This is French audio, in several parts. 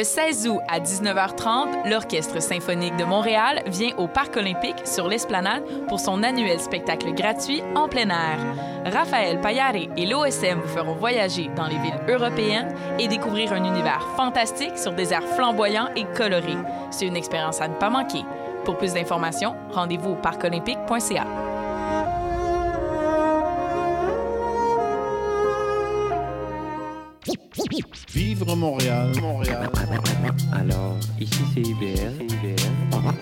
Le 16 août à 19h30, l'Orchestre symphonique de Montréal vient au Parc olympique sur l'Esplanade pour son annuel spectacle gratuit en plein air. Raphaël Payare et l'OSM vous feront voyager dans les villes européennes et découvrir un univers fantastique sur des airs flamboyants et colorés. C'est une expérience à ne pas manquer. Pour plus d'informations, rendez-vous au parcolympique.ca. Vivre Montréal, Montréal. Alors, ici c'est IBL.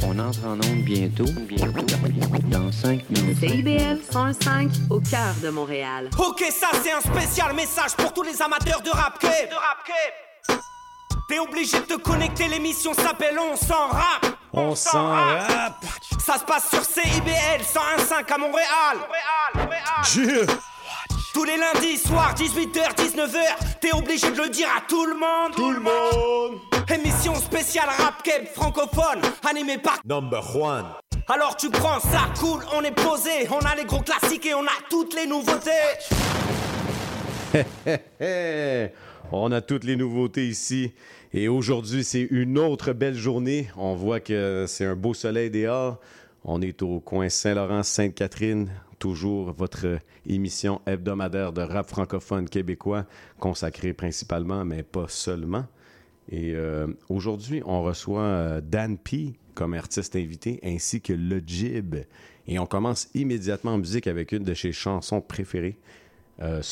On entre en onde bientôt. Bientôt. Dans 5 minutes. CIBL 105 au cœur de Montréal. Ok, ça c'est un spécial message pour tous les amateurs de rap De rap T'es obligé de te connecter, l'émission s'appelle On s'en rap. On s'en rap. Ça se passe sur CIBL 101.5 à Montréal. Montréal, Montréal. Dieu. Tous les lundis soirs, 18h, 19h, t'es obligé de le dire à tout le monde. Tout le monde. Émission spéciale rap keb francophone, animée par Number one. Alors tu prends ça, cool, on est posé, on a les gros classiques et on a toutes les nouveautés. On a toutes les nouveautés ici. Et aujourd'hui, c'est une autre belle journée. On voit que c'est un beau soleil dehors. On est au coin Saint-Laurent, Sainte-Catherine. Toujours votre émission hebdomadaire de rap francophone québécois, consacrée principalement, mais pas seulement. Et euh, aujourd'hui, on reçoit euh, Dan P comme artiste invité, ainsi que Le Jib. Et on commence immédiatement en musique avec une de ses chansons préférées, euh,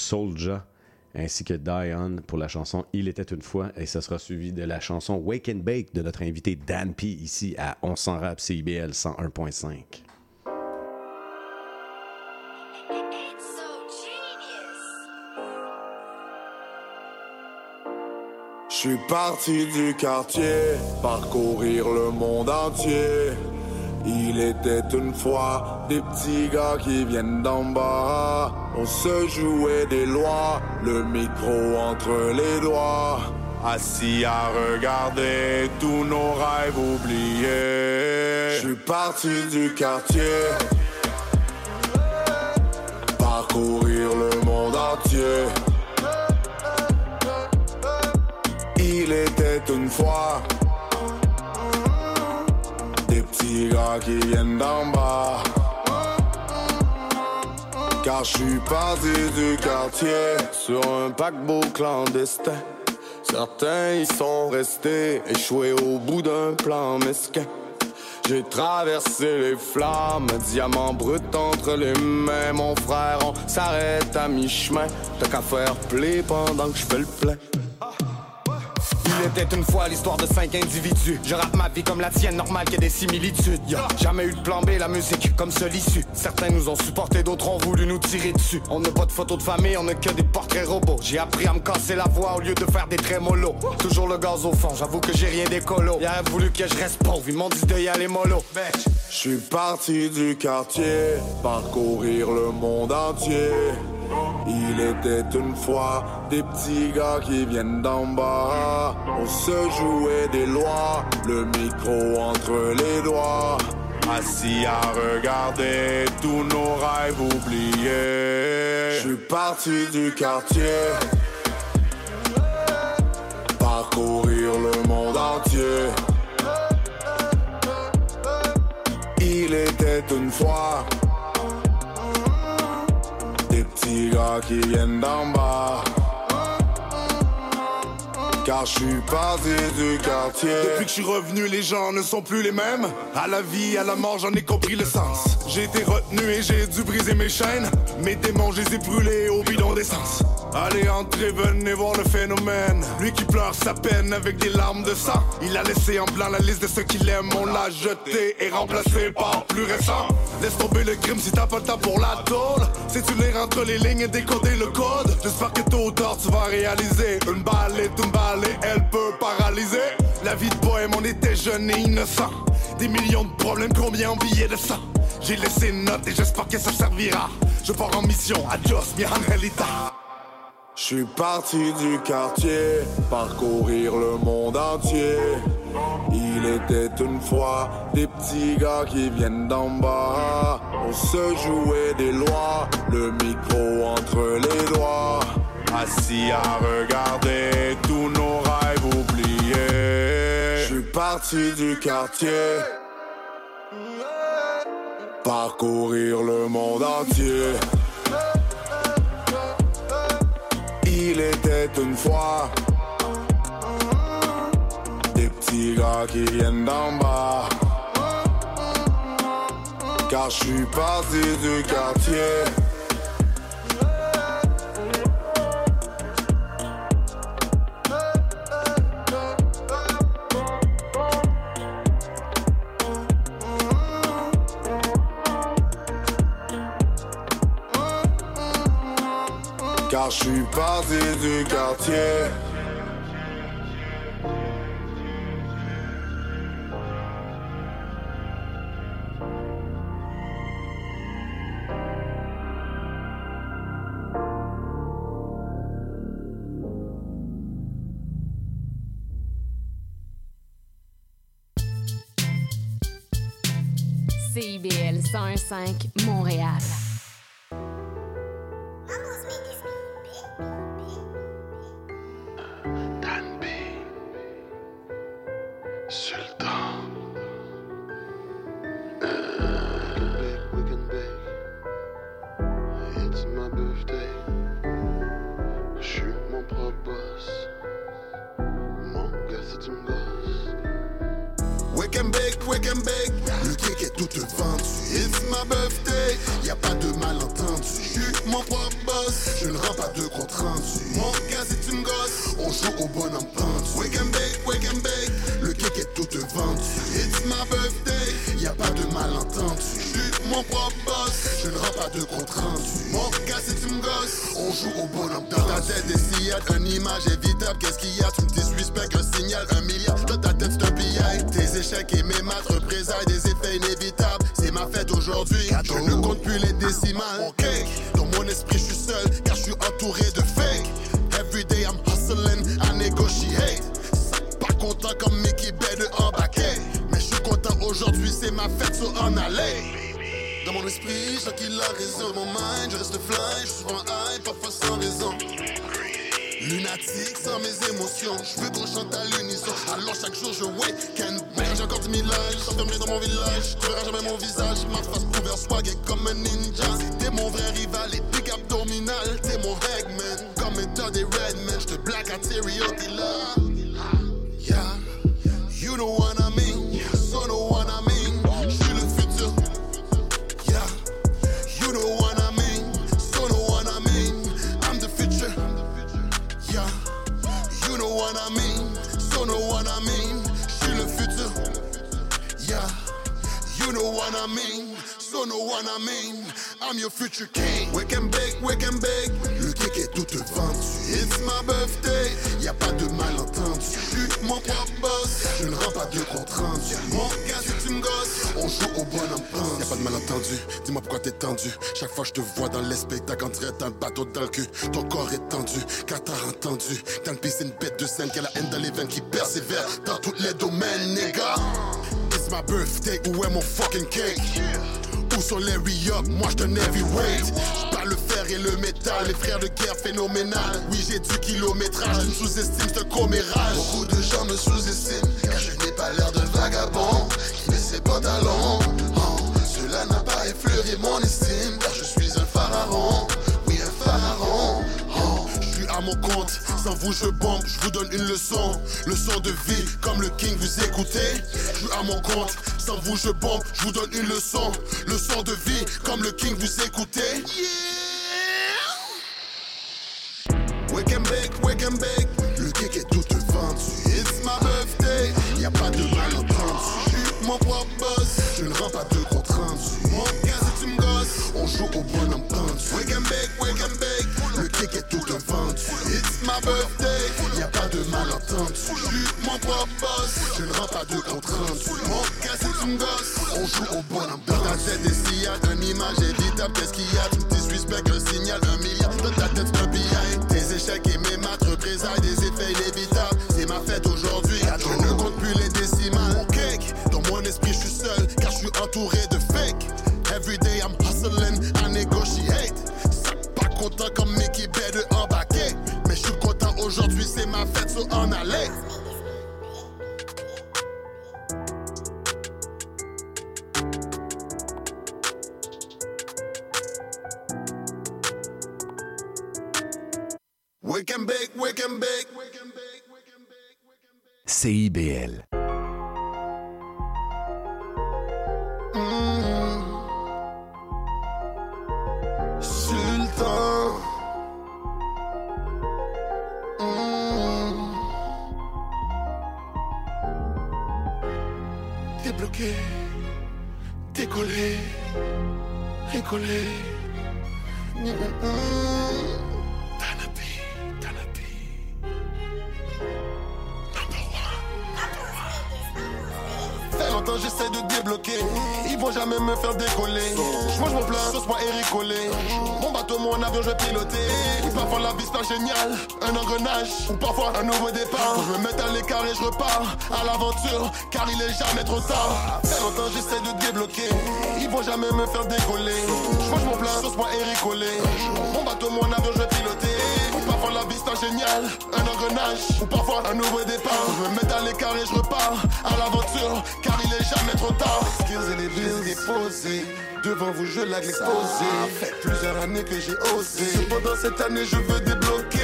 ainsi que Dion pour la chanson Il était une fois. Et ça sera suivi de la chanson Wake and Bake de notre invité Dan P ici à On s'en rap CIBL 101.5. Je suis parti du quartier, parcourir le monde entier. Il était une fois des petits gars qui viennent d'en bas. On se jouait des lois, le micro entre les doigts. Assis à regarder tous nos rêves oubliés. Je suis parti du quartier, parcourir le monde entier. Il était une fois des petits gars qui viennent d'en bas. Car je suis parti du quartier sur un paquebot clandestin. Certains y sont restés échoués au bout d'un plan mesquin. J'ai traversé les flammes, diamant brut entre les mains. Mon frère, on s'arrête à mi-chemin. T'as qu'à faire play pendant que je fais le plein. Il était une fois l'histoire de cinq individus. Je rappe ma vie comme la tienne, normal qu'il y ait des similitudes. Jamais eu de plan B, la musique comme seul issue. Certains nous ont supporté, d'autres ont voulu nous tirer dessus. On n'a pas de photos de famille, on n'a que des portraits robots. J'ai appris à me casser la voix au lieu de faire des trémolos. Toujours le gaz au fond, j'avoue que j'ai rien d'écolo. Y'a voulu que je reste pauvre, ils m'ont dit de y aller mollo. Je suis parti du quartier, parcourir le monde entier. Il était une fois des petits gars qui viennent d'en bas. On se jouait des lois, le micro entre les doigts. Assis à regarder tous nos rêves oubliés. Je suis parti du quartier, parcourir le monde entier. Il était une fois des petits gars qui viennent d'en bas. Car je suis parti du quartier. Depuis que je suis revenu, les gens ne sont plus les mêmes. À la vie, à la mort, j'en ai compris le sens. J'ai été retenu et j'ai dû briser mes chaînes. Mes démons, je les ai brûlés au bidon d'essence. Allez, entrez, venez voir le phénomène. Lui qui pleure sa peine avec des larmes de sang. Il a laissé en blanc la liste de ceux qu'il aime. On l'a jeté et remplacé par plus récent. Laisse tomber le crime si t'as pas le temps pour la tôle. Si tu lire entre les lignes et décoder le code. J'espère que tôt ou tard tu vas réaliser. Une balle est une balle elle peut paralyser. La vie de poème, on était jeunes et innocents. Des millions de problèmes, combien en de sang. J'ai laissé une note et j'espère que ça servira. Je pars en mission, adios, mi angelita. Je suis parti du quartier, parcourir le monde entier. Il était une fois des petits gars qui viennent d'en bas. On se jouait des lois, le micro entre les doigts. Assis à regarder tous nos rêves oubliés. partie du quartier. Parcourir le monde entier. Il était une fois des petits gars qui viennent d'en bas. Car je suis parti du quartier. Car je suis parti du quartier. CIBL 105 Montréal. Wake and bake, wake and bake. Le cake est tout vendu. It's my birthday. Y a pas de malentendu. Je Mon gars, c'est tu me gosses. On joue au bonhomme Dans ta tête, des sillades, une image évitable. Qu'est-ce qu'il y a? Tu me disrespectes, un signal, un milliard. Dans ta tête, c'est un pillage. Tes échecs et mes maths représailles des effets inévitables. C'est ma fête aujourd'hui. Je ne compte plus les décimales. Dans mon esprit, je suis seul. Car je suis entouré de fake. Every day, I'm hustling, I negotiate. Pas content comme Mickey Bay de embarquer. Mais je suis content aujourd'hui, c'est ma fête, so en aller. Esprit, je qu'il a raison. Mon mind, je reste fly, je suis souvent high, parfois sans raison. Lunatique sans mes émotions, je veux qu'on chante à l'unisson. Alors chaque jour je wake bake. J'ai encore 10 000 âges, s'enfermer dans mon village. Tu verras jamais mon visage, ma face couverte swag et comme un ninja. T'es mon vrai rival et big abdominal. T'es mon Eggman, comme état des Redmen. J'te black à là. Yeah, you know what I mean. I'm your future king. Wake and bake, wake and bake. Le cake est tout vendu. It's my birthday. Y a pas de malentendu. J'suis mon propre boss. Je ne rends pas de rendu. Mon gars, si tu me gosses, on joue au bonhomme pendu. Y a pas de malentendu. Dis-moi pourquoi t'es tendu. Chaque fois je te vois dans les spectacles, on un bateau dans le cul. Ton corps est tendu, car t'as entendu. Dans le une bête de scène qui a la haine dans les veines qui persévère dans tous les domaines, nigga. It's my birthday, où est mon fucking cake? Où sont les re-up? Moi je heavyweight. J'parle le fer et le métal, les frères de guerre phénoménal. Oui, j'ai du kilométrage, tu me sous-estimes, c'est un commérage. Beaucoup de gens me sous-estiment, car je n'ai pas l'air d'un vagabond qui met ses pantalons. Oh, cela n'a pas effleuré mon estime, à mon compte, sans vous je bombe, je vous donne une leçon. Leçon de vie, comme le king vous écoutez. Je suis à mon compte, sans vous je bombe, je vous donne une leçon. Leçon de vie, comme le king vous écoutez. Yeah! Wake and bake, wake and bake. Le cake est tout vendu. It's my birthday. Y a pas de malentendu. Je suis mon propre boss. Je ne rends pas de rendu. Mon gars, si tu me gosses, on joue au bonhomme pendu. My birthday. Y a pas de malentendu. Je suis mon propre boss. Je ne rends pas de rendu. Mon gars, si tu me gosses, on joue au bonhomme Dans ta tête, des sillades, une image évitable. Qu'est-ce qu'il y a? Tu me un signal, un milliard? Dans ta tête, c'est un billet. Tes échecs et mes maths représailles des effets inévitables. C'est ma fête aujourd'hui. Je ne compte plus les décimales. Mon cake, dans mon esprit, je suis seul. Car je suis entouré de ma fête ou en aller. CIBL. Mm. Débloqué, décollé, récollé. Mm, longtemps j'essaie de débloquer. Ils vont jamais me faire décoller. Je mange mon plat, sauce moi collé Mon bateau, mon avion, je vais piloter. Et parfois la vie c'est génial. Un engrenage, ou parfois un nouveau départ. Je me mets à l'écart et je repars à l'aventure Car il est jamais trop tard. Fait longtemps j'essaie de débloquer. Ils vont jamais me faire décoller. Je mange mon plat, sauce moi collé Mon bateau, mon avion, je vais piloter La vie c'est génial, un engrenage Ou parfois un nouveau départ. Je me mets à l'écart et je repars à l'aventure Car il est jamais trop tard. Les skills et les bills déposés Devant vous je lag l'exposé. Ça fait plusieurs années que j'ai osé. Cependant cette année je veux débloquer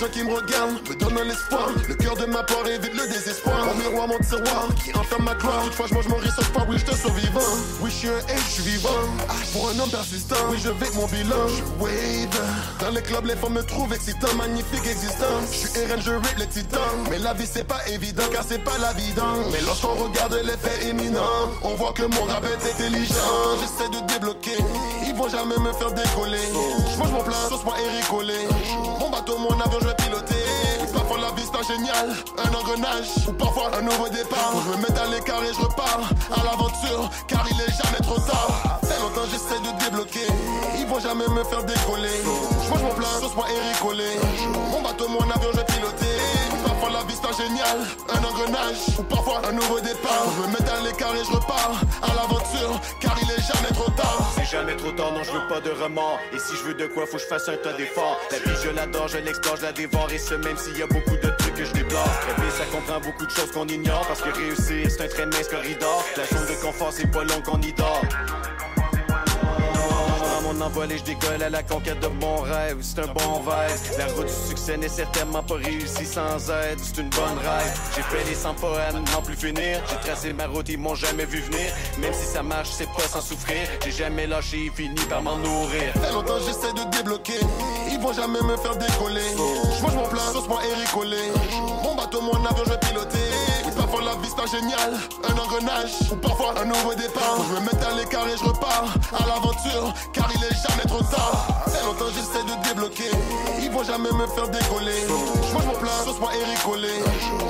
gens qui me regardent me donnent l'espoir Le cœur de ma part évite le désespoir. Mon miroir, mon tiroir qui enferme ma gloire. Toutefois je mange mon riz pas, oui je te survivant. Oui je suis un H, je suis vivant. Pour un homme persistant, oui je vais mon bilan. Je wave. Dans les clubs les femmes me trouvent excitant Magnifique existence. Je suis RN, je rape les titans. Mais la vie c'est pas évident car c'est pas la vidance Mais lorsqu'on regarde les faits éminents On voit que mon rap est intelligent. J'essaie de débloquer. Ils vont jamais me faire décoller. Je mange mon plat, sauce moi Eric Mon bateau, mon avion, je Génial Un engrenage Ou parfois un nouveau départ. Je me mets à l'écart et je repars à l'aventure Car il est jamais trop tard J'essaie de débloquer Ils vont jamais me faire décoller Je mange mon plat, sauce moi Eric collé Mon bateau, mon avion, je vais piloter Parfois la vie c'est pas génial Un engrenage Ou parfois un nouveau départ Je me mets à l'écart et je repars à l'aventure Car il est jamais trop tard C'est jamais trop tard, non, je veux pas de remords. Et si je veux de quoi, faut que je fasse un tas d'efforts. La vie, je l'adore, je l'explore, je la dévore. Et ce, même s'il y a beaucoup de trucs que je déplore. Rêver, ça comprend beaucoup de choses qu'on ignore. Parce que réussir, c'est un très mince corridor. La zone de confort, c'est pas long qu'on y dort. Mon je décolle à la conquête de mon rêve. C'est un bon vibe. La route du succès n'est certainement pas réussie sans aide. C'est une bonne rêve. J'ai fait les 100 pas à n'en plus finir. J'ai tracé ma route, ils m'ont jamais vu venir. Même si ça marche, c'est pas sans souffrir. J'ai jamais lâché fini par m'en nourrir. Fait longtemps j'essaie de débloquer Ils vont jamais me faire décoller Je mange mon plat, sauce moi Eric Mon bateau, mon avion, je vais piloter parfois la vie c'est génial Un engrenage Ou parfois un nouveau départ Je me mets à l'écart et je repars à l'aventure Car il est jamais trop tard. Fait longtemps j'essaie de débloquer. Ils vont jamais me faire décoller. Je mange mon plat, sauce moi Eric collé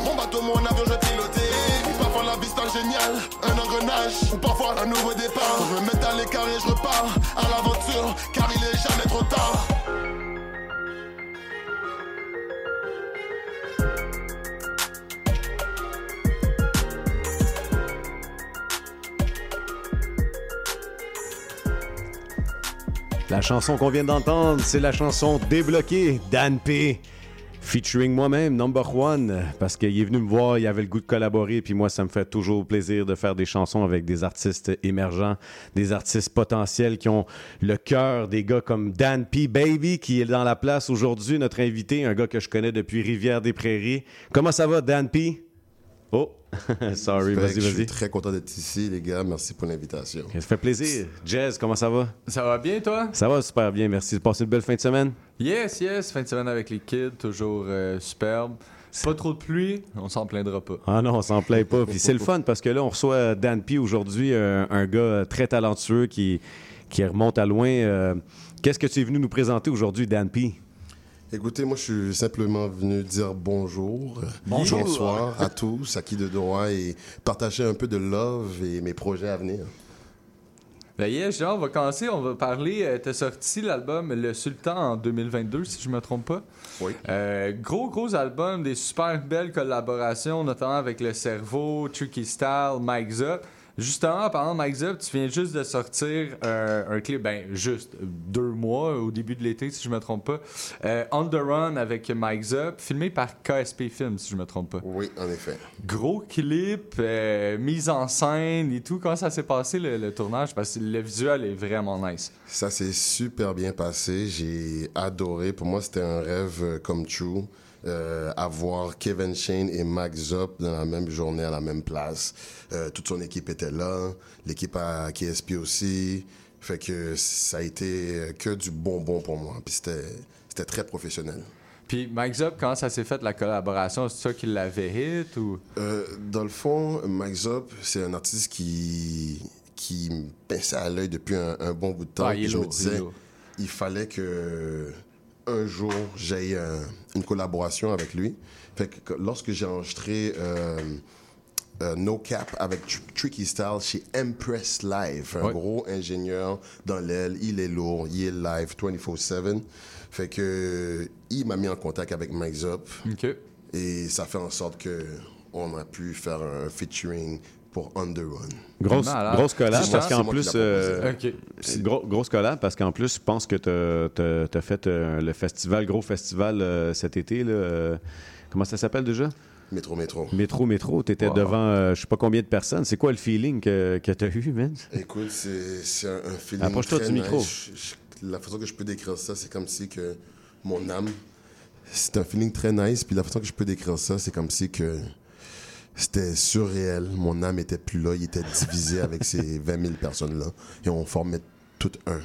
Mon bateau, mon avion, je Et parfois la vie c'est génial Un engrenage Ou parfois un nouveau départ. Je me mets à l'écart et je repars à l'aventure Car il est jamais trop tard La chanson qu'on vient d'entendre, c'est la chanson Débloqué Dan P. Featuring moi-même, number one, parce qu'il est venu me voir, il avait le goût de collaborer, puis moi, ça me fait toujours plaisir de faire des chansons avec des artistes émergents, des artistes potentiels qui ont le cœur des gars comme Dan P. Baby, qui est dans la place aujourd'hui, notre invité, un gars que je connais depuis Rivière-des-Prairies. Comment ça va, Dan P? Oh, sorry, vas-y, que Je suis vas-y. très content d'être ici, les gars. Merci pour l'invitation. Ça fait plaisir. Jazz, comment ça va? Ça va bien, toi? Ça va super bien, merci. Passé une belle fin de semaine? Yes, yes. Fin de semaine avec les kids, toujours euh, superbe. Pas trop de pluie, on s'en plaindra pas. Ah non, on s'en plaint pas. Puis c'est le fun parce que là, on reçoit Dan P aujourd'hui, un, un gars très talentueux qui, qui remonte à loin. Euh, Qu'est-ce que tu es venu nous présenter aujourd'hui, Dan P? Écoutez, moi, je suis simplement venu dire bonjour, Bonjour. bonsoir à tous, à qui de droit, et partager un peu de love et mes projets à venir. Ben yeah, justement, on va commencer, on va parler. Euh, T'as sorti l'album Le Sultan en 2022, si je me trompe pas. Oui. Euh, gros, gros album, des super belles collaborations, notamment avec Le Cerveau, Tricky Style, Mike. Justement, parlant de Mike tu viens juste de sortir euh, un clip, ben juste deux mois au début de l'été, si je me trompe pas. Euh, On the Run avec Mike Zup, filmé par KSP Films, si je me trompe pas. Oui, en effet. Gros clip, euh, mise en scène et tout. Comment ça s'est passé le, le tournage? Parce que le visuel est vraiment nice. Ça s'est super bien passé. J'ai adoré. Pour moi, c'était un rêve come true. Euh, avoir Kevin Shane et Max Zop dans la même journée à la même place. Euh, toute son équipe était là, l'équipe à KSP aussi. Fait que ça a été que du bonbon pour moi. Puis c'était c'était très professionnel. Puis Mike Zop, comment ça s'est fait la collaboration? C'est ça qui l'avait hit ou? Euh, dans le fond, Mike Zop, c'est un artiste qui qui me pinçait à l'œil depuis un, un bon bout de temps. Ah, il je me il disais, lourd. il fallait que un jour j'aie un- une collaboration avec lui. Fait que lorsque j'ai enregistré euh, euh, No Cap avec Tr- Tricky Style chez Empress Live, un Ouais. gros ingénieur dans l'aile, il est lourd, il est live 24/7. Fait que il m'a mis en contact avec Mike Zop. OK. Et ça fait en sorte que on a pu faire un featuring pour On the Run. Grosse, grosse collab parce qu'en plus. euh, gros- grosse collab parce qu'en plus, je pense que tu as, fait euh, le festival, gros festival euh, cet été. Là, comment ça s'appelle déjà? Métro Métro. Métro, métro. Tu étais Wow. devant euh, je sais pas combien de personnes. C'est quoi le feeling que, que tu as eu, man? Écoute, c'est c'est un, un feeling Approche-toi très du micro. nice. Je- je- la façon que je peux décrire ça, c'est comme si que mon âme, c'est un feeling très nice. Puis la façon que je peux décrire ça, c'est comme si que c'était surréel. Mon âme était plus là, il était divisé avec ces 20 000 personnes-là. Et on formait tout un.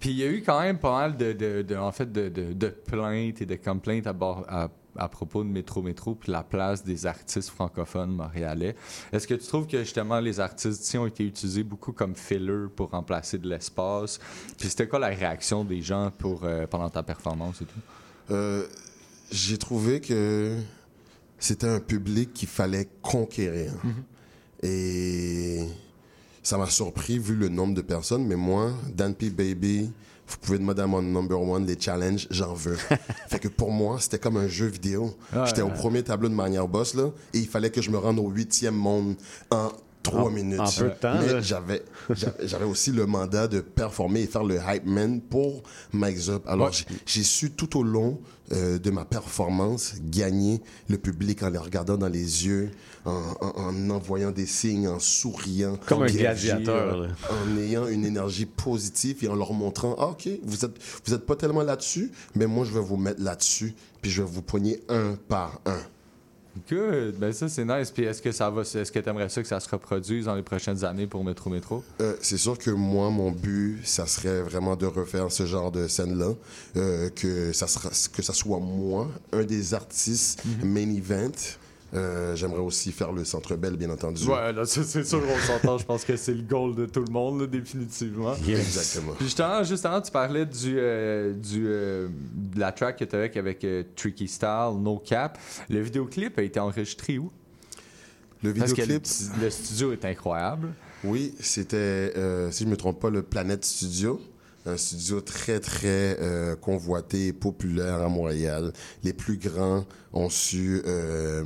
Puis il y a eu quand même pas mal de, de- de- en fait, de, de- plaintes et de complaintes à, bord- à, à propos de Métro Métro puis la place des artistes francophones montréalais. Est-ce que tu trouves que justement les artistes ont été utilisés beaucoup comme filler pour remplacer de l'espace? Puis c'était quoi la réaction des gens pour, euh, pendant ta performance et tout? Euh, J'ai trouvé que c'était un public qu'il fallait conquérir. Et ça m'a surpris vu le nombre de personnes, mais moi, Dan P. Baby, vous pouvez demander à mon number one les challenges, j'en veux. fait que pour moi, c'était comme un jeu vidéo. J'étais au ouais. premier tableau de manière boss, là, et il fallait que je me rende au huitième monde en trois En- minutes. en peu de temps, Mais j'avais, j'avais aussi le mandat de performer et faire le hype man pour Mike Zop. Alors, Ouais. j'ai- su tout au long euh, de ma performance gagner le public en les regardant dans les yeux, en, en- en envoyant des signes, en souriant. Comme un gladiateur. En ayant une énergie positive et en leur montrant, ah, OK, vous êtes, vous êtes pas tellement là-dessus, mais moi, je vais vous mettre là-dessus, puis je vais vous poigner un par un. Good, ben ça c'est nice. Puis est-ce que ça va, est-ce que tu aimerais ça que ça se reproduise dans les prochaines années pour Métro Métro? Euh, c'est sûr que moi, mon but, ça serait vraiment de refaire ce genre de scène-là, euh, que ça sera, que ça soit moi, un des artistes main event. Euh, J'aimerais aussi faire le Centre Bell, bien entendu. Ouais, là, c'est sûr, on s'entend. Je pense que c'est le goal de tout le monde, là, définitivement. Exactement. Puis justement, justement, tu parlais du, euh, du, euh, de la track que tu avais avec euh, Tricky Style, No Cap. Le vidéoclip a été enregistré où? Le Parce que le, vidéoclip, le studio est incroyable. oui, c'était, euh, si je ne me trompe pas, le Planète Studio. Un studio très, très euh, convoité et populaire à Montréal. Les plus grands ont su euh,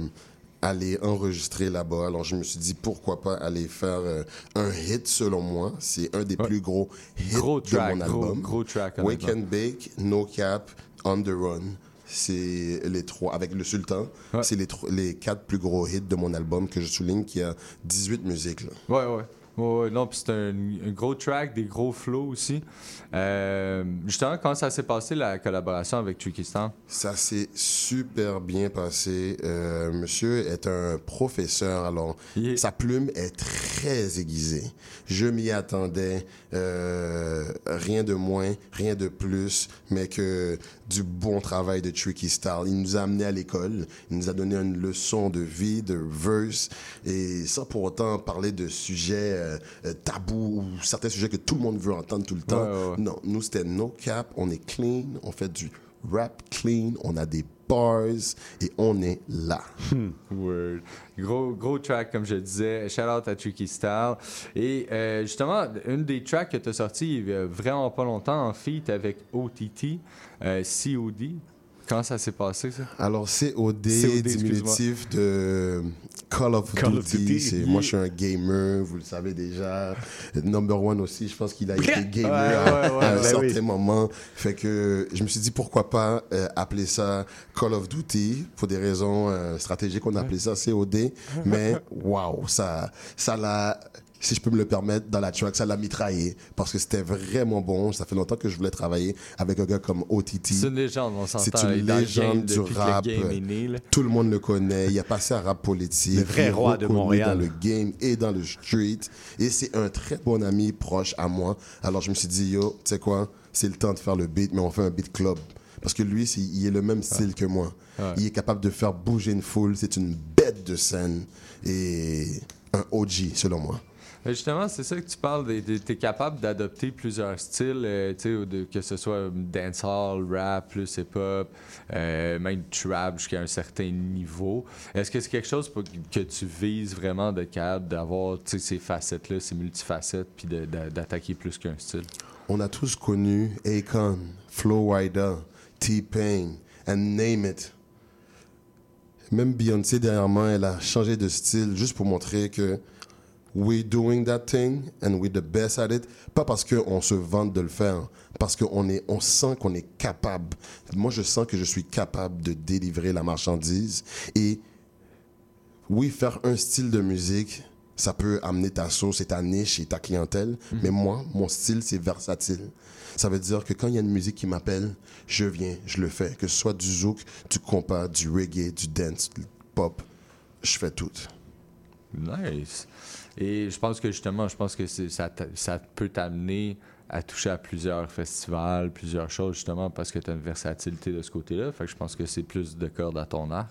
aller enregistrer là-bas. Alors, je me suis dit, pourquoi pas aller faire euh, un hit, selon moi. C'est un des Ouais. plus gros hits Gros de mon gros, album. gros track. Wake and Bake, No Cap, On the Run. C'est les trois, avec le Sultan, Ouais. c'est les, les quatre plus gros hits de mon album que je souligne, qui a 18 musiques. Là. Ouais, ouais. Ouais, non, puis c'est un, un gros track, des gros flows aussi. Euh, justement, comment ça s'est passé la collaboration avec Style? Ça s'est super bien passé. Euh, monsieur est un professeur, alors sa plume est très aiguisée. Je m'y attendais, euh, rien de moins, rien de plus, mais que du bon travail de Tricky Style. Il nous a amenés à l'école, il nous a donné une leçon de vie, de verse, et sans pour autant parler de sujets euh, euh, tabous ou certains sujets que tout le monde veut entendre tout le temps. Ouais, ouais, ouais. Non, nous, c'était no cap, on est clean, on fait du rap clean, on a des bars et on est là. Word. Gros, gros track, comme je disais. Shout out à Tricky Style. Et euh, justement, une des tracks que tu as sorti a vraiment pas longtemps en feat avec OTT, euh, COD. Comment ça s'est passé, ça? Alors, COD, COD, diminutif de Call of Call of Duty. Moi, je suis un gamer, vous le savez déjà. Number one aussi, je pense qu'il a été gamer Ouais, à, ouais, ouais, à un ben certain oui. moment. Fait que je me suis dit, pourquoi pas euh, appeler ça Call of Duty pour des raisons euh, stratégiques. On a appelé ça COD. Mais, waouh, ça, ça l'a si je peux me le permettre, dans la track, ça l'a mitraillé parce que c'était vraiment bon. Ça fait longtemps que je voulais travailler avec un gars comme OTT. C'est une légende, on s'entend. C'est une légende du le rap. Tout le monde le connaît. Il a passé à rap politique. Le vrai roi de Montréal. Dans le game et dans le street. Et c'est un très bon ami proche à moi. Alors je me suis dit, yo, tu sais quoi, c'est le temps de faire le beat, mais on fait un beat club. Parce que lui, il est le même style que moi. Ouais. Il est capable de faire bouger une foule. C'est une bête de scène. Et un OG, selon moi. Mais justement, c'est ça que tu parles. Tu es capable d'adopter plusieurs styles, euh, de- que ce soit dancehall, rap, plus hip-hop, euh, même trap jusqu'à un certain niveau. Est-ce que c'est quelque chose que tu vises vraiment de capable d'avoir ces facettes-là, ces multifacettes, puis d'attaquer plus qu'un style? On a tous connu Akon, Flo Rida, T-Pain, and name it. Même Beyoncé, dernièrement, elle a changé de style juste pour montrer que we're doing that thing and we're the best at it. Pas parce qu'on se vante de le faire, parce qu'on est, on sent qu'on est capable. Moi, je sens que je suis capable de délivrer la marchandise. Et oui, faire un style de musique, ça peut amener ta sauce et ta niche et ta clientèle. Mais moi, mon style, c'est versatile. Ça veut dire que quand il y a une musique qui m'appelle, je viens, je le fais. Que ce soit du zouk, du compas, du reggae, du dance, du pop, je fais tout. Nice. Et je pense que justement, je pense que ça, ça peut t'amener à toucher à plusieurs festivals, plusieurs choses, justement, parce que tu as une versatilité de ce côté-là. Fait que je pense que c'est plus de cordes à ton arc.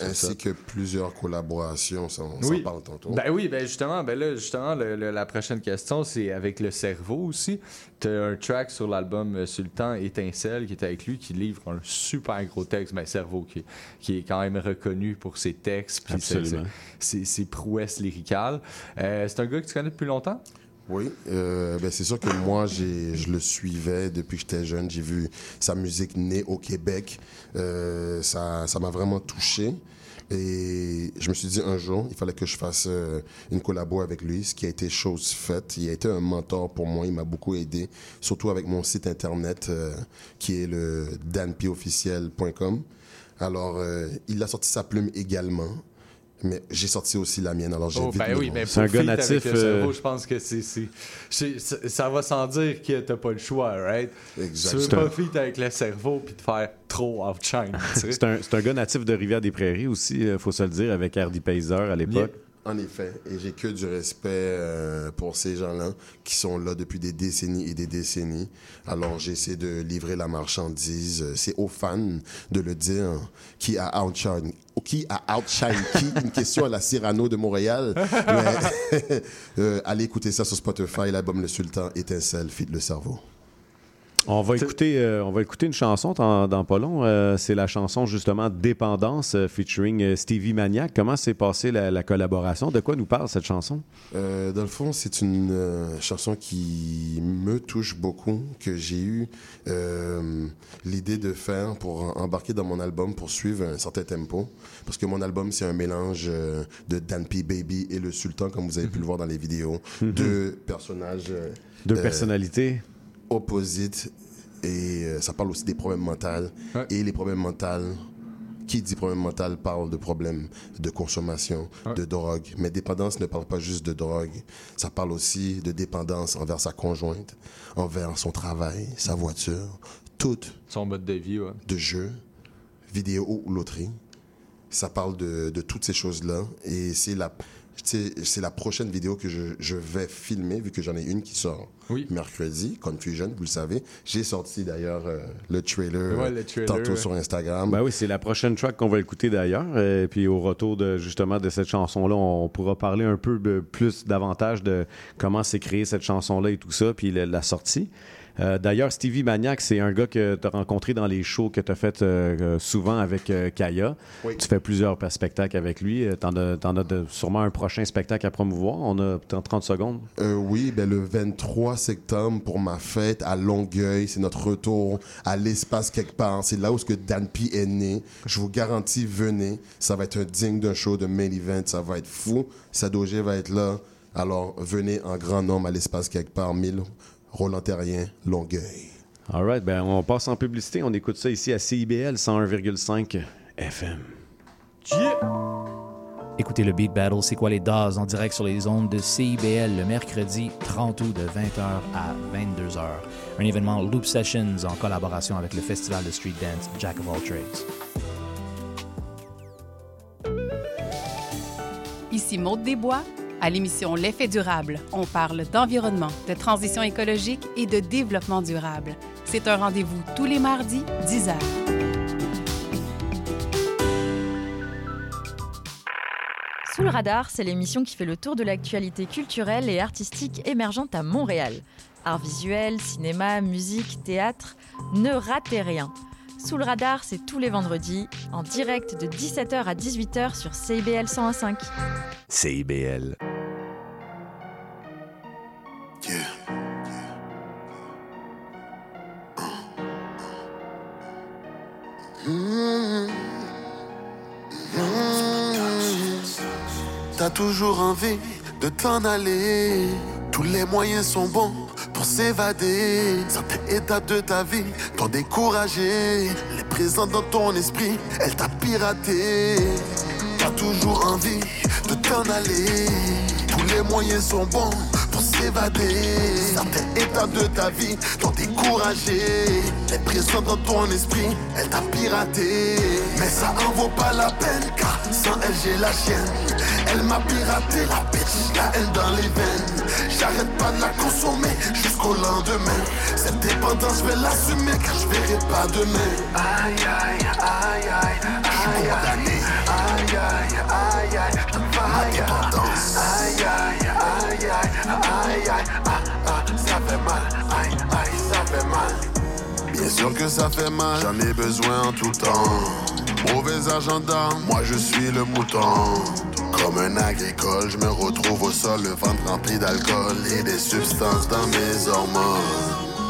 Ainsi up. que plusieurs collaborations, ça, on Oui. s'en parle tantôt. Ben oui, ben justement, ben là, justement, le- le- la prochaine question, c'est avec le cerveau aussi. Tu as un track sur l'album euh, Sultan Étincelle qui est avec lui, qui livre un super gros texte, ben cerveau, qui, qui est quand même reconnu pour ses textes, puis ses, Absolument. ses- ses prouesses lyricales. Euh, c'est un gars que tu connais depuis longtemps? Oui, euh, ben c'est sûr que moi, je le suivais depuis que j'étais jeune. J'ai vu sa musique née au Québec. Euh, ça, m'a vraiment touché. Et je me suis dit un jour, il fallait que je fasse euh, une collabo avec lui, ce qui a été chose faite. Il a été un mentor pour moi, il m'a beaucoup aidé, surtout avec mon site internet euh, qui est le danpiofficiel.com. Alors, il a sorti sa plume également, mais j'ai sorti aussi la mienne. Alors, j'ai Oh, ben oui, mais C'est un gars avec natif, le cerveau, euh, je pense que c'est, c'est, c'est- c'est- ça va sans dire que t'as pas le choix, right? Exact. Tu veux pas feat avec le cerveau puis te faire trop sais. C'est un, c'est un gars natif de Rivière-des-Prairies aussi, il faut se le dire, avec Hardy Payzer à l'époque. En effet, et j'ai que du respect euh, pour ces gens-là qui sont là depuis des décennies et des décennies. Alors j'essaie de livrer la marchandise. C'est aux fans de le dire qui a outshine, qui a outshine qui. Une question à la Cyrano de Montréal. Mais, euh, allez écouter ça sur Spotify. L'album Le Sultan étincelle, fit le cerveau. On va écouter, euh, on va écouter une chanson dans, pas long. Euh, c'est la chanson justement Dépendance euh, featuring Stevie Maniac. Comment s'est passée la, la collaboration? De quoi nous parle cette chanson? Euh, dans le fond, c'est une chanson qui me touche beaucoup, que j'ai eu l'idée de faire pour embarquer dans mon album, pour suivre un certain tempo. Parce que mon album, c'est un mélange de Dan P. Baby et le Sultan, comme vous avez pu le voir dans les vidéos. Mhm. Deux personnages Deux personnalités. Opposites. Et euh, ça parle aussi des problèmes mentaux. Ouais. Et les problèmes mentaux, qui dit problème mental parle de problèmes de consommation, Ouais. de drogue. Mais dépendance ne parle pas juste de drogue. Ça parle aussi de dépendance envers sa conjointe, envers son travail, sa voiture, tout, Son mode de vie, ouais. de jeu, vidéo ou loterie. Ça parle de, de toutes ces choses-là. Et c'est la, c'est la prochaine vidéo que je, je vais filmer, vu que j'en ai une qui sort Oui. mercredi, Confusion, vous le savez. J'ai sorti d'ailleurs euh, le trailer, Ouais, le trailer, tantôt ouais. sur Instagram. Ben oui, c'est la prochaine track qu'on va écouter d'ailleurs. Euh, puis au retour de justement de cette chanson-là, on pourra parler un peu plus davantage de comment s'est créée cette chanson-là et tout ça, puis la, la sortie. Euh, D'ailleurs, Stevie Maniac, c'est un gars que tu as rencontré dans les shows que tu as fait euh, euh, souvent avec euh, Kaya. Oui. Tu fais plusieurs spectacles avec lui. Tu en as, t'en as de- sûrement un prochain spectacle à promouvoir. On a peut-être 30 secondes. Oui, ben le 23 septembre pour ma fête à Longueuil, c'est notre retour à l'espace quelque part. C'est là où ce que Dan P est né. Je vous garantis, venez. Ça va être un digne d'un show de main event. Ça va être fou. Sadogé va être là. Alors venez en grand nombre à l'espace quelque part. 1000 Roland Terrien, Longueuil. All right, ben on passe en publicité. On écoute ça ici à CIBL 101,5 FM. Écoutez le Beat Battle, c'est quoi les Daz en direct sur les ondes de CIBL le mercredi 30 août de 20h à 22h. Un événement Loop Sessions en collaboration avec le festival de street dance Jack of All Trades. Ici Maude Desbois. À l'émission L'effet durable, on parle d'environnement, de transition écologique et de développement durable. C'est un rendez-vous tous les mardis, 10 heures. Sous le radar, c'est l'émission qui fait le tour de l'actualité culturelle et artistique émergente à Montréal. Art visuel, cinéma, musique, théâtre, ne ratez rien. Sous le radar, c'est tous les vendredis, en direct de 17h à 18h sur CIBL 101.5. CIBL. T'as toujours envie de t'en aller. Tous les moyens sont bons s'évader. Certaines étapes de ta vie t'ont découragé. Les présents dans ton esprit, elle t'a piraté. T'as toujours envie de t'en aller. Tous les moyens sont bons pour s'évader. Certaines étapes de ta vie t'ont découragé. Les présents dans ton esprit, elle t'a piraté. Mais ça en vaut pas la peine, car sans elle j'ai la chienne. Elle m'a piraté la bitch, haine dans les veines. J'arrête pas de la consommer jusqu'au lendemain. Cette dépendance, je vais l'assumer car je verrai pas demain. Aïe aïe aïe aïe, aïe aïe, aïe aïe aïe aïe, ma dépendance. Aïe aïe aïe aïe, aïe aïe, ah ah, ça fait mal, aïe aïe, ça fait mal. Bien sûr que ça fait mal, j'en ai besoin en tout temps. Mauvais agenda, moi je suis le mouton. Comme un agricole, je me retrouve au sol, le ventre rempli d'alcool et des substances dans mes hormones.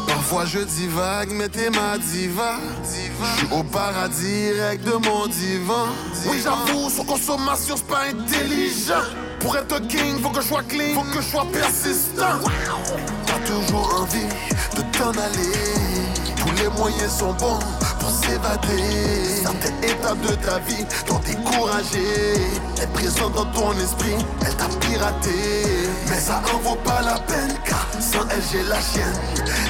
Parfois je divague, mais t'es ma diva. Je suis au paradis, direct de mon divan. Oui, j'avoue, sur consommation, c'est pas intelligent. Pour être king, faut que je sois clean, faut que je sois persistant. T'as toujours envie de t'en aller. Tous les moyens sont bons pour s'évader. Certaines étapes de ta vie t'ont découragé. Elle est présente dans ton esprit, elle t'a piraté. Mais ça en vaut pas la peine, car sans elle j'ai la chienne.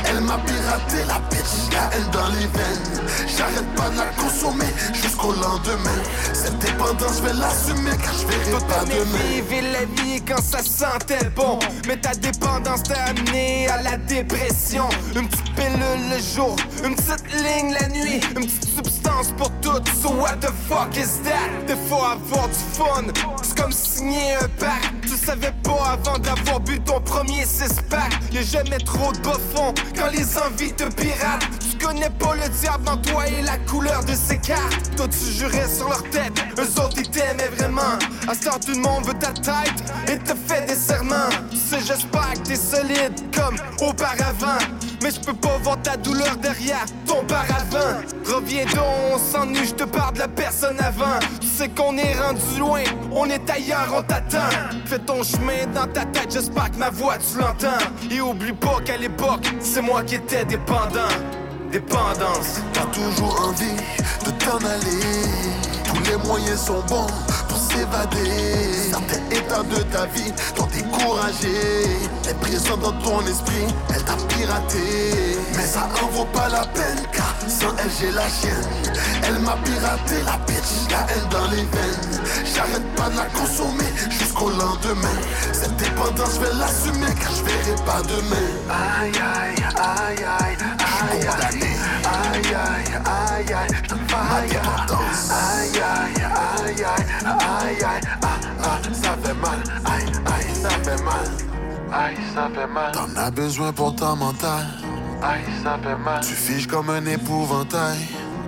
Elle m'a piraté la bitch, la haine dans les veines. J'arrête pas de la consommer jusqu'au lendemain. Cette dépendance, je vais l'assumer, car je verrai pas demain. Vivre la vie quand ça sentait bon. Mais ta dépendance t'a amené à la dépression. Une petite pilule le jour, une petite ligne la nuit, une petite substance pour tout. So what the fuck is that? Des fois avoir du fun, c'est comme signer un pacte. Savais pas avant d'avoir bu ton premier six-pack. Y'a jamais trop de fond quand les envies te piratent. Tu connais pas le diable en toi et la couleur de ses cartes. Toi tu jurais sur leur tête, eux autres ils t'aimaient vraiment. À ce tout le monde veut ta tête et te fait des serments. Tu sais j'espère que t'es solide comme auparavant. Mais je peux pas voir ta douleur derrière ton paravent. Reviens donc, on s'ennuie, je te parle de la personne avant. Tu sais qu'on est rendu loin, on est ailleurs, on t'attend. Fais ton chemin dans ta tête, j'espère que ma voix tu l'entends. Et oublie pas qu'à l'époque, c'est moi qui étais dépendant. Dépendance. T'as toujours envie de t'en aller. Tous les moyens sont bons s'évader. Certaines étapes de ta vie t'ont découragé. Elle est présente dans ton esprit, elle t'a piraté. Mais ça en vaut pas la peine, car sans elle j'ai la chienne. Elle m'a piraté la bitch, la haine dans les veines. J'arrête pas de la consommer jusqu'au lendemain. Cette dépendance, je vais l'assumer, car je verrai pas demain. Aïe aïe aïe aïe aïe aïe aïe aïe aïe aïe. Aïe aïe aïe aïe aïe aïe ah ah ça fait mal aïe aïe ça fait mal aïe ça fait mal. T'en as besoin pour ton mental. Aïe, ça fait mal. Tu figes comme un épouvantail.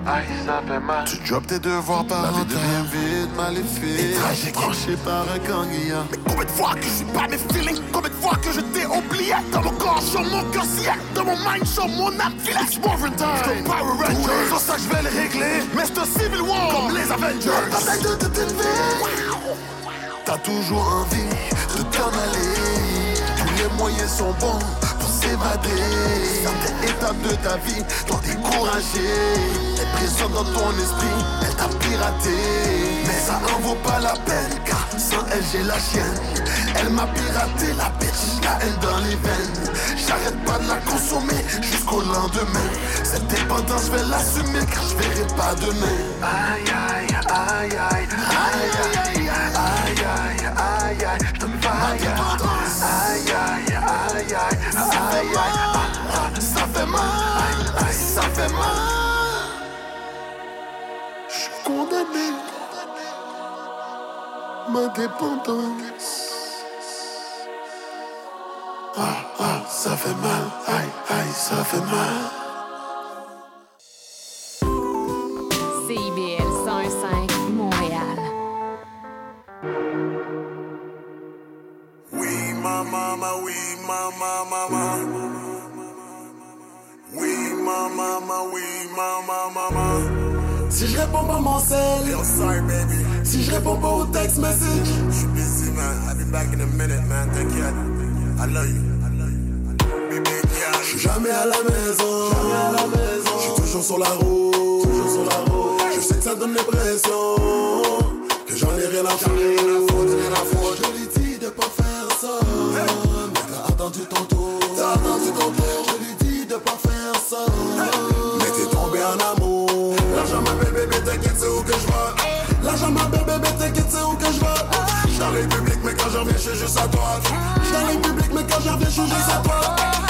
Aïe, ça fait mal. Tu drops tes devoirs par La vie devient vide, maléfique. Et tragique. Branché par un ganguillant. Mais combien de fois que je suis pas mes feelings? Combien de fois que je oublié Dans mon corps, sur mon cœur Dans mon mind, sur mon âme Morphin time. J'suis Power Rangers C'est ça que je vais le régler. Mais c'est civil war Comme les Avengers. Dans ta de toute une vie. T'as toujours envie de t'en aller. Tous les moyens sont bons pour s'évader. Certaines étapes de ta vie t'ont découragé. Les prisons dans ton esprit, elle t'a piraté. Mais ça en vaut pas la peine, car sans elle j'ai la chienne. Elle m'a piraté la bitch, la haine dans les veines. J'arrête pas de la consommer jusqu'au lendemain. Cette dépendance, je vais l'assumer, car je verrai pas demain. Aïe aïe aïe aïe aïe aïe aïe aïe aïe aïe faille aïe condamné ma dépendance ah ah ça fait mal aïe aïe ça fait mal CIBL 105 Montréal. Oui, ma maman, oui, ma maman. Oui, ma maman, oui, ma maman. Si je réponds pas mon Yo, sorry, baby. Si je réponds pas au text message. Je suis busy, man. I'll be back in a minute, man. T'inquiète. I love you. Baby, yeah. Je suis jamais à la maison. Jamais à la maison. Je suis toujours sur la route. Toujours sur la route. Je sais que ça donne l'impression Que j'en ai rien à foutre rien à foutre. Je lui dis de pas faire ça. Mais t'as attendu ton tour. T'as attendu ton tour. Je lui dis de pas faire ça. Mais t'es tombé en amour bébé t'inquiète c'est où que je vais. L'argent m'appelle bébé t'inquiète c'est où que je vais. J'suis dans les publics mais quand j'en reviens j'suis juste à toi. J'suis dans les publics mais quand j'en reviens j'suis juste à toi.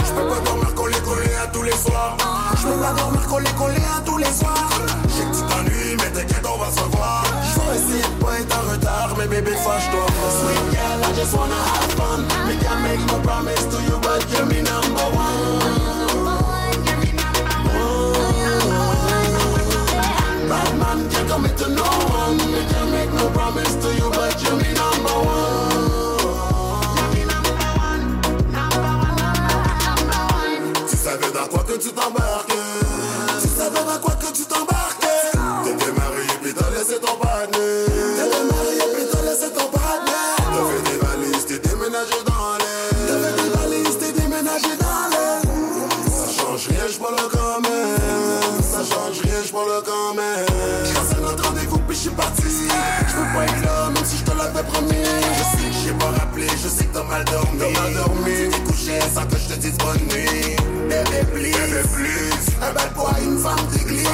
J'peux pas dormir collé collé à tous les soirs. J'peux pas dormir collé collé à tous les soirs. J'ai que tu t'ennuies mais t'inquiète on va se revoir. J'vais essayer de pas être en retard mais bébé fâche-toi. Sweet girl I just wanna have fun. Can't make no promise to you but you're me commit to no one. Me can't make no promise to you but you're me number one. Tu savais dans quoi que tu t'embarquais. Tu savais dans quoi que tu t'embarquais promis Je sais que j'ai pas rappelé, je sais que t'as mal dormi. T'as mal dormi, t'es couché sans que j'te dise bonne nuit. Bébé please, bébé please. Un bel boy, une femme d'église.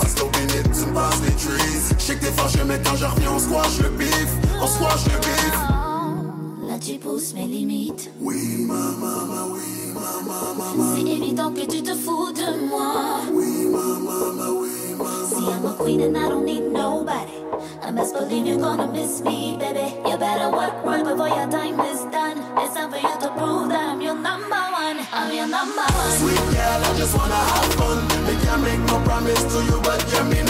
Parce qu'au minute tu me passes les trees. J'sais que t'es fâché mais quand je reviens on squash le bif On squash le bif Là tu pousses mes limites. Oui maman, oui maman, maman C'est évident que tu te fous de moi. Oui maman, oui See, I'm a queen and I don't need nobody. I best believe you're gonna miss me, baby. You better work right before your time is done. It's time for you to prove that I'm your number one. I'm your number one. Sweet girl, I just wanna have fun. Me can't make no promise to you, but you're me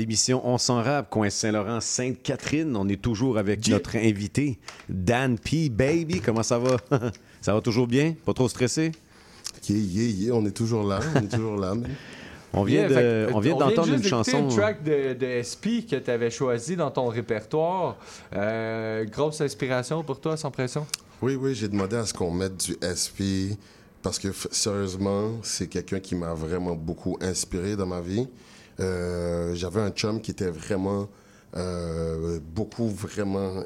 l'émission On s'en rap, coin Saint-Laurent, Sainte-Catherine. On est toujours avec notre invité, Dan P. Baby. Comment ça va? ça va toujours bien? Pas trop stressé? Yeah, yeah, yeah, on est toujours là, on est toujours là. On vient Yeah, de- on vient d'entendre juste une chanson- une track de, de SP que tu avais choisi dans ton répertoire. Euh, grosse inspiration pour toi, sans pression? Oui, oui, j'ai demandé à ce qu'on mette du SP parce que f- sérieusement, c'est quelqu'un qui m'a vraiment beaucoup inspiré dans ma vie. Euh, J'avais un chum qui était vraiment, euh, beaucoup, vraiment, euh,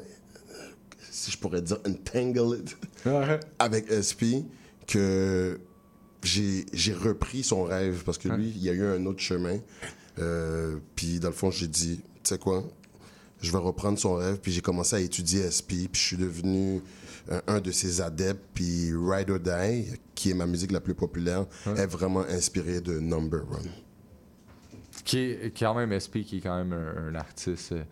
si je pourrais dire, entangled avec SP, que j'ai repris son rêve parce que lui, il y a eu un autre chemin. Euh, puis dans le fond, j'ai dit, tu sais quoi, je vais reprendre son rêve. Puis j'ai commencé à étudier SP. Puis je suis devenu euh, un de ses adeptes. Puis Ride or Die, qui est ma musique la plus populaire, est vraiment inspiré de Number One. Qui est quand même SP, qui est quand même un, un artiste euh,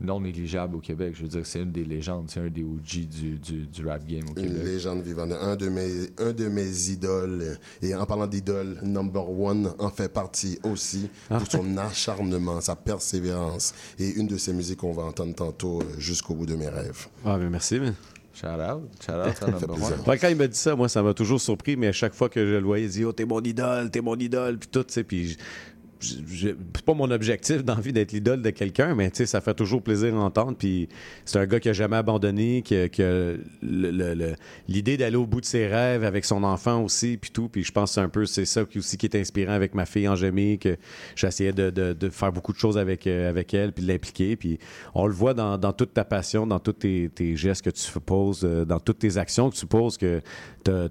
non négligeable au Québec. Je veux dire, c'est une des légendes, c'est un des OG du, du, du rap game au Une Québec. légende vivante. Un de mes, un de mes idoles. Et en parlant d'idoles, Number One en fait partie aussi pour son acharnement, sa persévérance. Et une de ses musiques qu'on va entendre tantôt, euh, Jusqu'au bout de mes rêves. Ah, mais merci, man. Shout out, shout out à Ça fait Number plaisir. One. Ouais, quand il m'a dit ça, moi, ça m'a toujours surpris, mais à chaque fois que je le voyais, il dit Oh, t'es mon idole, t'es mon idole, puis tout, tu sais, puis. C'est pas mon objectif d'envie d'être l'idole de quelqu'un, mais ça fait toujours plaisir d'entendre. Puis c'est un gars qui a jamais abandonné, qui qui a l'idée d'aller au bout de ses rêves avec son enfant aussi, puis tout. Puis je pense que c'est un peu c'est ça aussi qui est inspirant avec ma fille Angémie, que j'essayais de, de- de faire beaucoup de choses avec, euh, avec elle, puis de l'impliquer. Puis on le voit dans, dans toute ta passion, dans tous tes, tes gestes que tu poses, euh, dans toutes tes actions que tu poses, que tu as,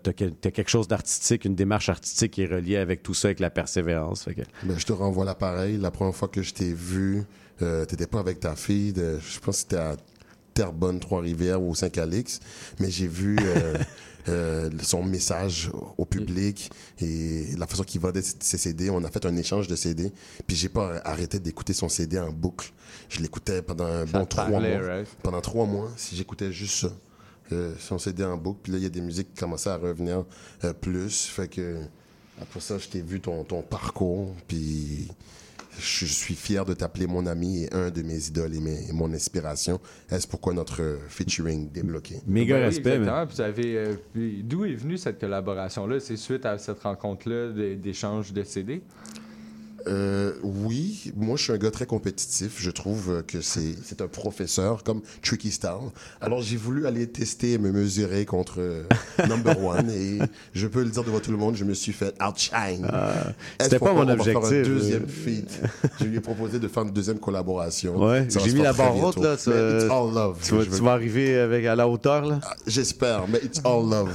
quelque chose d'artistique, une démarche artistique qui est reliée avec tout ça, avec la persévérance. Fait que- Ben, je te renvoie l'appareil. La première fois que je t'ai vu, euh, t'étais pas avec ta fille. de- je pense que c'était à Terrebonne, Trois-Rivières ou Saint-Calix. Mais j'ai vu euh, euh, son message au public et la façon qu'il vendait ses CD. On a fait un échange de CD. Puis j'ai pas arrêté d'écouter son CD en boucle. Je l'écoutais pendant un Ça bon trois mois. right? Pendant trois mois, si j'écoutais juste ça. Euh, son CD en boucle. Puis là, il y a des musiques qui commençaient à revenir euh, plus. Fait que après ça, je t'ai vu ton, ton parcours. Puis je suis fier de t'appeler mon ami et un de mes idoles et, mes- et mon inspiration. Est-ce pourquoi notre featuring débloqué? Méga Ben oui, respect, exactement. Puis vous avez, euh, D'où est venue cette collaboration-là? C'est suite à cette rencontre-là d'é- d'échange de CD? Euh, oui, moi je suis un gars très compétitif. Je trouve euh, que c'est c'est un professeur comme Tricky Star. Alors j'ai voulu aller tester et me mesurer contre euh, Number One et je peux le dire devant tout le monde, je me suis fait outshine. Ah, c'était pas mon on va faire objectif, un deuxième euh. feat? je lui ai proposé de faire une deuxième collaboration. Ouais, Ça j'ai mis la barre haute, là. Mais it's all love. tu vas, tu vas arriver avec, à la hauteur, là? J'espère, mais it's all love.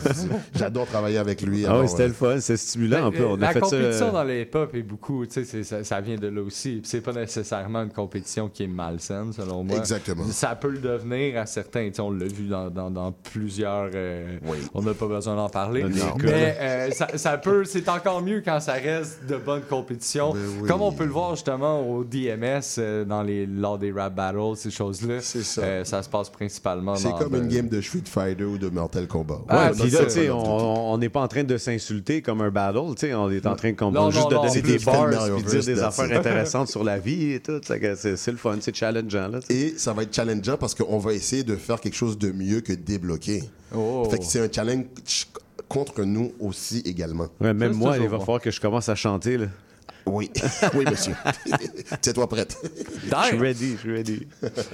J'adore travailler avec lui. Ah alors, oui, c'était euh, le fun, c'est stimulant un peu. On la a fait ça. compétition euh, dans les hip-hop est beaucoup, tu sais, c'est- ça, ça vient de là aussi. Puis c'est pas nécessairement une compétition qui est malsaine, selon moi. Exactement. Ça peut le devenir à certains, tu sais, on l'a vu dans, dans- dans plusieurs. euh, On n'a pas besoin d'en parler. Cas, Mais euh, ça, ça peut, c'est encore mieux quand ça reste de bonne compétition. Ben oui. Comme on peut le voir justement au DMS, euh, dans les, lors des rap battles, ces choses-là. ça. Euh, ça se passe principalement C'est comme une game de Street Fighter ou de Mortal Kombat. Ouais, Ouais, puis là, ça, tu sais, on n'est pas en train de s'insulter comme un battle, tu sais, on est en train de, Non, juste non, de non, donner des bars dire des that's affaires it. intéressantes sur la vie et tout. C'est le fun, c'est challengeant. Là, tu. Et ça va être challengeant parce qu'on va essayer de faire quelque chose de mieux que débloquer. Oh. Fait que c'est un challenge contre nous aussi également. Ouais, même Ça, moi, il va falloir que je commence à chanter. Là. Oui, oui, monsieur. Tiens-toi prête. Je suis ready, je suis ready.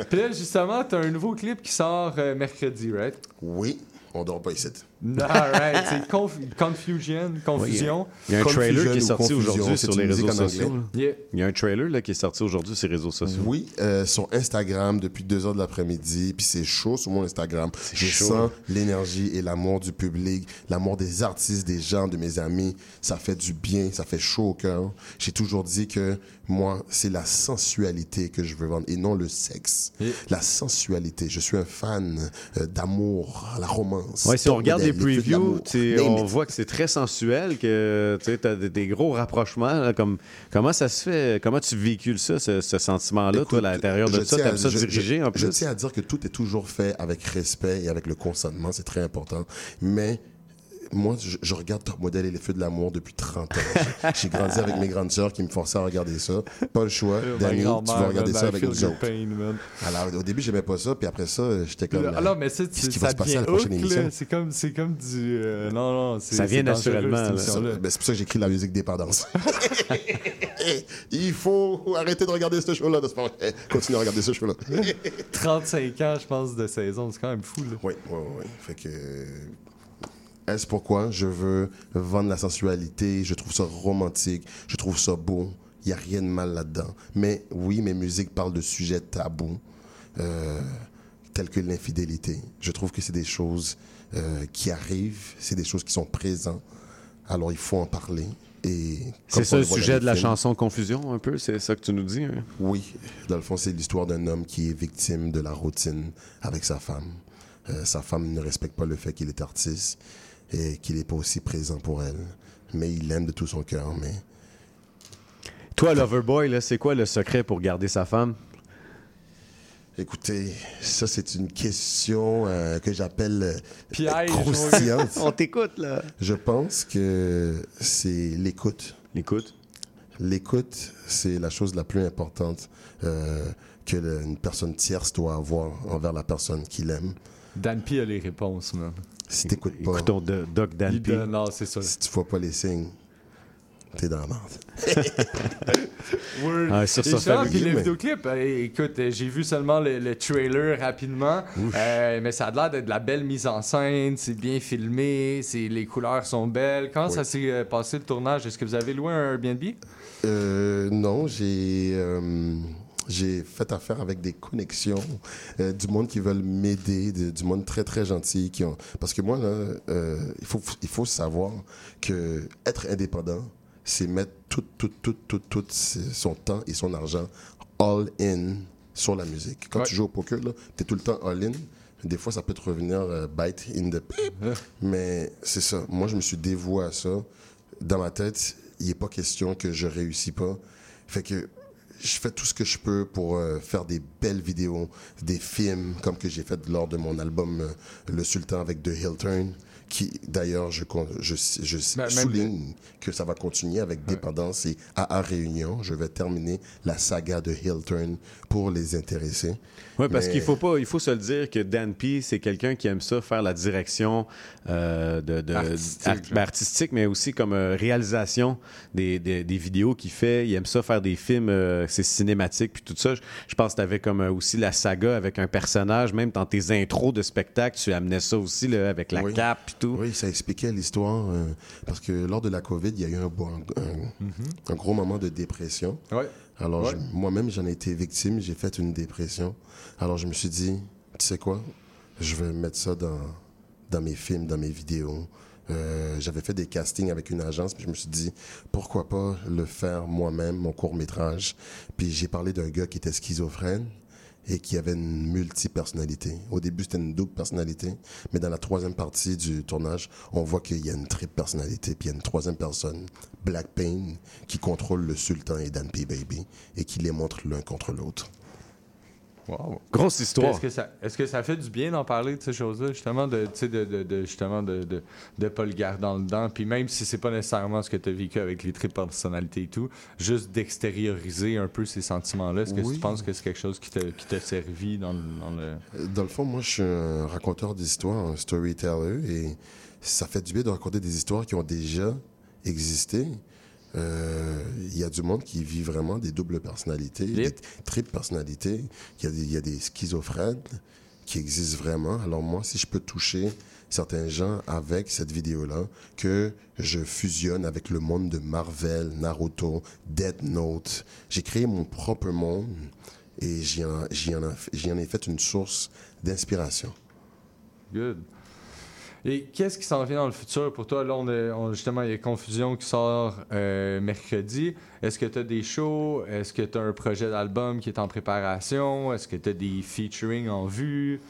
Puis là, justement, t'as un nouveau clip qui sort euh, mercredi, right? Oui, on dort pas ici. Alright, c'est conf- Confusion, Confusion. Il y a un Confusion trailer qui est sorti aujourd'hui sur les réseaux sociaux. Yeah. Il y a un trailer là, qui est sorti aujourd'hui sur les réseaux sociaux. Oui, euh, sur Instagram depuis 2 heures de l'après-midi, puis c'est chaud sur mon Instagram. Je chaud. sens l'énergie et l'amour du public, l'amour des artistes, des gens, de mes amis. Ça fait du bien, ça fait chaud au cœur. J'ai toujours dit que moi, c'est la sensualité que je veux vendre et non le sexe. Et- La sensualité. Je suis un fan euh, d'amour, la romance. Ouais, si on regarde les previews, on it. voit que c'est très sensuel, que tu as des, gros rapprochements. là, comme, comment ça se fait? Comment tu véhicules ça, ce, ce sentiment-là, toi, à l'intérieur de ça? T'aimes ça je- diriger je- en plus? Je tiens à dire que tout est toujours fait avec respect et avec le consentement, c'est très important. Mais moi, je, je regarde Top Model et les Feux de l'amour depuis 30 ans. J'ai- grandi avec mes grandes sœurs qui me forçaient à regarder ça. Pas le choix. Ma Danny, tu vas regarder man, ça I avec nous autres. pain, man. Alors, au début, j'aimais pas ça, puis après ça, j'étais comme. Non, mais c'est, Qu'est-ce qui ça va se passer à la devient prochaine hook, émission? là. C'est comme, c'est comme du. euh, non, non, c'est, Ça vient naturellement. Ben, c'est pour ça que j'écris la musique dépendance. Il faut arrêter de regarder ce show-là. Continuez à regarder ce show-là. 35 ans, je pense, de saison, c'est quand même fou, là. Oui, oui, oui. Fait que. Est-ce pourquoi je veux vendre la sensualité? Je trouve ça romantique. Je trouve ça beau. Il n'y a rien de mal là-dedans. Mais oui, mes musiques parlent de sujets tabous, euh, tels que l'infidélité. Je trouve que c'est des choses euh, qui arrivent, c'est des choses qui sont présentes. Alors, il faut en parler. C'est ça le sujet de la chanson Confusion, un peu? C'est ça que tu nous dis? hein? Oui, dans le fond, c'est l'histoire d'un homme qui est victime de la routine avec sa femme. Euh, sa femme ne respecte pas le fait qu'il est artiste et qu'il n'est pas aussi présent pour elle. Mais il l'aime de tout son cœur. Mais Toi, Loverboy, là, c'est quoi le secret pour garder sa femme? écoutez, ça, c'est une question euh, que j'appelle euh, croustillante. On t'écoute, là. Je pense que c'est l'écoute. L'écoute? L'écoute, c'est la chose la plus importante euh, que le- une personne tierce doit avoir envers la personne qu'il aime. Dan P a les réponses, man. Si t'écoutes pas, Écoutons de- Doc donne- non, c'est ça. si tu vois pas les signes, t'es dans la merde. Word. Ah, sur ça, puis le mais- vidéoclip, euh, écoute, euh, j'ai vu seulement le, le trailer rapidement, euh, mais ça a l'air d'être de la belle mise en scène, c'est bien filmé, c'est, les couleurs sont belles. Comment Oui. ça s'est euh, passé le tournage? Est-ce que vous avez loué un Airbnb? Euh, non, j'ai euh, j'ai fait affaire avec des connexions, euh, du monde qui veulent m'aider, de- du monde très très gentil qui ont. Parce que moi là, euh, il faut il faut savoir que être indépendant, c'est mettre tout tout tout tout tout son temps et son argent all in sur la musique. Quand Ouais. tu joues au poker là, t'es tout le temps all in. Des fois, ça peut te revenir euh, bite in the pip. Mais c'est ça. Moi, je me suis dévoué à ça. Dans ma tête, il n'est pas question que je réussis pas. Fait que je fais tout ce que je peux pour euh, faire des belles vidéos, des films, comme que j'ai fait lors de mon album euh, Le Sultan avec The Hilton, qui d'ailleurs, je, je, je Ben, même- souligne que ça va continuer avec Dépendance et AA Réunion. Je vais terminer la saga de Hilton pour les intéressés. Oui, parce Mais- qu'il faut pas, il faut se le dire que Dan P, c'est quelqu'un qui aime ça faire la direction euh, de, de- Artistique, art- ben, artistique, mais aussi comme euh, réalisation des, des, des vidéos qu'il fait. Il aime ça faire des films, euh, c'est cinématique puis tout ça. Je, je pense que tu avais comme euh, aussi la saga avec un personnage, même dans tes intros de spectacle, tu amenais ça aussi là, avec la Oui. cape puis tout. Oui, ça expliquait l'histoire. euh, parce que lors de la COVID, il y a eu un, bon- un- un gros moment de dépression. Ouais. Alors, Ouais. moi-même, j'en ai été victime. J'ai fait une dépression. Alors, je me suis dit, tu sais quoi? Je vais mettre ça dans, dans mes films, dans mes vidéos. Euh, J'avais fait des castings avec une agence, puis je me suis dit, pourquoi pas le faire moi-même, mon court-métrage. Puis j'ai parlé d'un gars qui était schizophrène et qui avait une multi-personnalité. Au début, c'était une double personnalité, mais dans la troisième partie du tournage, on voit qu'il y a une triple personnalité, puis il y a une troisième personne, Black Pain, qui contrôle le Sultan et Dan P. Baby, et qui les montre l'un contre l'autre. Wow. Grosse histoire. Est-ce que, ça, est-ce que ça fait du bien d'en parler de ces choses-là, justement, de, de, de, de- justement, de, de, de pas le garder dans le dent, puis même si c'est pas nécessairement ce que tu as vécu avec les tripes personnalités et tout, juste d'extérioriser un peu ces sentiments-là, est-ce que Oui. tu penses que c'est quelque chose qui t'a, qui t'a servi dans, le- dans le... Dans le fond, moi, je suis un raconteur d'histoires, un storyteller, et ça fait du bien de raconter des histoires qui ont déjà existé. Euh, Il y a du monde qui vit vraiment des doubles personnalités, des triples personnalités. Il y, a des- il y a des schizophrènes qui existent vraiment. Alors moi, si je peux toucher certains gens avec cette vidéo-là, que je fusionne avec le monde de Marvel, Naruto, Death Note, j'ai créé mon propre monde et j'y en, en, en ai fait une source d'inspiration. Good. Et qu'est-ce qui s'en vient dans le futur pour toi? Là, on justement, il y a Confusion qui sort euh, mercredi. Est-ce que tu as des shows? Est-ce que tu as un projet d'album qui est en préparation? Est-ce que tu as des featuring en vue?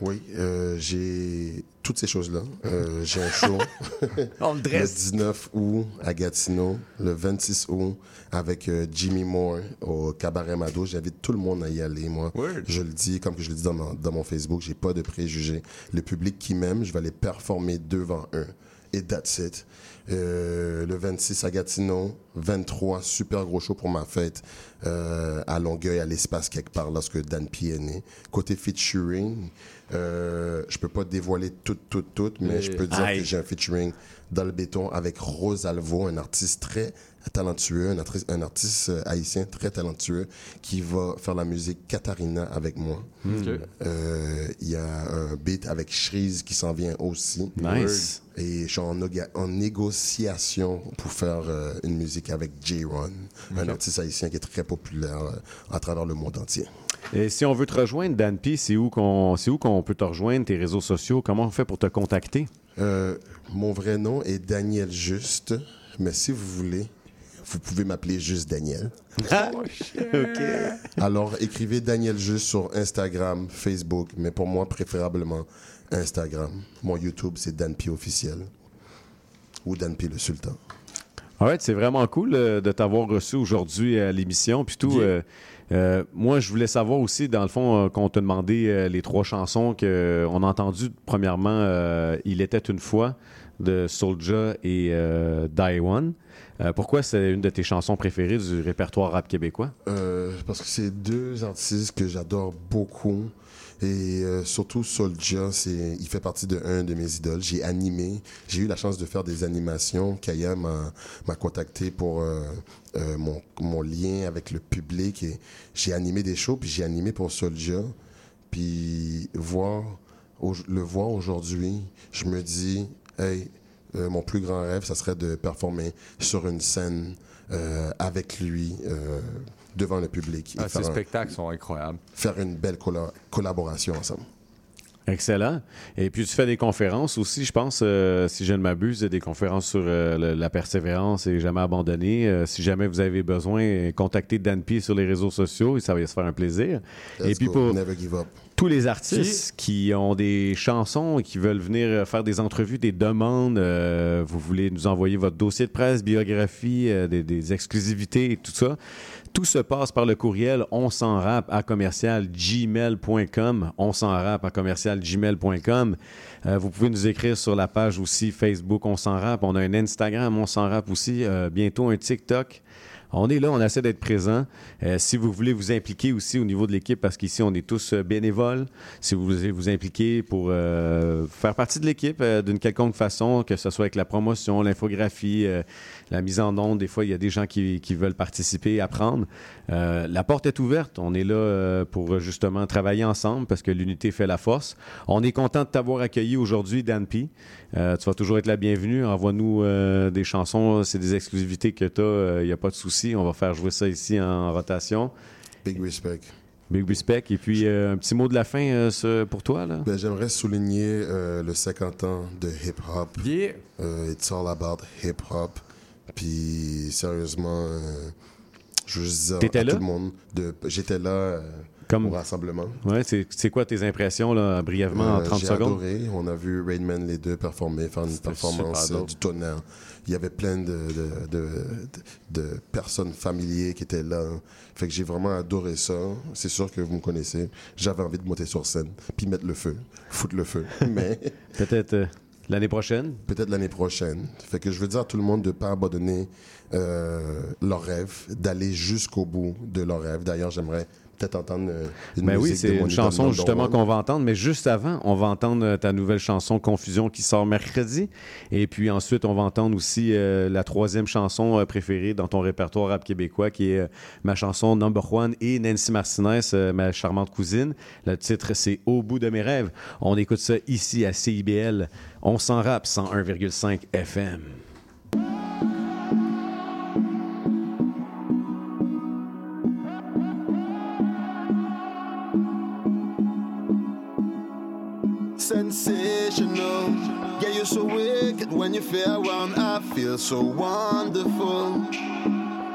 Oui, euh, j'ai toutes ces choses-là. Euh, j'ai un show On le dresse. le 19 août à Gatineau, le 26 août avec euh, Jimmy Moore au Cabaret Mado. J'invite tout le monde à y aller, moi. Je le dis, comme que je le dis dans mon, dans mon Facebook, j'ai pas de préjugés. Le public qui m'aime, je vais aller performer devant eux. et that's it. Euh, le 26 à Gatineau, 23, super gros show pour ma fête euh, à Longueuil, à l'espace quelque part, lorsque Dan P est né. Côté featuring, euh, je peux pas dévoiler tout, tout, tout, mais je peux dire que j'ai un featuring dans le béton avec Rose Alvo, un artiste très talentueux, un artiste, un artiste euh, haïtien très talentueux qui va faire la musique Katharina avec moi. Ok. Euh, Il y a un beat avec Shreeze qui s'en vient aussi. Nice. Et je suis en, négociation pour faire euh, une musique avec J-Ron, un artiste haïtien qui est très populaire euh, à travers le monde entier. Et si on veut te rejoindre, Dan P, c'est où qu'on c'est où qu'on peut te rejoindre, tes réseaux sociaux? Comment on fait pour te contacter? Mon vrai nom est Daniel Juste, mais si vous voulez, vous pouvez m'appeler juste Daniel. OK. Alors, écrivez Daniel Juste sur Instagram, Facebook, mais pour moi, préférablement Instagram. Mon YouTube, c'est Dan P officiel ou Dan P le Sultan. All right, c'est vraiment cool euh, de t'avoir reçu aujourd'hui à l'émission. Puis tout, euh, euh, moi, je voulais savoir aussi, dans le fond, euh, qu'on t'a demandé euh, les trois chansons qu'on a entendues. Premièrement, euh, Il était une fois de Soulja et euh, Die One. Euh, pourquoi c'est une de tes chansons préférées du répertoire rap québécois? Euh, parce que c'est deux artistes que j'adore beaucoup. Et euh, surtout c'est, il fait partie de un de mes idoles. J'ai animé, j'ai eu la chance de faire des animations. Kaya m'a, contacté pour mon, mon lien avec le public. Et j'ai animé des shows, puis j'ai animé pour Soulja. Puis voir, le voir aujourd'hui, je me dis, hey, euh, mon plus grand rêve, ça serait de performer sur une scène euh, avec lui euh, devant le public. et Ah, ces un- spectacles sont incroyables. faire une belle colla- collaboration ensemble. Excellent. Et puis tu fais des conférences aussi, je pense, euh, si je ne m'abuse, des conférences sur euh, le- la persévérance et jamais abandonner. Euh, si jamais vous avez besoin, contactez Dan P sur les réseaux sociaux et ça va se faire un plaisir. Let's et puis go. pour Never give up. Tous les artistes qui ont des chansons et qui veulent venir euh, faire des entrevues, des demandes, euh, vous voulez nous envoyer votre dossier de presse, biographie, euh, des, des exclusivités et tout ça. Tout se passe par le courriel on s'en rap à commercial gmail.com. On s'en rap à commercial gmail.com. Euh, vous pouvez nous écrire sur la page aussi Facebook On s'en rap. On a un Instagram On s'en rap aussi. Euh, bientôt un TikTok. On est là, on essaie d'être présent. Euh, si vous voulez vous impliquer aussi au niveau de l'équipe, parce qu'ici, on est tous euh, bénévoles, si vous voulez vous impliquer pour euh, faire partie de l'équipe d'une quelconque façon, que ce soit avec la promotion, l'infographie, la mise en onde, des fois, il y a des gens qui, qui veulent participer, apprendre. Euh, la porte est ouverte. On est là euh, pour justement travailler ensemble parce que l'unité fait la force. On est content de t'avoir accueilli aujourd'hui, Dan P. Euh, tu vas toujours être la bienvenue. Envoie-nous euh, des chansons. C'est des exclusivités que tu as. Il n'y a pas de souci. On va faire jouer ça ici en rotation. Big respect. Big respect. Et puis, euh, un petit mot de la fin euh, ce- pour toi. Là? Ben, J'aimerais souligner euh, le 50 ans de hip-hop. Euh, it's all about hip-hop. Puis, sérieusement, euh, je veux juste dire T'étais à là? tout le monde, de, j'étais là euh, Comme- au rassemblement. Ouais, c'est c'est quoi tes impressions, là, brièvement, en Euh, 30 j'ai secondes? adoré. On a vu Raidman les deux performer, faire une performance super euh, dope. du tonnerre. Il y avait plein de, de, de, de- de personnes familières qui étaient là. Fait que j'ai vraiment adoré ça. C'est sûr que vous me connaissez. J'avais envie de monter sur scène, puis mettre le feu, foutre le feu. Mais Peut-être euh, l'année prochaine? Peut-être l'année prochaine. Fait que je veux dire à tout le monde de ne pas abandonner euh, leur rêve, d'aller jusqu'au bout de leur rêve. D'ailleurs, j'aimerais peut-être entendre euh, une Ben oui, musique c'est de mon une chanson justement one. qu'on va entendre, mais juste avant, on va entendre euh, ta nouvelle chanson Confusion qui sort mercredi. Et puis ensuite, on va entendre aussi euh, la troisième chanson préférée dans ton répertoire rap québécois qui est euh, ma chanson Number One et Nancy Martinez, euh, ma charmante cousine. Le titre, c'est Au bout de mes rêves. On écoute ça ici à CIBL. On s'en rappe 101,5 FM. Sensational. Yeah, you're so wicked when you feel around. I feel so wonderful.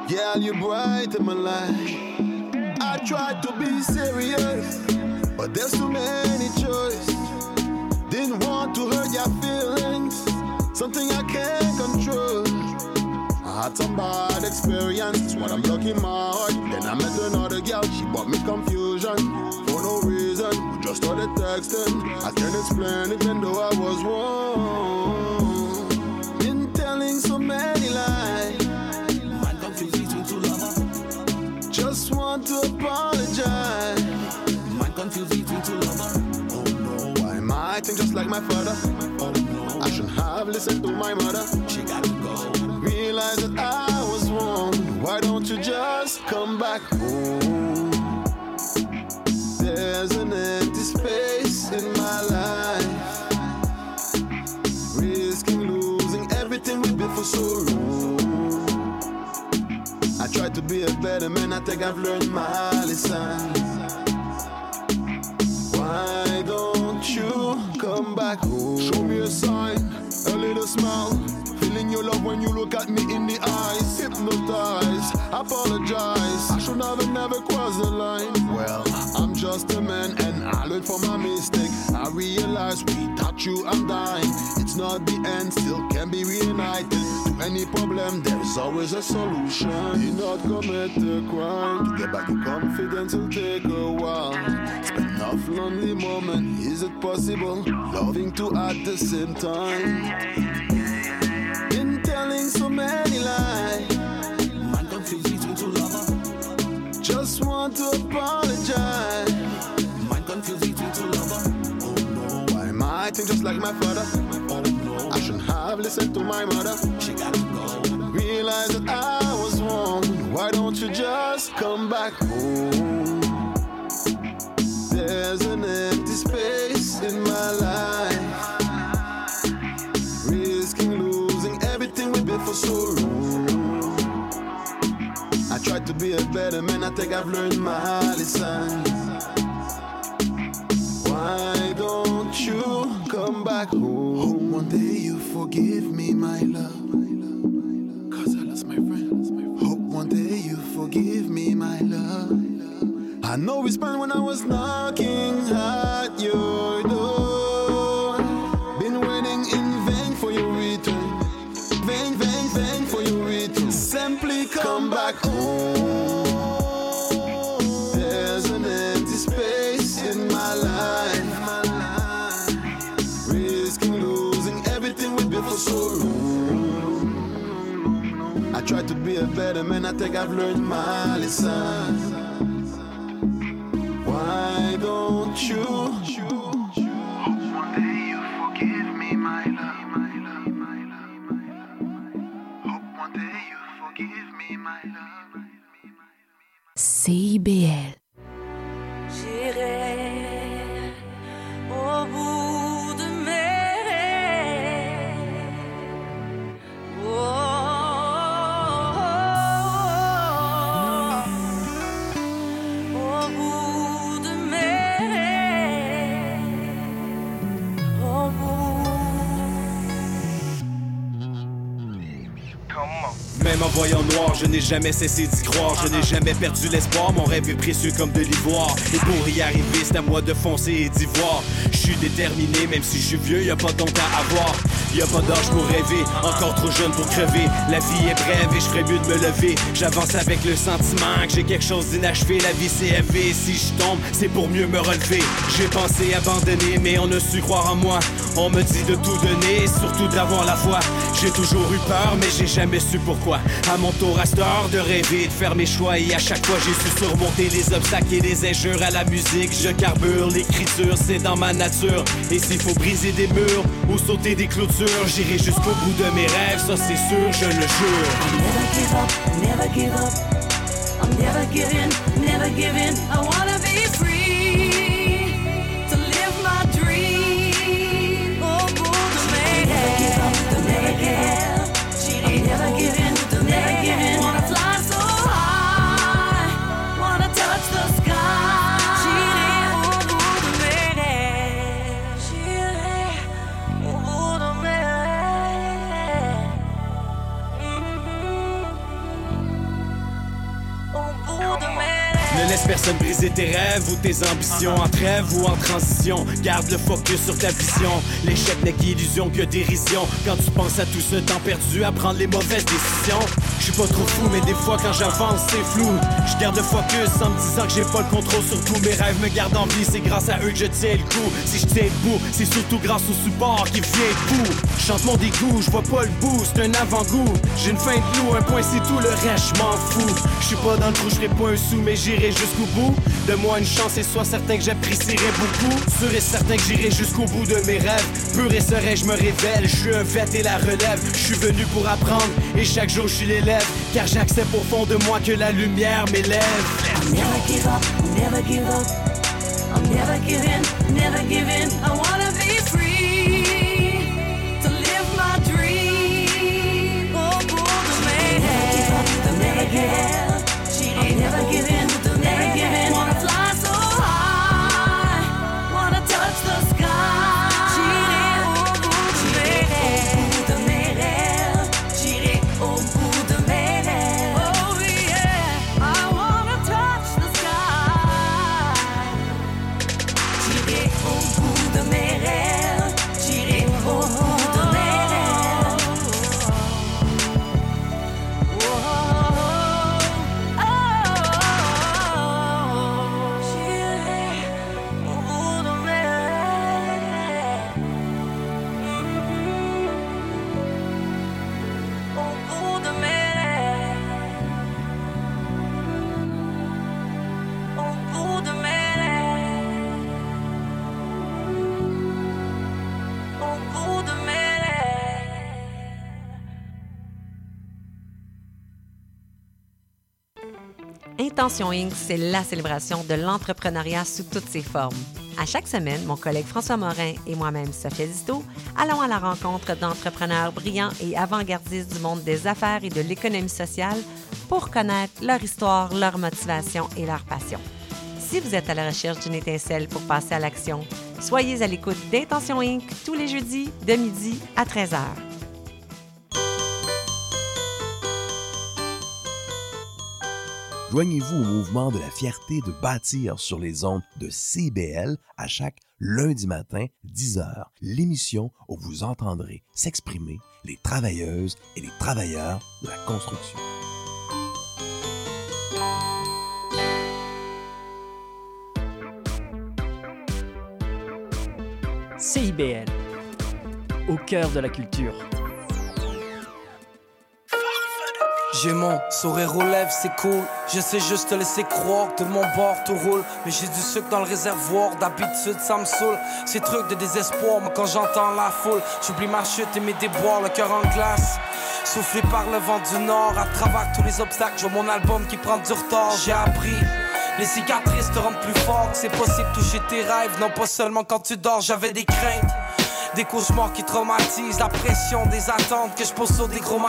Yeah, you're bright in my life. I tried to be serious, but there's too many choices. Didn't want to hurt your feelings, something I can't control. I had some bad experience when I'm looking in my heart. Then I met another girl, she brought me confusion just started texting. I can't explain even though I was wrong. Been telling so many lies. Just want to apologize. Man confused between two lovers. Oh no, why am I acting just like my father? Oh no, I should have listened to my mother. She got to go. Realize that I was wrong. Why don't you just come back home? There's an empty space in my life. Risking losing everything we built for so long. I try to be a better man, I think I've learned my lesson. Why don't you come back home? Show me a sign, a little smile. Feeling your love when you look at me in the eyes. Hypnotized, apologize. I should have never crossed the line. Well, I'm just a man and I learned from my mistake. I realize we without you I'm dying. It's not the end, still can be reunited. To any problem, there's always a solution. Do not commit a crime. To get back your confidence will take a while. Spend enough lonely moment. Is it possible? Loving two at the same time. Many lies. Man confused between two lovers. Just want to apologize. Man confused between two lovers. Oh no, why am I acting just like my father? Oh no, I shouldn't have listened to my mother. She got to go. Realize that I was wrong. Why don't you just come back home? There's an empty space in my life. For so long. I tried to be a better man, I think I've learned my lesson. Why don't you come back home? Hope one day you forgive me, my love. Cause I lost my friend. Hope one day you forgive me, my love. I know it's bad when I was knocking at come back home. There's an empty space in my life. Risking losing everything we built for so long. I tried to be a better man, I think I've learned my lesson. Why don't you? CIBL. Voyant noir, je n'ai jamais cessé d'y croire. Je n'ai jamais perdu l'espoir, mon rêve est précieux comme de l'ivoire. Et pour y arriver, c'est à moi de foncer et d'y voir. Je suis déterminé, même si je suis vieux, y a pas de temps à avoir. Y a pas d'âge pour rêver, encore trop jeune pour crever. La vie est brève et je mieux de me lever. J'avance avec le sentiment que j'ai quelque chose d'inachevé. La vie c'est élevé, si je tombe, c'est pour mieux me relever. J'ai pensé abandonner, mais on a su croire en moi. On me dit de tout donner, surtout d'avoir la foi. J'ai toujours eu peur, mais j'ai jamais su pourquoi. À mon tour, à cette heure de rêver, de faire mes choix, et à chaque fois j'ai su surmonter les obstacles et les injures à la musique. Je carbure, l'écriture, c'est dans ma nature. Et s'il faut briser des murs ou sauter des clôtures, j'irai jusqu'au bout de mes rêves, ça c'est sûr, je le jure. Never give up, never give up. I'm never giving, never giving. I wanna personne briser tes rêves ou tes ambitions en trêve ou en transition. Garde le focus sur ta vision. L'échec n'est qu'illusion que dérision. Quand tu penses à tout ce temps perdu à prendre les mauvaises décisions. Suis pas trop fou, mais des fois quand j'avance, c'est flou. Je garde le focus en me disant que j'ai pas le contrôle sur tous mes rêves me gardent en vie. C'est grâce à eux que je tiens le coup. Si je tiens debout, c'est surtout grâce au support qui vient de bout. Je chante mon dégoût, je vois pas le bout, c'est un avant-goût. J'ai une fin de loup, un point c'est tout, le reste je m'en fous. Je suis pas dans le trou, je pas un sou, mais j'irai jusqu'au bout. De moi une chance et sois certain que j'apprécierai beaucoup. Sûr et certain que j'irai jusqu'au bout de mes rêves. Pur et serein, je me révèle. Je suis un vet et la relève. Je suis venu pour apprendre et chaque jour je suis l'élève. Car j'accepte au fond de moi que la lumière m'élève. I'll never give up, never give up. I'll never give in, never give in. I wanna be free to live my dream. Oh. Never give up, Intention Inc., c'est la célébration de l'entrepreneuriat sous toutes ses formes. À chaque semaine, mon collègue François Morin et moi-même, Sophia Zito, allons à la rencontre d'entrepreneurs brillants et avant-gardistes du monde des affaires et de l'économie sociale pour connaître leur histoire, leur motivation et leur passion. Si vous êtes à la recherche d'une étincelle pour passer à l'action, soyez à l'écoute d'Intention Inc. tous les jeudis de midi à 13h. Joignez-vous au mouvement de la fierté de bâtir sur les ondes de CBL à chaque lundi matin, 10h, l'émission où vous entendrez s'exprimer les travailleuses et les travailleurs de la construction. CIBL, au cœur de la culture. J'ai mon sourire aux c'est cool. Je sais juste te laisser croire que de mon bord tout roule. Mais j'ai du sucre dans le réservoir, d'habitude ça me saoule. Ces trucs de désespoir, moi quand j'entends la foule, j'oublie ma chute et mes déboires, le cœur en glace. Soufflé par le vent du nord, à travers tous les obstacles, je vois mon album qui prend du retard. J'ai appris. Les cicatrices te rendent plus fort, c'est possible toucher tes rêves, non pas seulement quand tu dors, j'avais des craintes. Des cauchemars qui traumatisent, la pression des attentes que je pose sur des gros.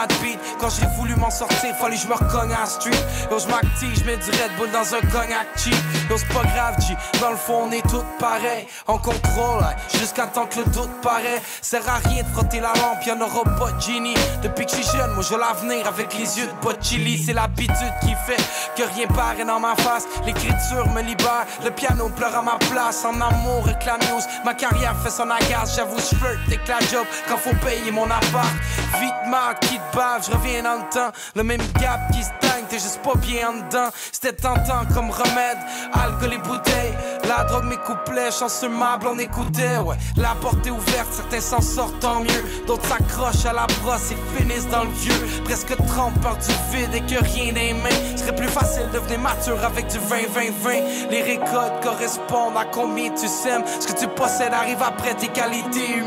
Quand j'ai voulu m'en sortir, fallu que je me recogne à street. Yo, je m'active, je mets du Red Bull dans un cognac cheap. Yo, c'est pas grave, G. Dans le fond, on est tous pareils. En contrôle, ouais, jusqu'à temps que le doute paraît. Sert à rien de frotter la lampe, y'en aura pas de génie. Depuis que je suis jeune, moi, je l'avenir avec les yeux de chili. C'est l'habitude qui fait que rien paraît dans ma face. L'écriture me libère, le piano pleure à ma place. En amour avec la news, ma carrière fait son agace. J'avoue, je flirt avec la job quand faut payer mon appart. Vite, ma qui te bave, je reviens dans le temps. Le même gap qui stagne, t'es juste pas bien en dedans. C'était tentant comme remède, alcool et bouteilles. La drogue, mes couplets, chanceux ma blonde écoutait. Ouais, la porte est ouverte, certains s'en sortent tant mieux. D'autres s'accrochent à la brosse et finissent dans le vieux. Presque trempent par du vide et que rien n'est main. Serait plus facile de devenir mature avec du 20-20-20. Les récoltes correspondent à combien tu sèmes. Ce que tu possèdes arrive après tes qualités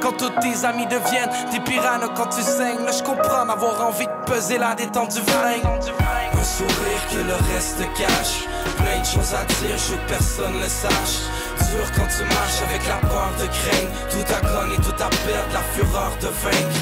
Quand tous tes amis deviennent des piranhas quand tu saignes. Là, je comprends d'avoir envie de peser la détente du flingue. Un sourire que le reste cache. Plein de choses à dire, je veux que personne le sache. Dur quand tu marches avec la peur de craindre. Tout à gagner, tout à perdre, la fureur de vaincre.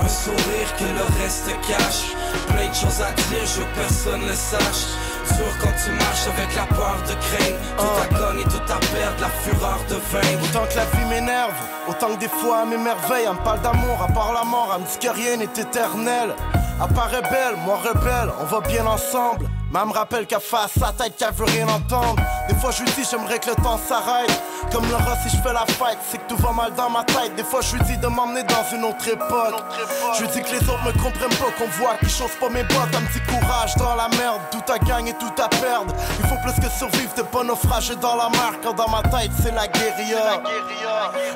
Un sourire que le reste cache. Plein de choses à dire, je veux que personne le sache. Dur quand tu marches avec la peur de craindre. Tout à gagner, tout à perdre, la fureur de vaincre. Autant que la vie m'énerve, autant que des fois elle m'émerveille. Elle me parle d'amour, à part la mort, elle me dit que rien n'est éternel. Apparaît belle, moi rebelle, on va bien ensemble. Elle me rappelle qu'elle face sa tête, qu'elle veut rien entendre. Des fois, je lui dis, j'aimerais que le temps s'arrête. Comme Laura, si je fais la fête, c'est que tout va mal dans ma tête. Des fois, je lui dis de m'emmener dans une autre époque. Je lui dis que les autres me comprennent pas, qu'on voit qu'ils chaussent pas mes bottes. Un petit courage dans la merde, tout à gagner, tout à perdre. Il faut plus que survivre, t'es pas naufragé dans la mer. Quand dans ma tête, c'est la guérilla.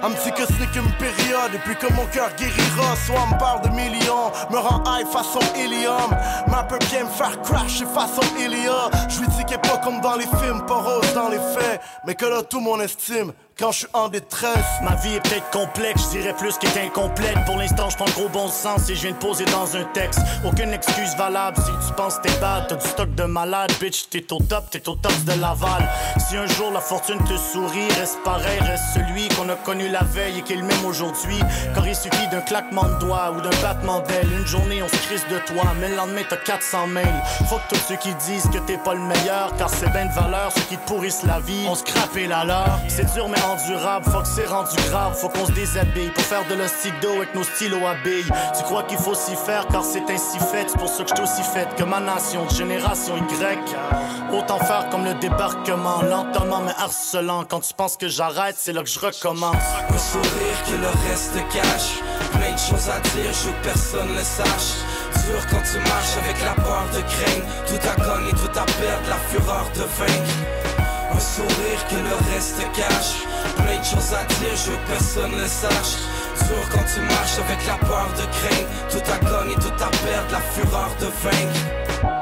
Me dit que ce n'est qu'une période, et puis que mon cœur guérira. Soit elle me parle de millions, me rend high façon hélium. Mais elle peut bien me faire crasher façon Ilia. Je lui dis qu'elle pas comme dans les films, pas rose dans les faits. Mais que là, tout mon estime quand je suis en détresse. Ma vie est peut-être complexe, je dirais plus qu'elle est incomplète. Pour l'instant, je prends le gros bon sens et je viens de poser dans un texte. Aucune excuse valable si tu penses t'es bad. T'as du stock de malade, bitch, t'es au top, t'es au top de Laval. Si un jour la fortune te sourit, reste pareil, reste celui qu'on a connu la veille et qui est le même aujourd'hui. Car il suffit d'un claquement de doigts ou d'un battement d'aile. Une journée, on se crisse de toi, mais le lendemain, t'as 400 mails. Faut que tous ceux qui disent que t'es pas le meilleur, car c'est ben de valeur, ceux qui te pourrissent la vie. On se crape la leur. C'est dur, mais endurable, faut que c'est rendu grave, faut qu'on se déshabille pour faire de l'ostido avec nos stylos à billes. Tu crois qu'il faut s'y faire car c'est ainsi fait, c'est pour ça que je aussi fait que ma nation, de génération Y. Autant faire comme le débarquement, lentement mais harcelant. Quand tu penses que j'arrête, c'est là que je recommence. Un sourire que le reste cache. Plein de choses à dire, je veux que personne ne sache. Dur quand tu marches avec la peur de craindre. Tout à gagner, tout à perdre, la fureur de vaincre. Sourire que le reste cache. Plein de choses à dire, je veux que personne ne sache. Dur quand tu marches avec la peur de craindre. Tout à gagner, tout à perdre, la fureur de vaincre.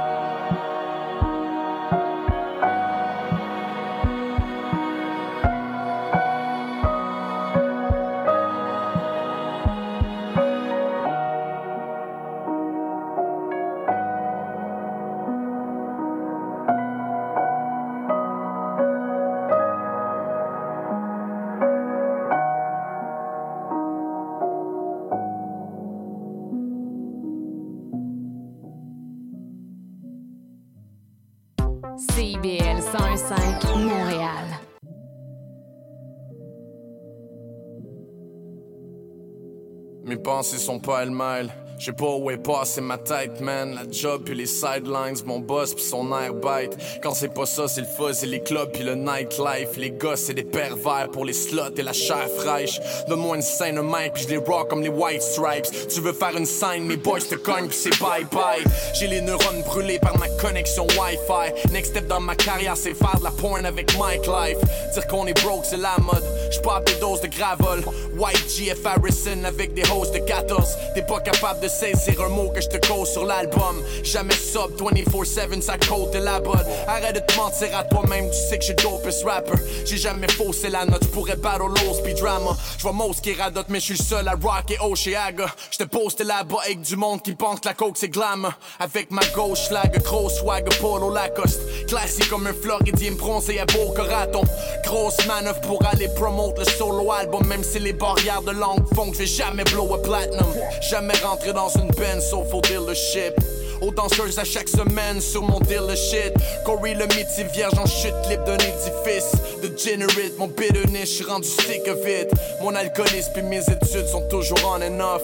Pensées sont pas elles-mêmes. Je sais pas où est passé ma tête, man. La job puis les sidelines, mon boss puis son air bête. Quand c'est pas ça, c'est le fuzz et les clubs puis le nightlife. Les gosses, c'est des pervers pour les slots et la chair fraîche. Donne-moi une scène, un mic puis je rock comme les white stripes. Tu veux faire une scène, mes boys te cognent puis c'est bye bye. J'ai les neurones brûlés par ma connexion Wi-Fi. Next step dans ma carrière, c'est faire de la porn avec Mike Life. Dire qu'on est broke, c'est la mode. J'pop des doses de gravel. White GF Harrison avec des hosts de 14. T'es pas capable de saisir un mot que je te cause sur l'album. Jamais sub 24-7, ça code de la bonne. Arrête de te mentir à toi-même, tu sais que je suis dopest rapper. J'ai jamais faussé la note, j'pourrais battle low speed drama. J'vois Mose qui radote, mais je suis le seul à rock et Oceaga. J'te poste là-bas avec du monde qui pense que la coke c'est glam. Avec ma gauche schlag, gros swag, polo Lacoste. Classique comme un Floridien bronzé à Boca Raton. Grosse manœuvre pour aller promote le solo album, même si les barrières de langue font que je vais jamais blow a platinum. Jamais rentrer dans une benne sauf au dealership. Aux danseuses à chaque semaine sur mon deal shit. Corey le métier vierge en chute libre d'un édifice. Degenerate, mon bitterness, j'suis rendu sick of it. Mon alcoolisme puis mes études sont toujours on and off.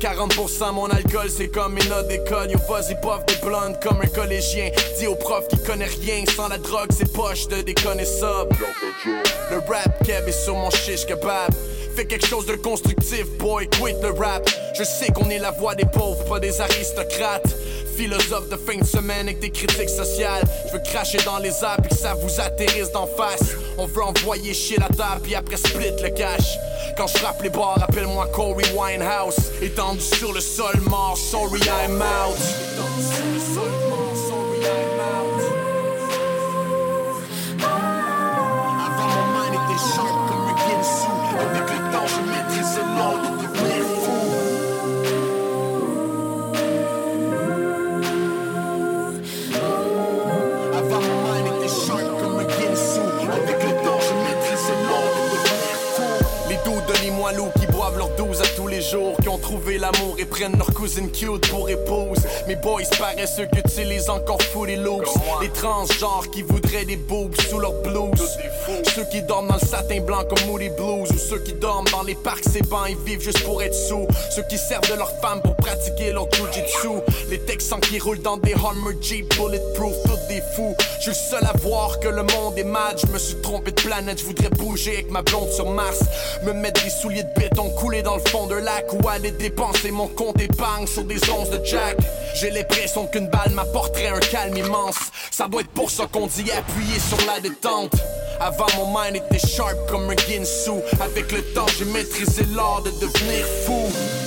40% mon alcool c'est comme une notes d'école Yo vas-y des blondes comme un collégien Dis au prof qui connaît rien Sans la drogue c'est poche de déconner ça Le rap keb est sur mon shish kebab Fais quelque chose de constructif boy quit le rap. Je sais qu'on est la voix des pauvres pas des aristocrates. Philosophe de fin de semaine avec des critiques sociales. Je veux cracher dans les arbres puis que ça vous atterrisse d'en face. On veut envoyer chier la table puis après split le cash. Quand je frappe les bars appelle-moi Corey Winehouse. Étendu sur le sol mort sorry I'm out. Étendu sur le sol mort sorry I'm out l'amour et prennent leur cousine cute pour épouse. Mes boys paraissent ceux qui utilisent encore Footy Loops. Les transgenres qui voudraient des boobs sous leur blouse. Ceux qui dorment dans le satin blanc comme Moody Blues. Ou ceux qui dorment dans les parcs, ces bancs et vivent juste pour être sous. Ceux qui servent de leur femme pour pratiquer leur jujitsu. Les Texans qui roulent dans des Hummer Jeep bulletproof, tous des fous. Je suis le seul à voir que le monde est mad. Je me suis trompé de planète, je voudrais bouger avec ma blonde sur Mars. Me mettre des souliers de béton coulés dans le fond d'un lac ou aller dépenser mon compte épargne sur des onces de Jack. J'ai l'impression qu'une balle m'apporterait un calme immense. Ça doit être pour ça qu'on dit appuyer sur la détente. Avant mon mind était sharp comme un Ginsu. Avec le temps j'ai maîtrisé l'art de devenir fou.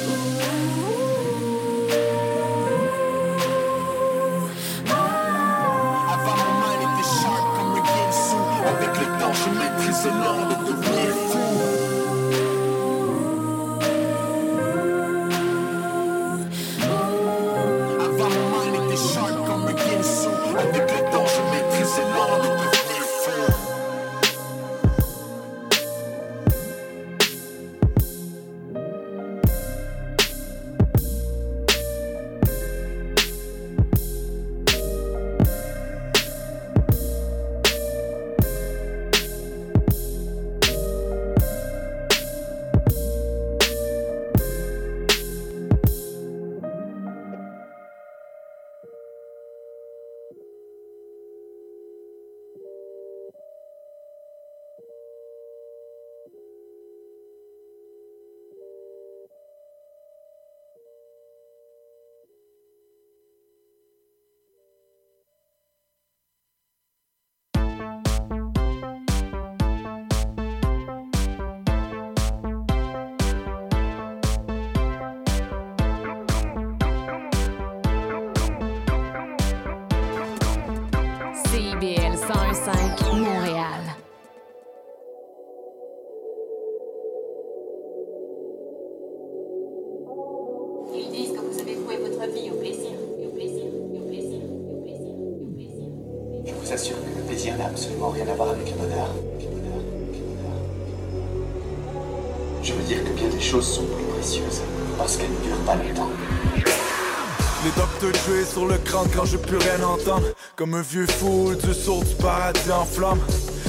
Quand je peux rien entendre. Comme un vieux fou du sourd du paradis en flammes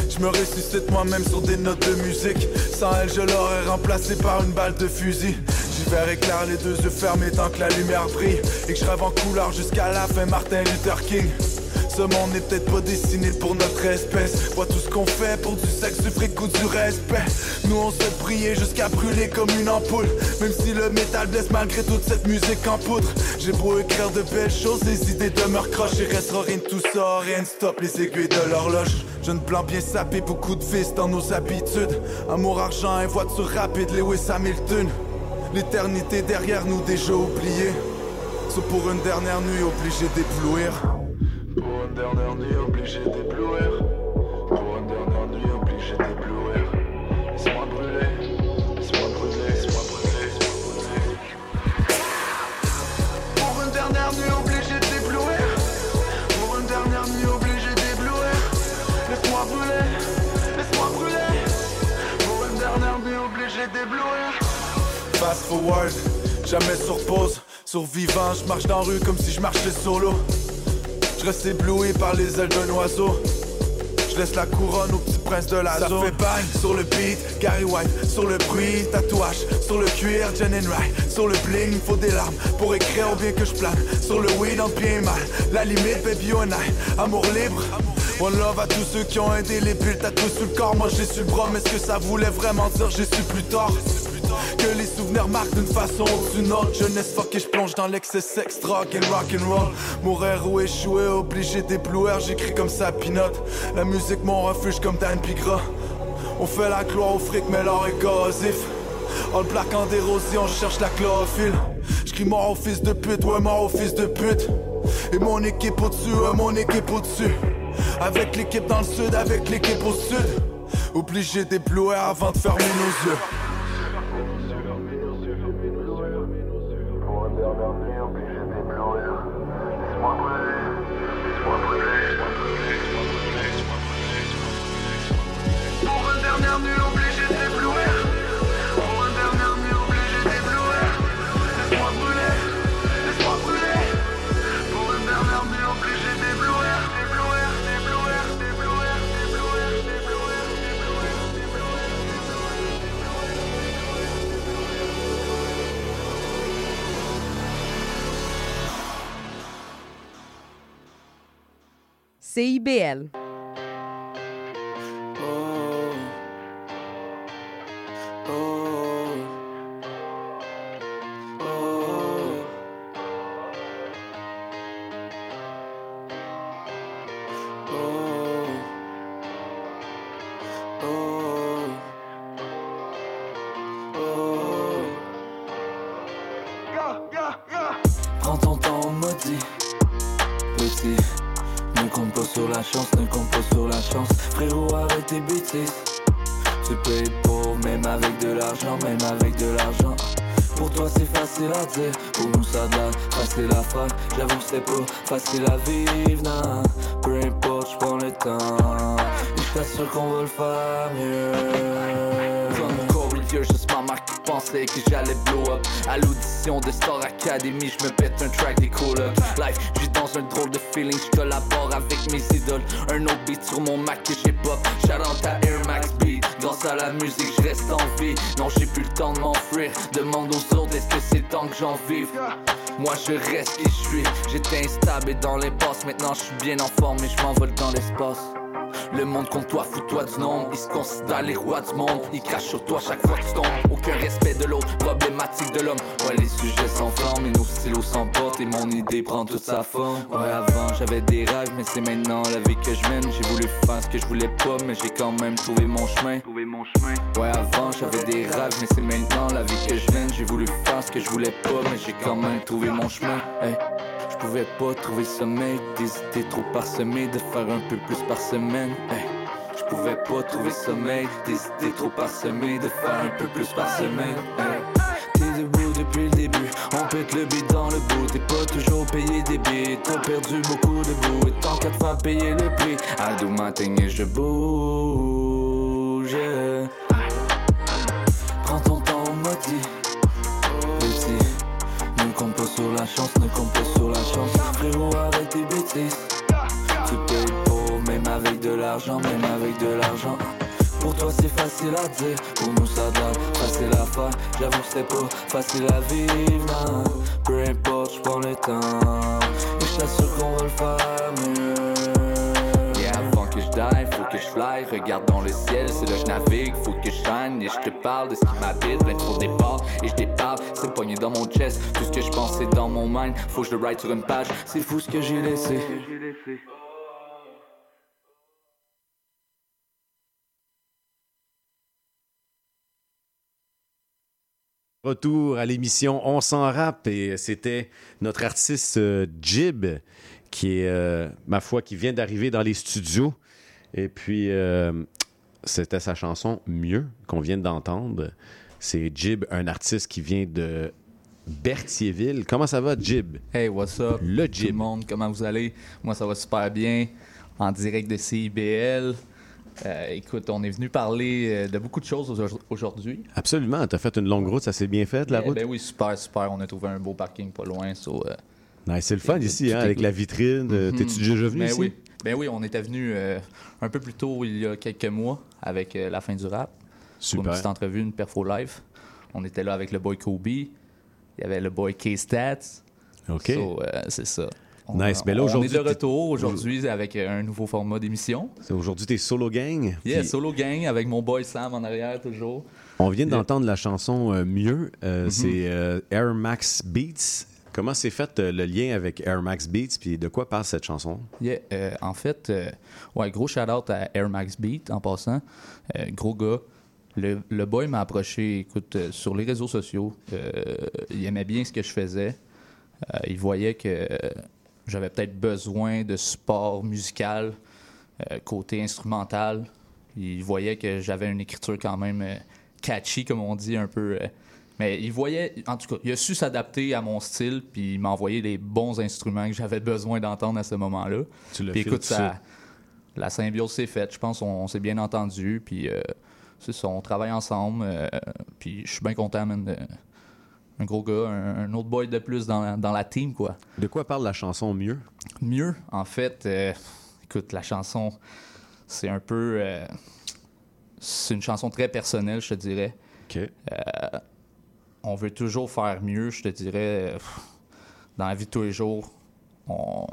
Je me ressuscite moi-même sur des notes de musique. Sans elle je l'aurais remplacé par une balle de fusil. J'y verrai clair les deux yeux fermés tant que la lumière brille. Et que je rêve en couleur jusqu'à la fin Martin Luther King ce monde n'est peut-être pas destiné pour notre espèce. Vois tout ce qu'on fait pour du sexe, du fric ou du respect. Nous on se prier jusqu'à brûler comme une ampoule. Même si le métal blesse malgré toute cette musique en poudre. J'ai beau écrire de belles choses, les idées demeurent croches. Il restera rien tout ça, rien ne stop les aiguilles de l'horloge. Jeune blanc bien sapé, beaucoup de fils dans nos habitudes. Amour, argent et voiture rapide, Lewis Hamilton. L'éternité derrière nous déjà oubliée. Sauf pour une dernière nuit obligé d'éblouir. Dernière nuit obligé d'éblouir Pour une dernière nuit obligé d'éblouir Laisse-moi brûler Laisse-moi brûler Laisse-moi brûler Laisse-moi brûler. Pour une dernière nuit obligé d'éblouir Pour une dernière nuit obligé d'éblouir Laisse-moi brûler Laisse-moi brûler. Pour une dernière nuit obligé d'éblouir Fast forward, jamais sur pause. Survivant, je marche dans la rue comme si je marchais solo je reste ébloui par les ailes d'un oiseau. Je laisse la couronne au petit prince de la Ça fait bang sur le beat, Gary White sur le bruit, tatouage sur le cuir, Jen and Rye sur le bling, faut des larmes pour écrire au bien que je plane sur le weed en bien et mal. La limite, baby on I, amour libre. One love à tous ceux qui ont aidé les bulles tatoués sur le corps. Moi j'ai su le bras, mais ce que ça voulait vraiment dire, j'ai su plus tard? Que les souvenirs marquent d'une façon ou d'une autre. Jeunesse fuck et je plonge dans l'excès sex, drug and rock and roll. Mourir ou échouer, obligé d'éblouir, j'écris comme ça. La musique mon refuge comme Dan Pigra. On fait la gloire au fric, mais l'or est corrosif. En le plaquant d'érosion, je cherche la chlorophylle. J'cris mort au fils de pute, ouais, mort au fils de pute. Et mon équipe au-dessus, ouais, mon équipe au-dessus. Avec l'équipe dans le sud, avec l'équipe au sud. Obligé d'éblouir avant de fermer nos yeux. CIBL. Les rois du monde. Ils crachent sur toi chaque fois que tu tombes. Aucun respect de l'autre, problématique de l'homme. Ouais, les sujets s'enflamment et nos stylos s'emportent. Et mon idée prend toute sa forme. Ouais, avant j'avais des rêves, mais c'est maintenant la vie que je mène. J'ai voulu faire ce que je voulais pas, mais j'ai quand même trouvé mon chemin. Ouais, avant j'avais des rêves, mais c'est maintenant la vie que je mène. J'ai voulu faire ce que je voulais pas, mais j'ai quand même trouvé mon chemin. Hey. Je pouvais pas trouver le sommeil, des idées trop parsemées, de faire un peu plus par semaine. Hey. Pouvais pas trouver sommeil, des idées trop parsemées, de faire un peu plus par semaine. T'es debout depuis le début, on pète le beat dans le bout. T'es pas toujours payé des billets, t'as perdu beaucoup de bout. Et tant qu'à te faire payer le prix, à matin et je bouge. Prends ton temps, maudit. Petit, ne compte pas sur la chance, ne compte pas sur la chance. Frérot, arrête tes bêtises. L'argent, même avec de l'argent. Pour toi c'est facile à dire, pour nous ça donne facile à faire. J'avoue que c'est pas facile à vivre, non. Peu importe, j'prends le temps. Et j't'assure qu'on va le faire mieux. Yeah, avant que je die, faut que je fly. Regarde dans le ciel, c'est là que je navigue. Faut que je shine et je te parle de ce qui m'habite. Plein trop départ et je déparle. C'est pogné dans mon chest. Tout ce que je pense c'est dans mon mind. Faut que je le write sur une page. C'est fou ce que j'ai laissé. Retour à l'émission On s'en rappe et c'était notre artiste euh, Jib qui est, euh, ma foi, qui vient d'arriver dans les studios. Et puis, euh, c'était sa chanson Mieux qu'on vient d'entendre. C'est Jib, un artiste qui vient de Berthierville. Comment ça va, Jib? Hey, what's up? Le Tout Jib. le monde, comment vous allez? Moi, ça va super bien. En direct de CIBL. Euh, écoute, on est venu parler euh, de beaucoup de choses aujourd- aujourd'hui. Absolument. Tu as fait une longue route, ça s'est bien fait, la Eh route? Ben oui, super, super. On a trouvé un beau parking pas loin. so, euh, Nice, c'est le fun ici, hein, avec la vitrine. T'es-tu déjà venu ben ici? Oui. Ben oui, on était venu euh, un peu plus tôt, il y a quelques mois, avec la fin du rap. Pour Super. une petite entrevue, une perfo live. On était là avec le boy Kobe. Il y avait le boy K-Stats. OK. So, c'est ça. On, Nice. Mais là, on aujourd'hui, est de retour aujourd'hui avec euh, un nouveau format d'émission. Aujourd'hui, t'es solo gang? Yeah, Puis solo gang avec mon boy Sam en arrière toujours. On vient d'entendre la chanson euh, Mieux. Euh, Mhm. C'est euh, Air Max Beats. Comment s'est fait le lien avec Air Max Beats? Puis de quoi parle cette chanson? Yeah, en fait, ouais, gros shout-out à Air Max Beat en passant. Gros gars. Le, le boy m'a approché, écoute, sur les réseaux sociaux. Il aimait bien ce que je faisais. Il voyait que j'avais peut-être besoin de support musical euh, côté instrumental. Il voyait que j'avais une écriture quand même euh, catchy, comme on dit, un peu. euh, mais il voyait, en tout cas, il a su s'adapter à mon style, puis il m'a envoyé les bons instruments que j'avais besoin d'entendre à ce moment-là. Tu l'as Puis écoute, ça, la symbiose s'est faite. Je pense qu'on on s'est bien entendu, puis c'est ça, on travaille ensemble. puis je suis bien content, man, de- un gros gars, un, un autre boy de plus dans la, dans la team, quoi. De quoi parle la chanson Mieux? Mieux, en fait, euh, écoute, la chanson, c'est un peu. euh, c'est une chanson très personnelle, je te dirais. OK. Euh, on veut toujours faire mieux, je te dirais. euh, pff, dans la vie de tous les jours, on-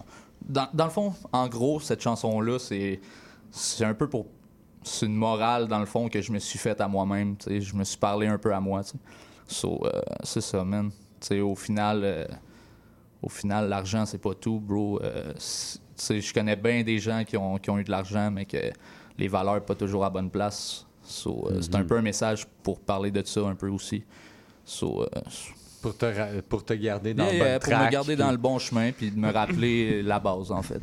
dans, dans le fond, en gros, cette chanson-là, c'est c'est un peu pour. C'est une morale, dans le fond, que je me suis faite à moi-même. tu sais. Je me suis parlé un peu à moi. tu sais. So, euh, c'est ça, man. Tu sais, au final, euh, au final, l'argent, c'est pas tout, bro. Euh, je connais bien des gens qui ont, qui ont eu de l'argent, mais que les valeurs pas toujours à bonne place. So, euh, C'est un Mhm. peu un message pour parler de ça un peu aussi. So, Pour te, pour te garder dans Yeah, le yeah, bon pour me garder puis- dans le bon chemin puis de me rappeler la base en fait.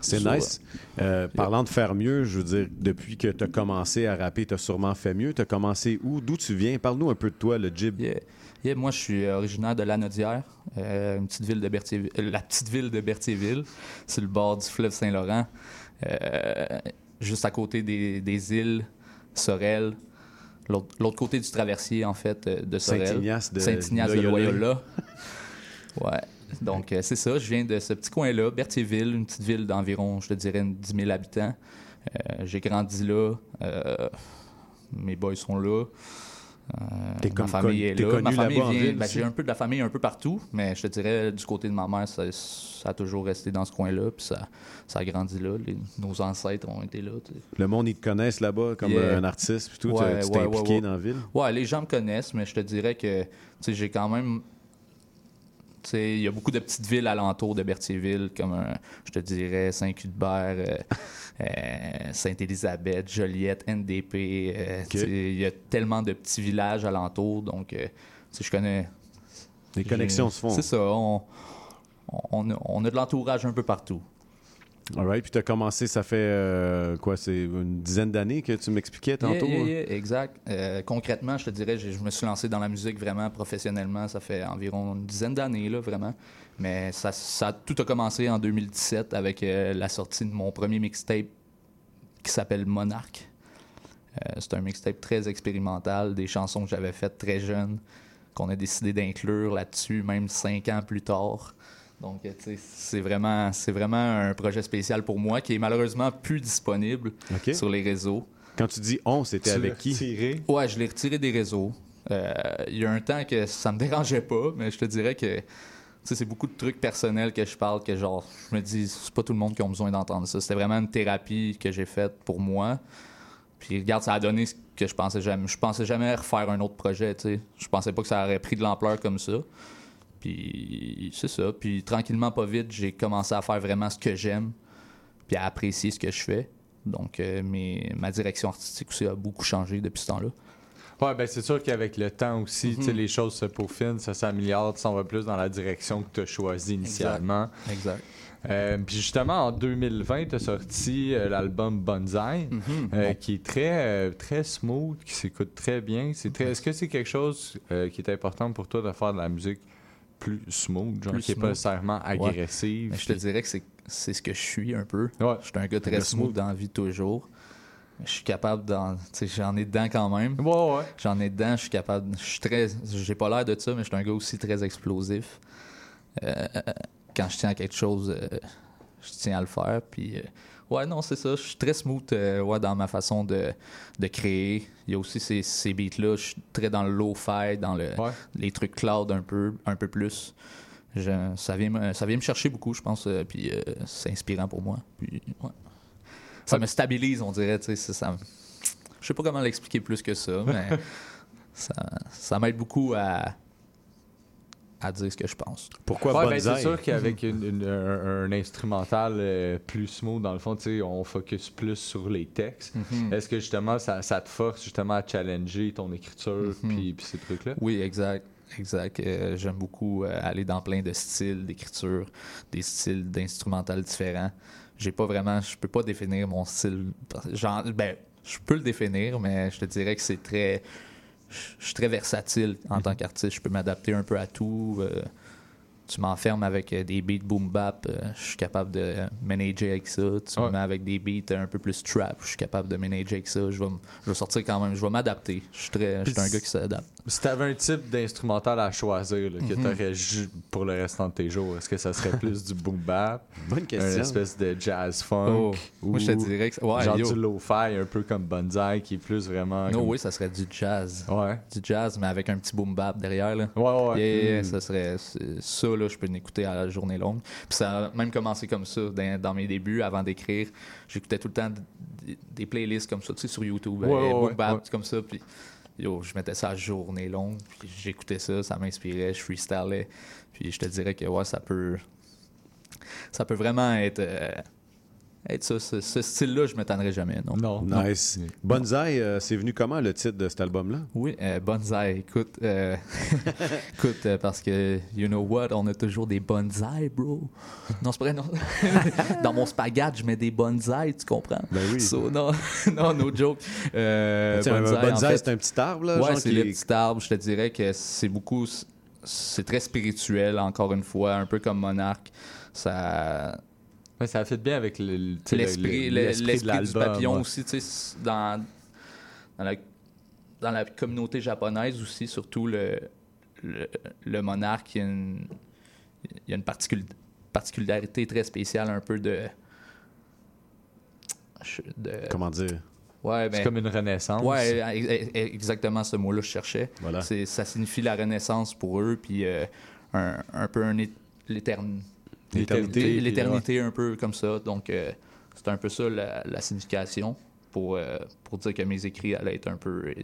C'est nice. Euh, parlant de faire mieux, je veux dire, depuis que tu as commencé à rapper, tu as sûrement fait mieux. Tu as commencé où? D'où tu viens? Parle-nous un peu de toi, le Jib. Yeah. Yeah, moi, je suis originaire de Lanaudière, euh, une petite ville de Berthierville, euh, la petite ville de Berthierville, sur le bord du fleuve Saint-Laurent, euh, juste à côté des, des îles Sorel, l'autre côté du traversier, en fait, de Sorel. Saint-Ignace de Saint-Ignace de Loyola. Loyola. ouais. Donc, euh, c'est ça, je viens de ce petit coin-là, Berthierville, une petite ville d'environ, je te dirais, une 10 000 habitants. Euh, J'ai grandi là, euh, mes boys sont là. T'es ma famille con- est là. Ma famille vient- ville ben? J'ai un peu de la famille un peu partout, mais je te dirais, du côté de ma mère, ça, ça a toujours resté dans ce coin-là, puis ça, ça a grandi là. Les- nos ancêtres ont été là. Le monde, ils te connaissent là-bas comme Yeah. un artiste, puis tout. Ouais, tu t'es ouais, impliqué ouais, dans la ville? Ouais, les gens me connaissent, mais je te dirais que j'ai quand même. Il y a beaucoup de petites villes alentours de Berthierville, comme un- je te dirais Saint-Cuthbert, euh, euh, Sainte-Élisabeth, Joliette, NDP. euh, Il y a tellement de petits villages alentours, donc euh, sais, je connais. Les connexions se font. C'est ça, on, on a de l'entourage un peu partout. All right. Puis tu as commencé, ça fait euh, quoi C'est une dizaine d'années que tu m'expliquais tantôt Yeah, yeah, hein? yeah, exact. Euh, concrètement, je te dirais, je, je me suis lancé dans la musique vraiment professionnellement. Ça fait environ une dizaine d'années, là, vraiment. Mais ça, ça- tout a commencé en 2017 avec euh, la sortie de mon premier mixtape qui s'appelle Monarch. Euh, c'est un mixtape très expérimental, des chansons que j'avais faites très jeune, qu'on a décidé d'inclure là-dessus, même cinq ans plus tard. Donc, euh, c'est vraiment, c'est vraiment un projet spécial pour moi qui est malheureusement plus disponible sur les réseaux. Quand tu dis on, c'était Tu avec qui? Ouais, je l'ai retiré des réseaux. Euh, Il y a un temps que ça me dérangeait pas, mais je te dirais que c'est beaucoup de trucs personnels que je parle que genre je me dis c'est pas tout le monde qui a besoin d'entendre ça. C'était vraiment une thérapie que j'ai faite pour moi. Puis regarde, ça a donné ce que je pensais jamais. Je pensais jamais refaire un autre projet, tu sais. Je pensais pas que ça aurait pris de l'ampleur comme ça. Puis c'est ça. Puis tranquillement, pas vite, j'ai commencé à faire vraiment ce que j'aime, puis à apprécier ce que je fais. Donc euh, mes- ma direction artistique aussi a beaucoup changé depuis ce temps-là. Ouais, ben c'est sûr qu'avec le temps aussi, tu sais, Mhm. les choses se peaufinent, ça s'améliore, tu s'en vas plus dans la direction que tu as choisie initialement. Exact. Euh, puis justement, en 2020, tu as sorti euh, l'album Bonsai, Mhm. euh, qui est très, très smooth, qui s'écoute très bien. C'est très... Est-ce que c'est quelque chose qui est important pour toi de faire de la musique plus smooth, genre Plus qui n'est pas nécessairement agressive? Je te dirais que c'est, ce que je suis un peu. Ouais. Je suis un gars très smooth smooth. dans la vie toujours. Je suis capable d'en. Tu sais, j'en ai dedans quand même. Ouais, ouais. J'en ai dedans, je suis capable. Je suis très. J'ai pas l'air de ça, mais je suis un gars aussi très explosif. Euh, quand je tiens à quelque chose, euh, je tiens à le faire. Puis, euh, ouais, non, c'est ça. Je suis très smooth euh, ouais, dans ma façon de, de créer. Il y a aussi ces, ces beats-là. Je suis très dans le low-fi, dans le, les trucs cloud un peu, un peu plus. Je- ça, vient me, ça vient me chercher beaucoup, je pense. euh, puis, euh, c'est inspirant pour moi. Puis, ouais. Ça me stabilise, on dirait. tu sais, ça- je sais pas comment l'expliquer plus que ça, mais ça, ça m'aide beaucoup à, à dire ce que je pense. Pourquoi Ouais, ben, c'est sûr qu'avec une- une- un, un instrumental euh, plus smooth, dans le fond, tu sais, on focus plus sur les textes. Mhm. Est-ce que justement, ça, ça te force justement à challenger ton écriture puis, puis ces trucs-là? Oui, exact. Exact. Euh, J'aime beaucoup euh, aller dans plein de styles d'écriture, des styles d'instrumental différents. J'ai pas vraiment, je peux pas définir mon style. Genre, ben, je peux le définir, mais je te dirais que c'est très, je suis très versatile en tant qu'artiste. Je peux m'adapter un peu à tout. euh, tu m'enfermes avec euh, des beats boom bap, euh, je suis capable de manager avec ça. Tu me mets avec des beats un peu plus trap, je suis capable de manager avec ça. Je vais, je vais sortir quand même, je vais m'adapter. Je suis très, je suis un gars qui s'adapte. Si tu avais un type d'instrumental à choisir là, que Mhm. tu aurais pour le restant de tes jours, est-ce que ça serait plus du boom bap? Bonne question. Une espèce de jazz funk? Oh, moi, je te dirais que- ouais, genre yo. du lo-fi, un peu comme Banzai, qui est plus vraiment. No comme- oui, ça serait du jazz. Ouais. Du jazz, mais avec un petit boom bap derrière. Là. Ouais, ouais. Yeah, Mm. ça serait ça, là, je peux l'écouter à la journée longue. Puis ça a même commencé comme ça dans, dans mes débuts, avant d'écrire. J'écoutais tout le temps des, playlists comme ça, tu sais, sur YouTube, Ouais, euh, ouais, ouais, Bap, comme ça. Puis yo, je mettais ça à journée longue, puis j'écoutais ça, ça m'inspirait, je freestylais. Puis je te dirais que ouais, ça peut, ça peut vraiment être, être ça. Ce, ce style-là, je ne m'étonnerais jamais, non. Nice. Bonsaï, euh, c'est venu comment le titre de cet album-là? Oui, euh, bonsaï. Écoute, euh, écoute euh, parce que, you know what, on a toujours des bonsaïs, bro. Non, c'est pas vrai, non. Dans mon spaghette, je mets des bonsaïs, tu comprends? Ben oui. So, non, non, no joke. Euh, Tiens, un bonsaï, en bonsaï, fait- c'est un petit arbre, là, Ouais, genre c'est qui le petit arbre. Je te dirais que c'est beaucoup. C'est très spirituel, encore une fois, un peu comme Monarque. Ça. Ça fait bien avec l'esprit le- du papillon ouais. aussi, tu sais, c'est dans, dans, la, dans la communauté japonaise aussi, surtout le, le, le monarque, il y a une, il y a une particul- particularité très spéciale, un peu de. de- Comment dire? Ouais, C'est ben- comme une renaissance. Ouais, ex- ex- exactement ce mot-là, je cherchais. Voilà. Ça signifie la renaissance pour eux, puis euh, un, un peu un é- l'étern- L'éternité, L'éternité, un peu comme ça. Donc, euh, c'est un peu ça la, la signification pour, euh, pour dire que mes écrits allaient être un peu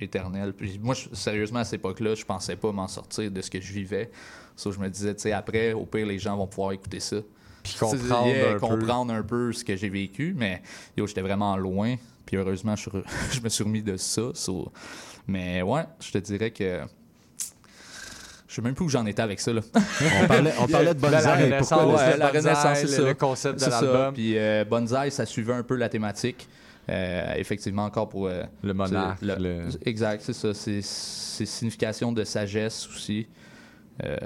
éternels. Puis moi, je- sérieusement, à cette époque-là, je pensais pas m'en sortir de ce que je vivais. Ça, je me disais, tu sais, après, au pire, les gens vont pouvoir écouter ça. Puis comprendre Yeah, un peu. comprendre un peu ce que j'ai vécu, mais yo, j'étais vraiment loin. Puis heureusement, je, suis re- je me suis remis de ça. so- Mais ouais, je te dirais que. Je sais même plus où j'en étais avec ça. Là. On parlait- on parlait de La bonsaï. renaissance, Pourquoi Ouais, le la bonsaï, renaissance, c'est le- ça. le concept de l'album. Puis euh, Bonsaï, ça suivait un peu la thématique. Euh, effectivement, encore pour. euh, Le monarque, le- le- Exact, c'est ça. C'est signification de sagesse aussi. Euh,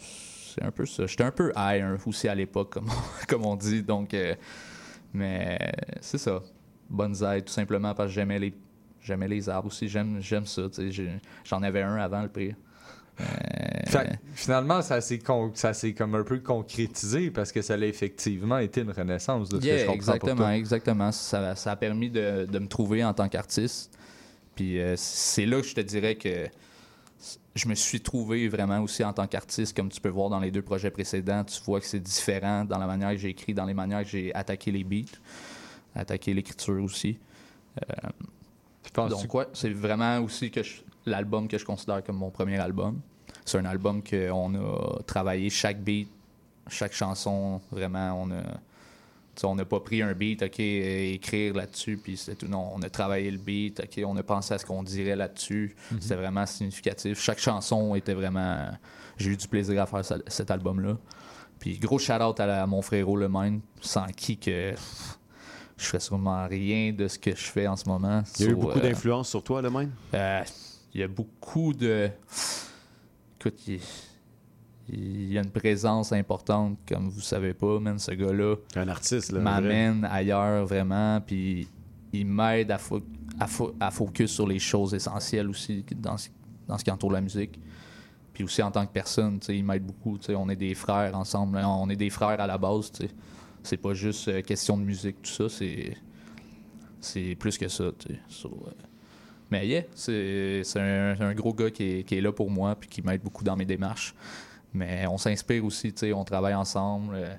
c'est un peu ça. J'étais un peu high hein, aussi à l'époque, comme, on- comme on dit. Donc, mais c'est ça. Bonsaï, tout simplement parce que j'aimais les, j'aimais les arbres aussi. J'aime, j'aime ça. J'en avais un avant le prix. Euh, Fait que, finalement, ça s'est comme un peu concrétisé parce que ça a effectivement été une renaissance de ce que Yeah, je comprends pour exactement, toi. exactement. Ça, ça a permis de, de me trouver en tant qu'artiste. Puis euh, c'est là que je te dirais que je me suis trouvé vraiment aussi en tant qu'artiste, comme tu peux voir dans les deux projets précédents. Tu vois que c'est différent dans la manière que j'ai écrit, dans les manières que j'ai attaqué les beats, attaqué l'écriture aussi. Euh, donc, ouais, c'est vraiment aussi que je- l'album que je considère comme mon premier album. C'est un album qu'on a travaillé chaque beat, chaque chanson, vraiment, on a. on n'a pas pris un beat, OK, euh, écrire là-dessus, puis c'est tout. Non, on a travaillé le beat, OK, on a pensé à ce qu'on dirait là-dessus. Mhm. C'était vraiment significatif. Chaque chanson était vraiment. J'ai eu du plaisir à faire ça- cet album-là. Puis gros shout-out à, la- à mon frérot Le Mine, sans qui que je ferais sûrement rien de ce que je fais en ce moment. Il y a eu beaucoup euh, d'influence sur toi, le euh, il y a beaucoup de. Écoute, il... il y a une présence importante, comme vous savez pas, man, ce gars-là. Un artiste, là. M'amène ailleurs, vraiment, puis il m'aide à, fo- à, fo- à focus sur les choses essentielles aussi dans ce, dans ce qui entoure la musique. Puis aussi en tant que personne, tu sais, il m'aide beaucoup. tu sais, On est des frères ensemble. hein, On est des frères à la base. tu sais. C'est pas juste euh, question de musique, tout ça. C'est c'est plus que ça. tu sais. So, euh, mais yeah, c'est un, un gros gars qui est, qui est là pour moi puis qui m'aide beaucoup dans mes démarches. Mais on s'inspire aussi, tu sais, on travaille ensemble. euh,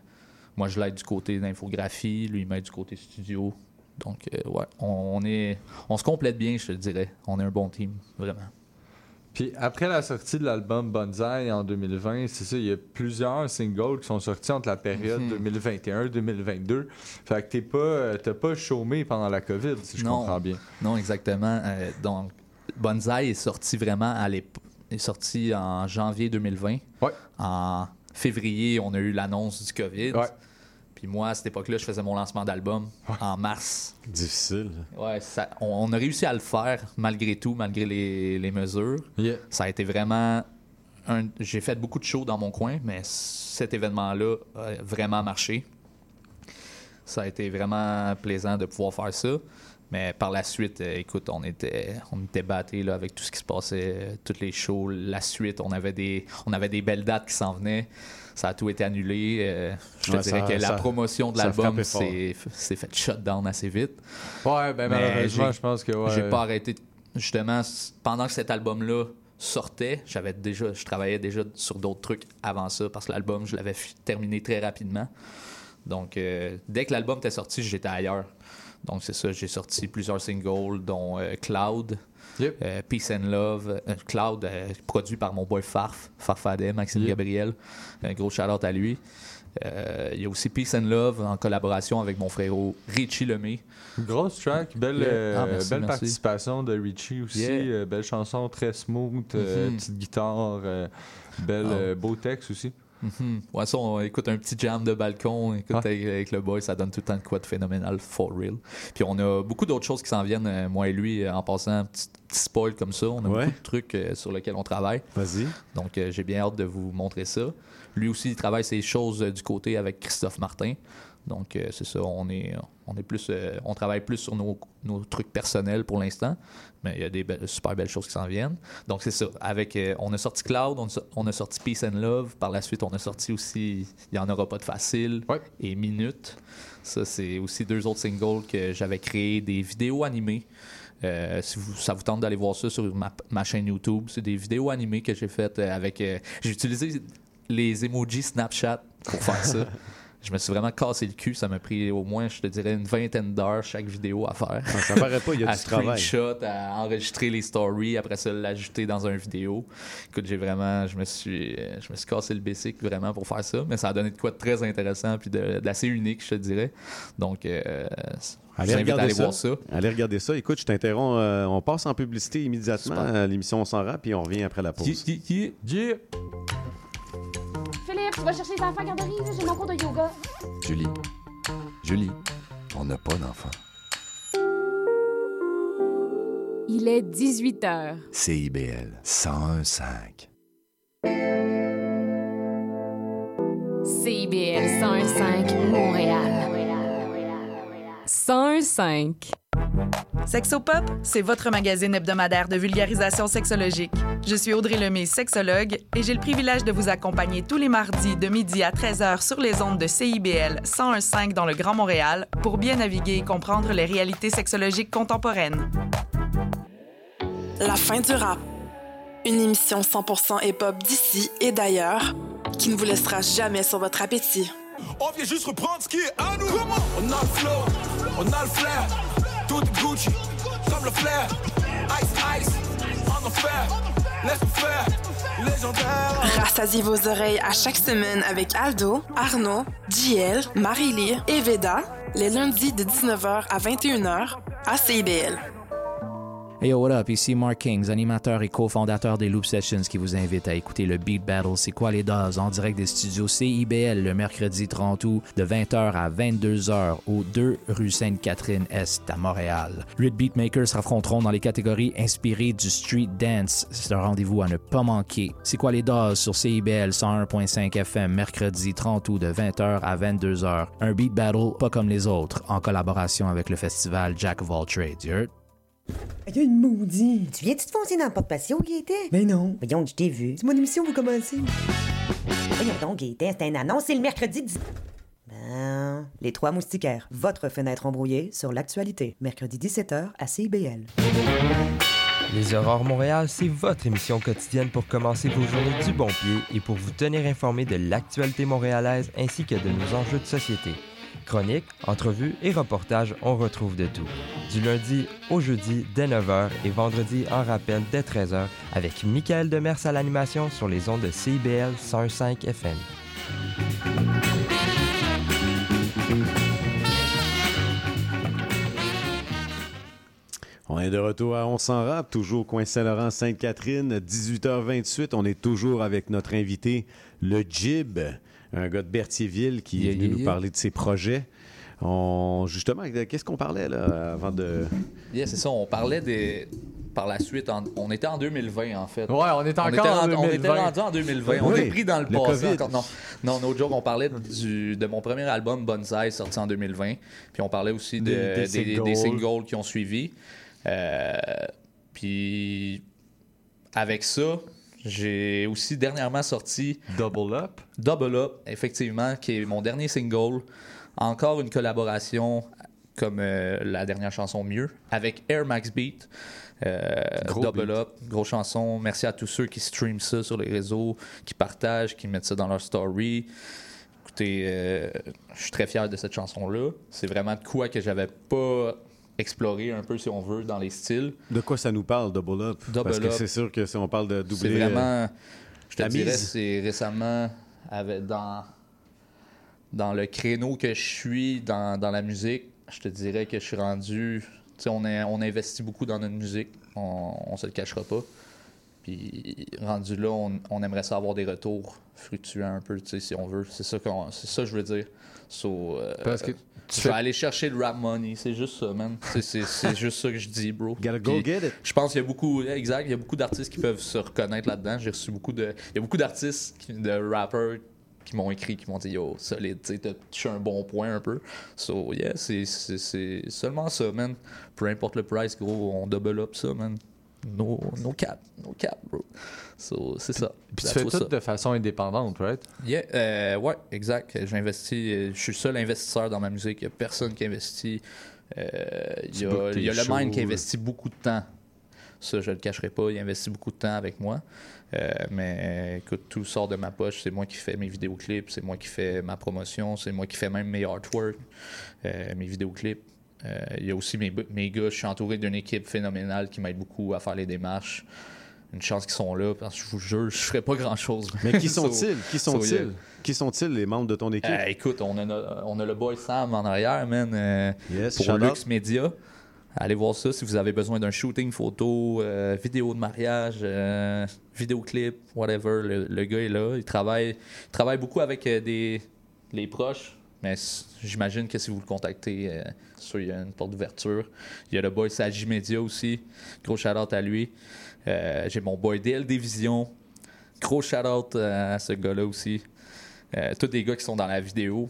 moi, je l'aide du côté d'infographie, lui, il m'aide du côté studio. Donc, euh, ouais, on, on est, on se complète bien, je te dirais. On est un bon team, vraiment. Puis après la sortie de l'album Bonsaï en 2020, c'est ça, il y a plusieurs singles qui sont sortis entre la période Mhm. 2021-2022. Fait que t'es pas, euh, t'as pas chômé pendant la COVID, si je Non. comprends bien. Non, exactement. Euh, donc, Bonsaï est sorti vraiment à l'époque. est sorti en janvier 2020. En février, on a eu l'annonce du COVID. Puis moi, à cette époque-là, je faisais mon lancement d'album en mars. Difficile. Ouais, ça- on, on a réussi à le faire malgré tout, malgré les, les mesures. Ça a été vraiment. un- J'ai fait beaucoup de shows dans mon coin, mais cet événement-là a vraiment marché. Ça a été vraiment plaisant de pouvoir faire ça. Mais par la suite, euh, écoute, on était, on était battés là, avec tout ce qui se passait, euh, toutes les shows. La suite, on avait des, on avait des belles dates qui s'en venaient. Ça a tout été annulé. Euh, je te Ouais, dirais ça- que la promotion de l'album s'est s'est fait shutdown assez vite. Ouais, ben malheureusement, je pense que ouais. J'ai pas arrêté. Justement, pendant que cet album-là sortait, j'avais déjà, je travaillais déjà sur d'autres trucs avant ça parce que l'album, je l'avais terminé très rapidement. Donc, euh, dès que l'album était sorti, j'étais ailleurs. Donc, c'est ça, j'ai sorti plusieurs singles, dont euh, Cloud, euh, Peace and Love. euh, Cloud, euh, produit par mon boy Farf, Farfadet, Maxime Gabriel. Un gros shout-out à lui. Euh, Il y a aussi Peace and Love en collaboration avec mon frérot Richie Lemay. Grosse track, belle, Yeah. Ah, merci, belle merci. participation de Richie aussi. Yeah. belle chanson, très smooth, Mhm. petite guitare, belle, beau texte aussi. Mhm. Ouais, ça, on écoute un petit jam de balcon, écoute Ah. avec, avec le boy, ça donne tout le temps de quoi de phénoménal, for real. Puis on a beaucoup d'autres choses qui s'en viennent, euh, moi et lui, euh, en passant un petit, petit spoil comme ça. On a Ouais. beaucoup de trucs euh, sur lesquels on travaille. Vas-y. Donc euh, j'ai bien hâte de vous montrer ça. Lui aussi, il travaille ses choses euh, du côté avec Christophe Martin. Donc c'est ça, on est, on est plus, euh, on travaille plus sur nos, nos trucs personnels pour l'instant, mais il y a des belles- super belles choses qui s'en viennent. Donc c'est ça, avec, euh, on a sorti Cloud, on a, so- on a sorti Peace and Love, par la suite on a sorti aussi Il y en aura pas de facile et Minute. Ça c'est aussi deux autres singles que j'avais créé des vidéos animées. Euh, si vous, ça vous tente d'aller voir ça sur ma, ma chaîne YouTube, c'est des vidéos animées que j'ai faites euh, avec. euh, j'ai utilisé les emojis Snapchat pour faire ça. Je me suis vraiment cassé le cul. Ça m'a pris au moins, je te dirais, une vingtaine d'heures chaque vidéo à faire. Ça paraît pas, il y a à du travail. screenshot, à enregistrer les stories, après ça l'ajouter dans une vidéo. Écoute, j'ai vraiment, je me suis, je me suis cassé le basic vraiment pour faire ça, mais ça a donné de quoi de très intéressant puis de- d'assez unique, je te dirais. Donc, euh, Allez à regarder aller ça. voir ça. Allez regarder ça. Écoute, je t'interromps. euh, on passe en publicité immédiatement l'émission On s'en rap, puis on revient après la pause. Philippe, tu vas chercher les enfants à garderie, j'ai mon cours de yoga. Julie, Julie, on n'a pas d'enfant. Il est 18 h. CIBL 101.5. CIBL 101.5 Montréal. 101.5. Sexopop, c'est votre magazine hebdomadaire de vulgarisation sexologique. Je suis Audrey Lemay, sexologue, et j'ai le privilège de vous accompagner tous les mardis de midi à 13h sur les ondes de CIBL 101.5 dans le Grand Montréal pour bien naviguer et comprendre les réalités sexologiques contemporaines. La fin du rap. Une émission 100% hip-hop d'ici et d'ailleurs qui ne vous laissera jamais sur votre appétit. On vient juste reprendre ce qui est à nous. On a le flow, on a le flair. Tout Gucci, comme le flair. Ice, ice, en enfer. Laisse faire. Rassasiez vos oreilles à chaque semaine avec Aldo, Arnaud, JL, Marie-Lee et Veda, les lundis de 19h à 21h à CIBL. Hey yo, what up? Ici Mark Kings, animateur et cofondateur des Loop Sessions qui vous invite à écouter le Beat Battle C'est quoi les doses? En direct des studios CIBL le mercredi 30 août de 20h à 22h au 2 rue Sainte-Catherine-Est à Montréal. Huit beatmakers s'affronteront dans les catégories inspirées du street dance. C'est un rendez-vous à ne pas manquer. C'est quoi les doses sur CIBL 101.5 FM mercredi 30 août de 20h à 22h. Un Beat Battle pas comme les autres en collaboration avec le festival Jack of All Trades. Il y a une maudite. Tu viens-tu te foncer dans le porte-patio, Gaëtan? Ben non. Voyons, je t'ai vu. C'est mon émission, vous commencez. Voyons donc, Gaëtan, c'est une annonce, c'est le mercredi 10... Ben... Les Trois Moustiquaires, votre fenêtre embrouillée sur l'actualité. Mercredi 17h à CIBL. Les Aurores Montréal, c'est votre émission quotidienne pour commencer vos journées du bon pied et pour vous tenir informé de l'actualité montréalaise ainsi que de nos enjeux de société. Chroniques, entrevues et reportages, on retrouve de tout. Du lundi au jeudi dès 9h et vendredi en rappel dès 13h avec Michael Demers à l'animation sur les ondes de CIBL 105 FM. On est de retour à On s'en rap, toujours coin Saint-Laurent, Sainte-Catherine, 18h28. On est toujours avec notre invité, le Jib, un gars de Berthierville qui Yeah, est venu yeah, nous yeah. parler de ses projets. On, justement, qu'est-ce qu'on parlait là avant de. Yeah, c'est ça. On parlait des. Par la suite, en- on était en 2020 en fait. Ouais, on est encore en rendu- On était 2020. rendu en 2020. On est pris dans le, le passé. COVID. encore. Non, non, no joke, on parlait du, de mon premier album Bonsai sorti en 2020. Puis on parlait aussi de- Des- des, des des singles. singles qui ont suivi. Euh, puis avec ça, j'ai aussi dernièrement sorti Double Up. Double Up, effectivement, qui est mon dernier single. Encore une collaboration comme euh, la dernière chanson Mieux, avec Air Max Beat. Euh, Gros Double beat. Up, grosse chanson. Merci à tous ceux qui streament ça sur les réseaux, qui partagent, qui mettent ça dans leur story. Écoutez, euh, je suis très fier de cette chanson-là. C'est vraiment de quoi que j'avais pas exploré un peu, si on veut, dans les styles. De quoi ça nous parle, Double Up? Double Parce que c'est sûr que si on parle de C'est doubler... vraiment. euh, Je te dirais, c'est récemment avec, dans, dans le créneau que je suis dans, dans la musique. Je te dirais que je suis rendu. Tu sais, on, on investit beaucoup dans notre musique. On, on se le cachera pas. Puis rendu là, on, on aimerait ça avoir des retours fluctuants un peu, tu sais, si on veut. C'est ça, qu'on- c'est ça que je veux dire. So, euh, Parce que tu fais- aller chercher le rap money. C'est juste ça, man. C'est- juste ça que je dis, bro. Gotta go get it. Je pense qu'il y a beaucoup, exact, il y a beaucoup d'artistes qui peuvent se reconnaître là-dedans. J'ai reçu beaucoup de, il y a beaucoup d'artistes, de rappers qui m'ont écrit, qui m'ont dit yo solide, tu sais, t'as touché un bon point un peu. So yeah, c'est seulement ça, man. Peu importe le price, gros, on double up ça, man. No, no cap, no cap, bro. So c'est ça. Puis tu fais tout up. de façon indépendante, right? Yeah, euh, ouais, exact. J'investis, euh, je suis le seul investisseur dans ma musique. Il n'y a personne qui investit. Euh, Il y a, tes il y a le mind qui investit beaucoup de temps. Ça, je le cacherai pas. Il investit beaucoup de temps avec moi. Euh, mais écoute, tout sort de ma poche. C'est moi qui fais mes vidéoclips, c'est moi qui fais ma promotion, c'est moi qui fais même mes artworks, mes vidéoclips. Euh, Il y a aussi mes, mes gars. Je suis entouré d'une équipe phénoménale qui m'aide beaucoup à faire les démarches. Une chance qu'ils sont là, parce que je vous jure, je ferais pas grand chose. Mais qui sont-ils? Qui sont-ils? yeah. Qui sont-ils, les membres de ton équipe? Euh, écoute, on a, no- on a le boy Sam en arrière, man. euh, Yes, pour Lux. Media. Allez voir ça si vous avez besoin d'un shooting photo, euh, vidéo de mariage, vidéoclip, whatever. Le, le gars est là. Il travaille, il travaille beaucoup avec des, les proches. Mais j'imagine que si vous le contactez, euh, sûr, il y a une porte d'ouverture. Il y a le boy Saji Media aussi. Gros shout-out à lui. Euh, J'ai mon boy DLD Vision. Gros shout-out à ce gars-là aussi. Euh, tous des gars qui sont dans la vidéo.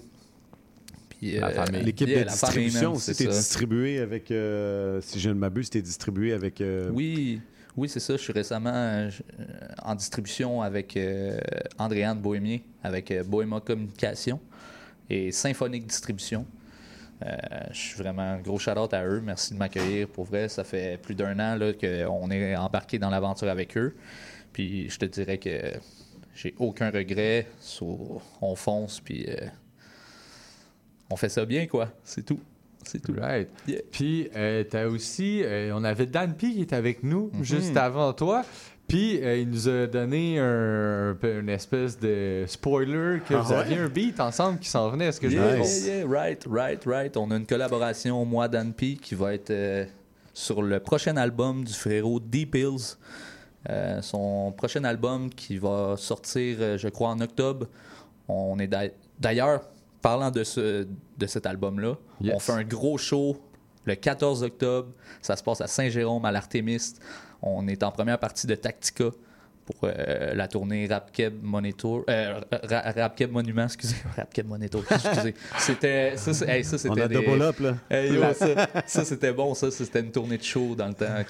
Puis, La euh, famille. L'équipe de distribution ça. distribué avec, euh, si je ne m'abuse, t'es distribué avec... euh, Oui, oui, c'est ça. Je suis récemment euh, euh, en distribution avec euh, Andréane Bohémier, avec euh, Bohéma Communication et Symphonique Distribution. Euh, je suis vraiment un gros shout-out à eux. Merci de m'accueillir. Pour vrai, ça fait plus d'un an qu'on est embarqué dans l'aventure avec eux. Puis je te dirais que j'ai aucun regret. So, on fonce, puis euh, on fait ça bien, quoi. C'est tout. C'est tout. Right. Yeah. Puis, euh, t'as aussi, euh, on avait Dan P qui était avec nous Mhm. juste avant toi. Puis, euh, il nous a donné un, une espèce de spoiler que Ah vous ouais? aviez un beat ensemble qui s'en venait. Est-ce que je me Yeah, yeah, yeah, right, right, right. On a une collaboration, moi, Dan P, qui va être euh, sur le prochain album du frérot Deep Hills. Euh, son prochain album qui va sortir, je crois, en octobre. On est d'a- d'ailleurs, parlant de, ce, de cet album-là, Yes. on fait un gros show le 14 octobre. Ça se passe à Saint-Jérôme, à l'Artémiste. On est en première partie de Tactica pour euh, la tournée Rap Keb Money Tour. Euh, Ra- Rap Keb Monument, excusez. Rap Keb Money Tour, excusez. C'était. Ça, hey, c'était On a des- double up, là. Hey, yo, ça, ça, c'était bon, ça, c'était une tournée de show dans le temps.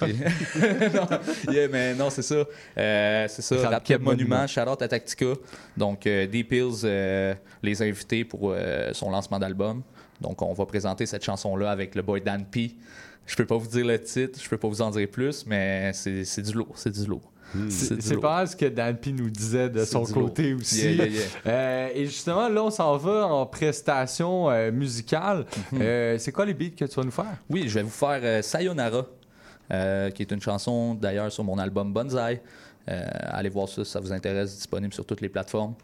non, yeah, mais non, c'est ça. Euh, c'est ça, Rap Rap Keb Keb Monument, shout-out à Tactica. Donc, euh, euh, les invités pour son lancement d'album. Donc, on va présenter cette chanson-là avec le boy Dan P. Je peux pas vous dire le titre, je peux pas vous en dire plus, mais c'est du lourd, c'est du lourd. C'est du c'est pas ce que Dan P nous disait de son côté lourd. aussi. Yeah, yeah, yeah. Euh, et justement, là, on s'en va en prestation euh, musicale. Mhm. Euh, c'est quoi les beats que tu vas nous faire? Oui, je vais vous faire euh, Sayonara, euh, qui est une chanson d'ailleurs sur mon album Bonsai. Euh, allez voir ça si ça vous intéresse, disponible sur toutes les plateformes.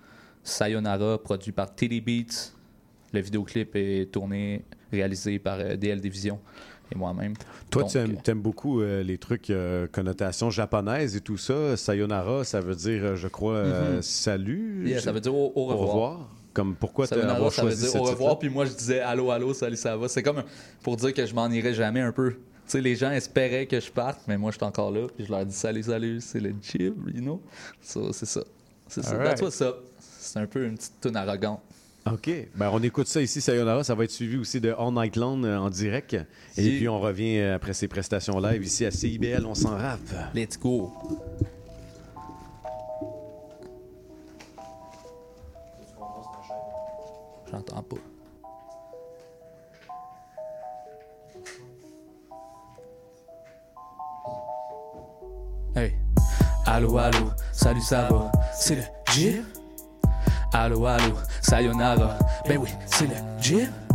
Sayonara, produit par TD Beats. Le vidéoclip est tourné, réalisé par euh, DL Division et moi-même. Toi, Donc, tu aimes, t'aimes beaucoup euh, les trucs euh, connotation japonaise et tout ça. Sayonara, ça veut dire, euh, je crois, euh, Mhm. salut. Yeah, ça veut dire au, au revoir. Comme pourquoi tu Sayonara, avoir ça veut choisi dire au revoir, puis moi je disais allô, allô, salut, ça va. C'est comme pour dire que je m'en irai jamais un peu. Tu sais, les gens espéraient que je parte, mais moi je suis encore là, puis je leur dis salut, salut, c'est le chill, you know? So, c'est ça. C'est ça. Alright. That's what's up. C'est un peu une petite tune arrogante. OK. Ben, on écoute ça ici, Sayonara. Ça va être suivi aussi de All Night Long euh, en direct. Et puis, on revient euh, après ces prestations live ici à CIBL. On s'en rappe. Let's go. J'entends pas. Hey. Allô, allô, salut, ça va? C'est le GIF? Allô, allô, sayonara. Ben oui, c'est le gym.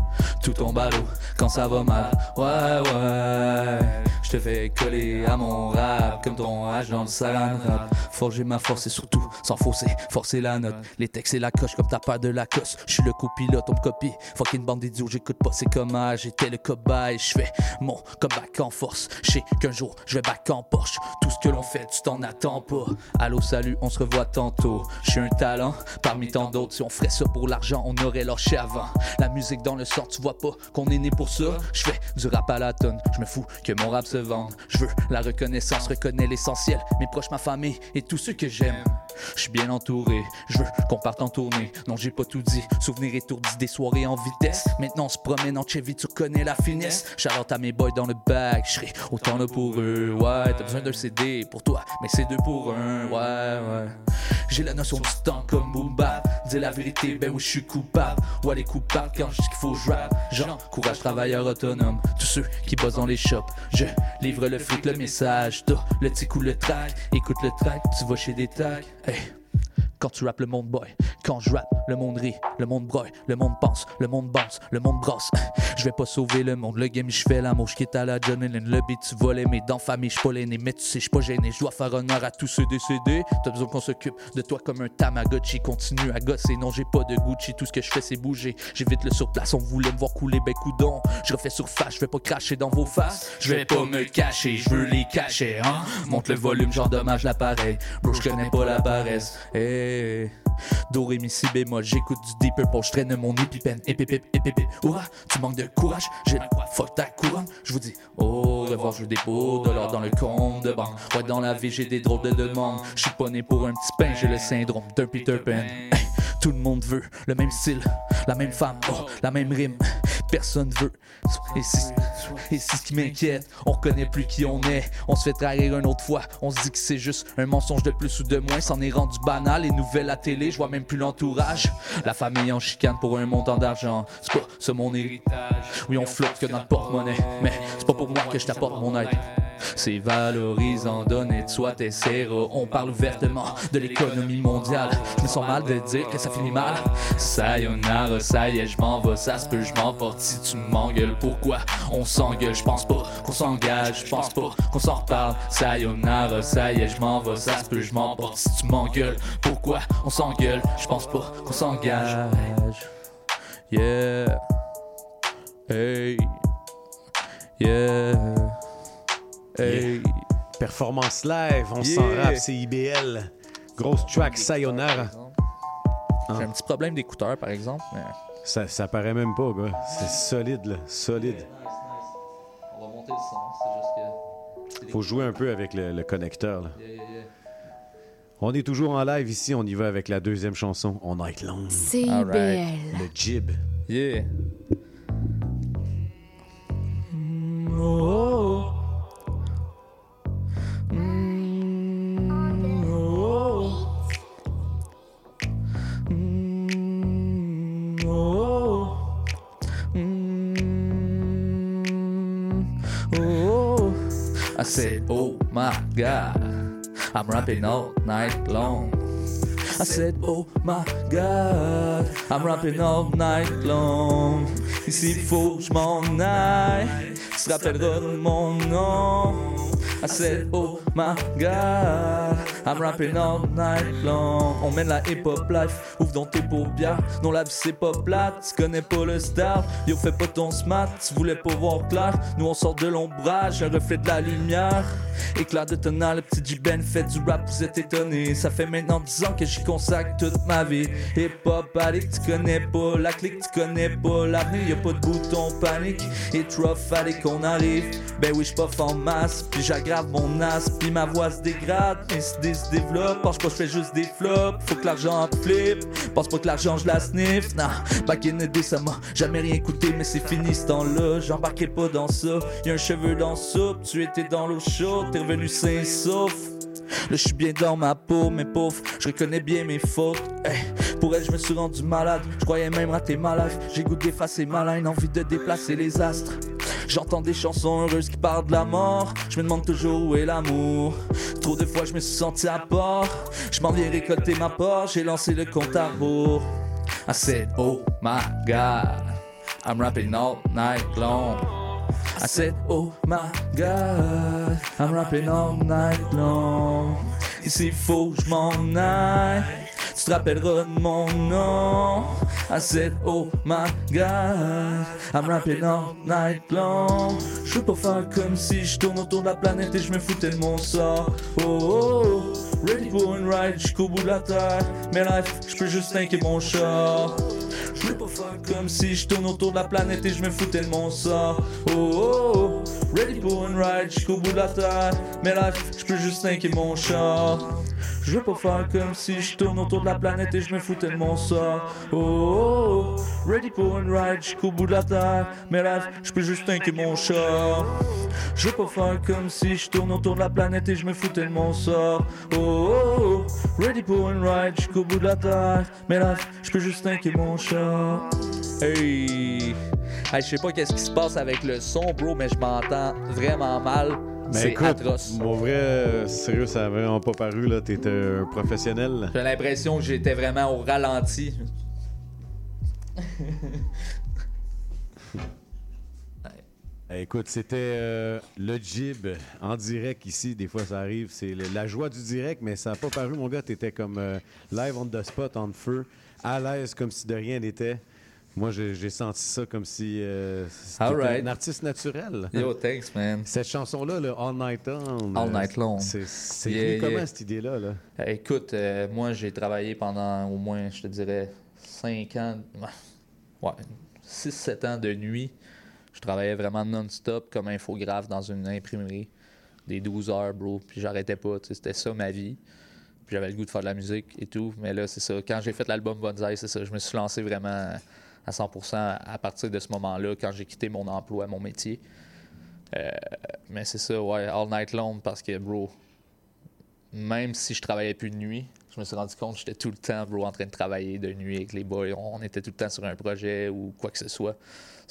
Tout tombe à l'eau quand ça va mal. Ouais, ouais. Je te fais coller à mon rap comme ton âge dans le salon rap. Forger ma force et surtout sans fausser, forcer la note. Les textes et la coche comme ta peur de la cosse. Je suis le copilote, on me copie. Fucking bande d'idiots, j'écoute pas, c'est comme ah, j'étais le cobaye. Je fais mon comeback en force. Je sais qu'un jour je vais back en Porsche. Tout ce que l'on fait, tu t'en attends pas. Allô, salut, on se revoit tantôt. Je suis un talent parmi tant d'autres. Si on ferait ça pour l'argent, on aurait lâché avant. La musique dans le sang, tu vois pas qu'on est né pour ça. Je fais du rap à la tonne. Je me fous que mon rap se vende. Je veux la reconnaissance, reconnais l'essentiel. Mes proches, ma famille et tous ceux que j'aime. Je suis bien entouré, je veux qu'on parte en tournée. Non, j'ai pas tout dit. Souvenir étourdi des soirées en vitesse. Maintenant, on se promène en Chevy, tu reconnais la finesse. Shout à mes boys dans le bac, je autant là pour eux. Ouais, t'as besoin d'un CD pour toi, mais c'est deux pour un. Ouais, ouais. J'ai la notion du temps comme Boomba. Dis la vérité, ben oui, je suis coupable. Ouais, les coupables quand je dis qu'il faut je rap. J'encourage travailleurs autonomes, tous ceux qui bossent dans les shops. Je livre le fric, le message. T'as le tic ou le track. Écoute le track, tu vas chez des tags. Hey. Quand tu rappes, le monde boy. Quand je rappe, le monde rit, le monde broye, le monde pense, le monde bounce, le monde brosse. Je vais pas sauver le monde, le game, je fais l'amour, je quitte à la John. Le beat, tu volais, mais dans famille, je pas l'aîné. Mais tu sais, je pas gêné, je dois faire honneur à tous ceux décédés. T'as besoin qu'on s'occupe de toi comme un Tamagotchi. Continue à gosser, non, j'ai pas de Gucci. Tout ce que je fais, c'est bouger. J'évite le surplace, on voulait me voir couler, ben coudon. Je refais surface, je vais pas cracher dans vos faces. Je vais pas me cacher, je veux les cacher, hein. Monte le volume, j'endommage l'appareil. Bro, je connais pas la paresse. Hey. Do, ré, mi, si bémol, j'écoute du deep purple, je traîne mon épipène, épipip, épipip, ouah, tu manques de courage, j'ai la fuck ta couronne, je vous dis, au revoir, je dépôt de l'or dans le compte de banque, ouais, dans la vie, j'ai des drôles de demandes, je suis pas né pour un petit pain, j'ai le syndrome d'un Peter Pan, tout le monde veut le même style, la même femme, oh, la même rime, personne veut, et c'est ce qui m'inquiète, on reconnaît plus qui on est, on se fait trahir une autre fois, on se dit que c'est juste un mensonge de plus ou de moins, c'en est rendu banal, les nouvelles à télé, je vois même plus l'entourage, la famille en chicane pour un montant d'argent, c'est pas ça mon héritage, oui on flotte que dans le porte-monnaie, mais c'est pas pour moi que je t'apporte mon aide. C'est valorisant, donner de soi tes serres. On parle ouvertement de l'économie mondiale. Je me sens mal de dire que ça finit mal. Sayonara, ça y est, je m'en vais, ça se peut, je m'emporte si tu m'engueules. Pourquoi on s'engueule? Je pense pas qu'on s'engage, je pense pas qu'on s'en reparle. Sayonara, ça y est, je m'en ça se peut, je m'emporte si tu m'engueules. Pourquoi on s'engueule? Je pense pas qu'on s'engage. Yeah. Hey. Yeah. Hey. Performance live, on Yeah. s'en rappe, c'est IBL. Grosse track, Sayonara. J'ai un petit problème d'écouteur, par exemple. Mais... Ça, ça paraît même pas, gars. C'est solide, là. Solide. On va monter le son, c'est juste que. Faut jouer un peu avec le, le connecteur, là. Yeah, yeah, yeah. On est toujours en live ici, on y va avec la deuxième chanson, On Night Long. CIBL. Alright. Le jib. Yeah. Oh. Mm, oh. Mm, oh. I said, oh my god, I'm rapping all night long. I said, oh my god, I'm rapping all night long. Ici, faut que je m'en aille, rappelleras de mon nom. I said, oh my god, I'm rapping all night long. On mène la hip-hop life, ouvre dans tes paupières. Non, la c'est pas plate, connais pas le style. Yo, fais pas ton smart, voulais pas voir clair. Nous on sort de l'ombrage, un reflet de la lumière. Éclat de tonnerre, le petit J-Ben fait du rap, vous êtes étonnés. Ça fait maintenant 10 ans que j'y consacre toute ma vie. Hip-hop addict, tu connais pas la clique, tu connais pas l'avenir. Y'a pas de bouton panique, et trop fallait qu'on arrive. Ben oui, j'suis en masse, puis j'aggrave mon as, puis ma voix se dégrade, mes idées se développent. Pense pas que j'fais juste des flops, faut que l'argent flippe. Pense pas que l'argent je la sniff, nah. Back in the day, ça m'a jamais rien coûté, mais c'est fini ce temps-là. J'embarquais pas dans ça. Y'a un cheveu dans soupe, tu étais dans l'eau chaude, t'es revenu sain sauf. Là, je suis bien dans ma peau, mais pauvre, je reconnais bien mes fautes. Hey, pour elle, je me suis rendu malade. Je croyais même rater ma life. J'ai goût d'effacer ma line, envie de déplacer les astres. J'entends des chansons heureuses qui parlent de la mort. Je me demande toujours où est l'amour. Trop de fois, je me suis senti à part. Je m'en viens récolter ma part. J'ai lancé le compte à rebours. I said, Oh my God, I'm rapping all night long. I said, Oh my God, I'm rapping all night long. S'il faut que je m'en aille, tu te rappelleras de mon nom. I said, Oh my God, I'm rapping all night long. Je veux pas faire comme si je tourne autour de la planète et je me foutais de mon sort. Oh, oh, oh. Ready for and ride jusqu'au bout de la terre. Mais life, je peux juste tanker mon char. Je pas faire comme si je tourne autour de la planète et je me foutais de mon sort. Oh, oh, oh. ready for and ride jusqu'au bout de la terre. Mais life, je peux juste tanker mon char. Je veux pas faire comme si je tourne autour de la planète et je me foutais de mon sort. Oh, oh, oh. ready for and ride jusqu'au bout de la terre. Mais life, je peux juste tanker mon char. Je veux pas faire comme si je tourne autour de la planète et je me foutais de mon sort. Oh, oh, oh. ready for and ride jusqu'au bout de la terre. Mais life, je peux juste tanker mon char. Hey! Hey, je sais pas qu'est-ce qui se passe avec le son, bro, mais je m'entends vraiment mal. Mais C'est écoute, atroce. Mon vrai, sérieux, ça avait vraiment pas paru, là. T'étais un professionnel. J'ai l'impression que j'étais vraiment au ralenti. Eh, Écoute, c'était euh, le jib en direct ici. Des fois, ça arrive. C'est la joie du direct, mais ça n'a pas paru, mon gars. T'étais comme euh, live on the spot, on feu, à l'aise, comme si de rien n'était. Moi, j'ai senti ça comme si euh, c'était right. un artiste naturel. Yo, thanks, man. Cette chanson-là, le All Night Long. All euh, Night Long. C'est Yeah, comment, cette idée-là? Là? Euh, Écoute, euh, moi, j'ai travaillé pendant au moins, je te dirais, 5 ans, ouais, 6-7 ans de nuit. Je travaillais vraiment non-stop comme infographe dans une imprimerie. Des 12 heures, bro. Puis j'arrêtais pas. C'était ça ma vie. Puis j'avais le goût de faire de la musique et tout. Mais là, c'est ça. Quand j'ai fait l'album Bonsai, c'est ça. Je me suis lancé vraiment à 100% à partir de ce moment-là, quand j'ai quitté mon emploi, mon métier. Euh, mais c'est ça, ouais, all night long, parce que, bro, même si je travaillais plus de nuit, je me suis rendu compte que j'étais tout le temps, bro, en train de travailler de nuit avec les boys. On était tout le temps sur un projet ou quoi que ce soit.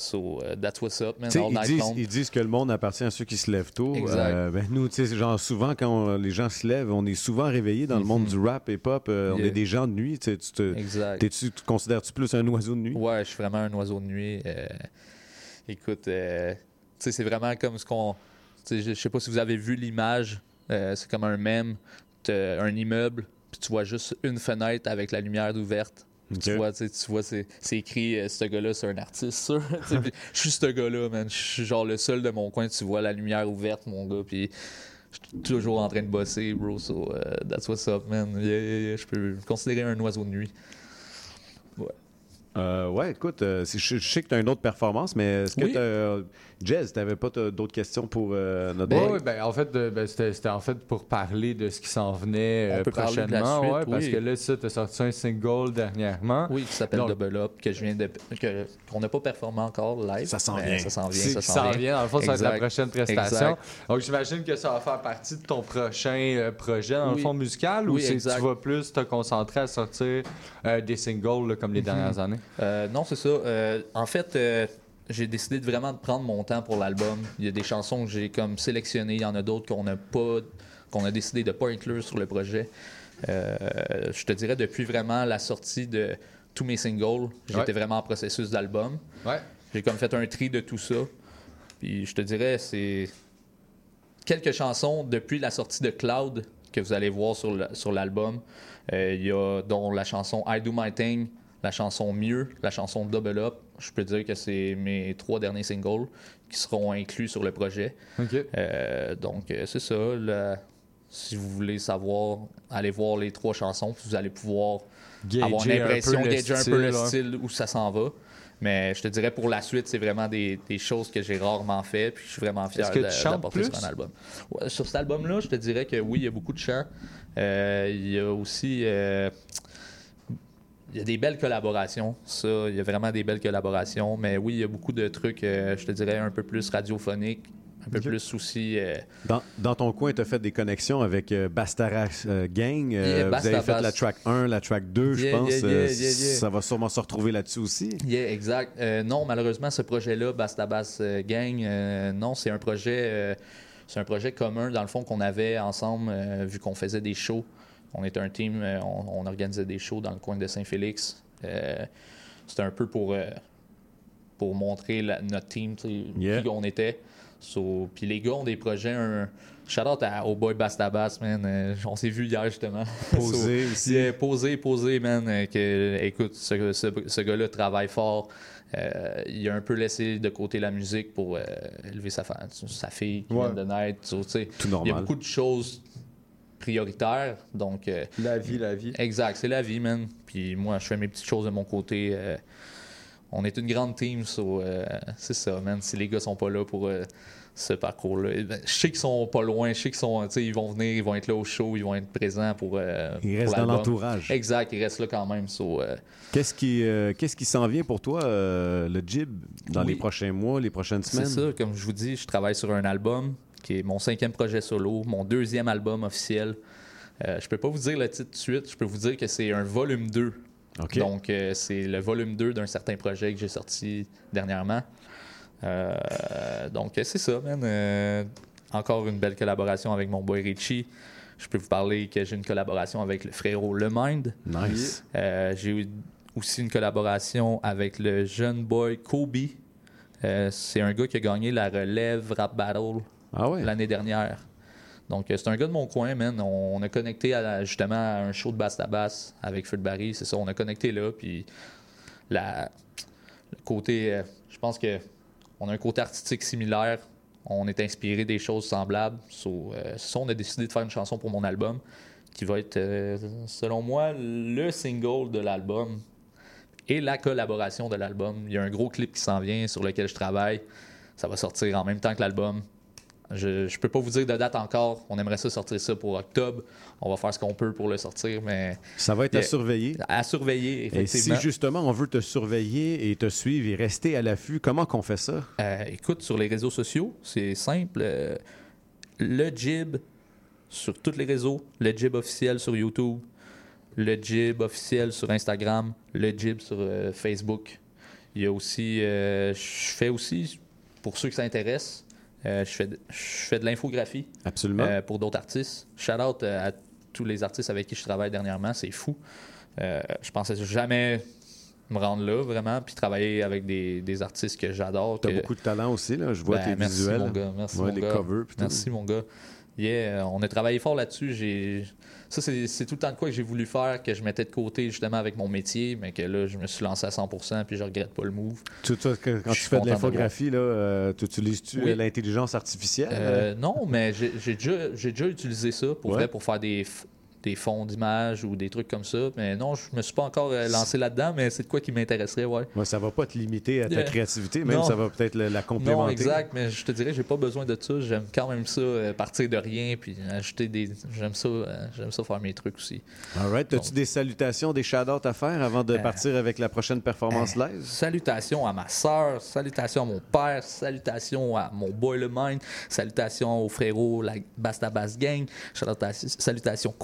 So, uh, that's what's up, man, Tu ils, disent, long. ils disent que le monde appartient à ceux qui se lèvent tôt. Exact. Euh, ben, nous, tu sais, genre, souvent, quand on- les gens se lèvent, on est souvent réveillés dans le monde du rap et pop. euh, On est des gens de nuit. Tu tu te, Exact. te considères-tu plus un oiseau de nuit? Ouais, je suis vraiment un oiseau de nuit. Euh, écoute, tu c'est vraiment comme ce qu'on. tu Je sais pas si vous avez vu l'image. c'est comme un mème. Un immeuble, puis tu vois juste une fenêtre avec la lumière ouverte. Tu vois, tu vois, c'est écrit, euh, ce gars-là, c'est un artiste, sûr. Je suis ce gars-là, man. Je suis genre le seul de mon coin. Tu vois la lumière ouverte, mon gars. Puis je suis toujours en train de bosser, bro. So, euh, that's what's up, man. Yeah, yeah, yeah. Je peux me considérer un oiseau de nuit. Ouais. Euh, ouais, écoute, euh, je, je sais que tu as une autre performance, mais est-ce que Oui. t'as- Jazz, t'avais pas t'as d'autres questions pour euh, notre Ben, oui, ben, en fait, de- ben, c'était en fait pour parler de ce qui s'en venait On euh, peut parler de la prochainement. suite, ouais, Parce que là, ça, tu as sorti un single dernièrement. Oui, qui s'appelle Double Up, que je viens de. qu'on n'a pas performé encore live. Ça s'en vient. Ça s'en vient. Ça s'en s'en vient. vient. Dans le fond, ça va être la prochaine prestation. Exact. Donc, j'imagine que ça va faire partie de ton prochain euh, projet, dans le fond, musical, ou tu vas plus te concentrer à sortir euh, des singles là, comme les dernières années? Euh, non, c'est ça. Euh, en fait, euh, j'ai décidé de vraiment de prendre mon temps pour l'album. Il y a des chansons que j'ai comme sélectionnées. Il y en a d'autres qu'on n'a pas, qu'on a décidé de pas inclure sur le projet. Je te dirais depuis vraiment la sortie de tous mes singles, j'étais Ouais. vraiment en processus d'album. Ouais. J'ai comme fait un tri de tout ça. Puis je te dirais, c'est quelques chansons depuis la sortie de Cloud que vous allez voir sur l'album. Euh, Il y a dont la chanson I Do My Thing, la chanson Mieux, la chanson Double Up. Je peux dire que c'est mes trois derniers singles qui seront inclus sur le projet. Euh, donc euh, c'est ça. si vous voulez savoir, allez voir les trois chansons, vous allez pouvoir Gager avoir l'impression, gager un peu le style, ouais. style où ça s'en va. Mais je te dirais pour la suite, c'est vraiment des, des choses que j'ai rarement fait, puis je suis vraiment fier d'apporter sur un album. Ouais, sur cet album-là, je te dirais que oui, il y a beaucoup de chants. Euh, il y a aussi. euh, il y a des belles collaborations, ça. Il y a vraiment des belles collaborations. Mais oui, il y a beaucoup de trucs, euh, je te dirais, un peu plus radiophoniques un peu plus aussi. euh, Dans, dans ton coin, tu as fait des connexions avec euh, Bastarax euh, Gang. Euh, Yeah, vous Basta avez fait la track 1, la track 2, je pense. yeah. Ça va sûrement se retrouver là-dessus aussi. Yeah, exact. Non, malheureusement, ce projet-là, Bastabas Gang, non, c'est un projet, c'est un projet commun dans le fond qu'on avait ensemble vu qu'on faisait des shows. On était un team, euh, on, on organisait des shows dans le coin de Saint-Félix. Euh, C'était un peu pour euh, pour montrer la- notre team, Yeah. qui on était. So, puis les gars ont des projets. Un, shout out à- au boy Bastabas, man. Euh, on s'est vu hier justement. Posé So, aussi. yeah, posé, posé, man. que, écoute, ce, ce- ce gars-là travaille fort. Euh, il a un peu laissé de côté la musique pour euh, élever sa, fa- sa fille qui Ouais. vient de naître. So, Tout Il y a normal. beaucoup de choses prioritaires. Donc, euh, La vie, la vie. Exact, c'est la vie, man. Puis moi, je fais mes petites choses de mon côté. euh, on est une grande team, so, euh, c'est ça, man. Si les gars sont pas là pour euh, ce parcours-là, eh ben, je sais qu'ils sont pas loin, je sais qu'ils sont, ils vont venir, ils vont être là au show, ils vont être présents pour. euh, Ils pour restent dans l'entourage. Exact, ils restent là quand même. So, euh, Qu'est-ce qui euh, qu'est-ce qui s'en vient pour toi, euh, le Jib, dans Oui. les prochains mois, les prochaines C'est semaines? ça, comme je vous dis, je travaille sur un album qui est mon cinquième projet solo, mon deuxième album officiel. Euh, je peux pas vous dire le titre tout de suite, je peux vous dire que c'est un volume 2. OK. Donc, euh, c'est le volume 2 d'un certain projet que j'ai sorti dernièrement. Euh, donc, euh, c'est ça, man. Encore une belle collaboration avec mon boy Richie. Je peux vous parler que j'ai une collaboration avec le frérot Le Mind. Nice. J'ai eu aussi une collaboration avec le jeune boy Kobe. C'est un gars qui a gagné la relève Rap Battle l'année dernière. Donc, euh, c'est un gars de mon coin, man. On, a connecté justement à un show de basse à basse avec Feu Barry. C'est ça, on a connecté là. Puis, la, le côté, euh, je pense que on a un côté artistique similaire. On est inspiré des choses semblables. So, euh, ça, on a décidé de faire une chanson pour mon album qui va être, selon moi, le single de l'album et la collaboration de l'album. Il y a un gros clip qui s'en vient sur lequel je travaille. Ça va sortir en même temps que l'album. Je ne peux pas vous dire de date encore. On aimerait ça sortir ça pour octobre. On va faire ce qu'on peut pour le sortir, mais... Ça va être à surveiller. À surveiller, Et effectivement. si justement on veut te surveiller et te suivre et rester à l'affût, comment qu'on fait ça? Euh, écoute, sur les réseaux sociaux, c'est simple. euh, le Jib sur tous les réseaux, le Jib officiel sur YouTube, le Jib officiel sur Instagram, le Jib sur euh, Facebook. Il y a aussi, je fais aussi, pour ceux qui s'intéressent, je fais de- je fais de l'infographie Absolument. euh, pour d'autres artistes. Shout out euh, à tous les artistes avec qui je travaille dernièrement, c'est fou. Euh, je pensais jamais me rendre là, vraiment, puis travailler avec des, des artistes que j'adore. Tu as que- beaucoup de talent aussi, là. Je vois ben, tes merci, visuels. Mon gars, merci, Ouais, mon les gars. covers. Merci, mon gars. Yeah, euh, on a travaillé fort là-dessus. J'ai... Ça, c'est, tout le temps de quoi que j'ai voulu faire, que je mettais de côté justement avec mon métier, mais que là, je me suis lancé à 100% puis je regrette pas le move. Tu- toi, quand Je tu fais de l'infographie, là, euh, tu utilises-tu Oui. euh, l'intelligence artificielle? Euh, non, mais j'ai, j'ai déjà, j'ai déjà utilisé ça pour Ouais. vrai, pour faire des, des fonds d'images ou des trucs comme ça. Mais non, je me suis pas encore euh, lancé là-dedans, mais c'est de quoi qui m'intéresserait, ouais. Ouais, ça va pas te limiter à ta Yeah. créativité, même Non. ça va peut-être la, la Non, complémenter. exact, mais je te dirais, j'ai pas besoin de ça. J'aime quand même ça, euh, partir de rien, puis ajouter des. J'aime ça, euh, j'aime ça faire mes trucs aussi. All right. As-tu des salutations, des shout-outs à faire avant de Euh, partir avec la prochaine performance live? Salutations à ma soeur, salutations à mon père, salutations à mon boy le mind, salutations aux frérots, la Basta Bass Gang, salutations, salutations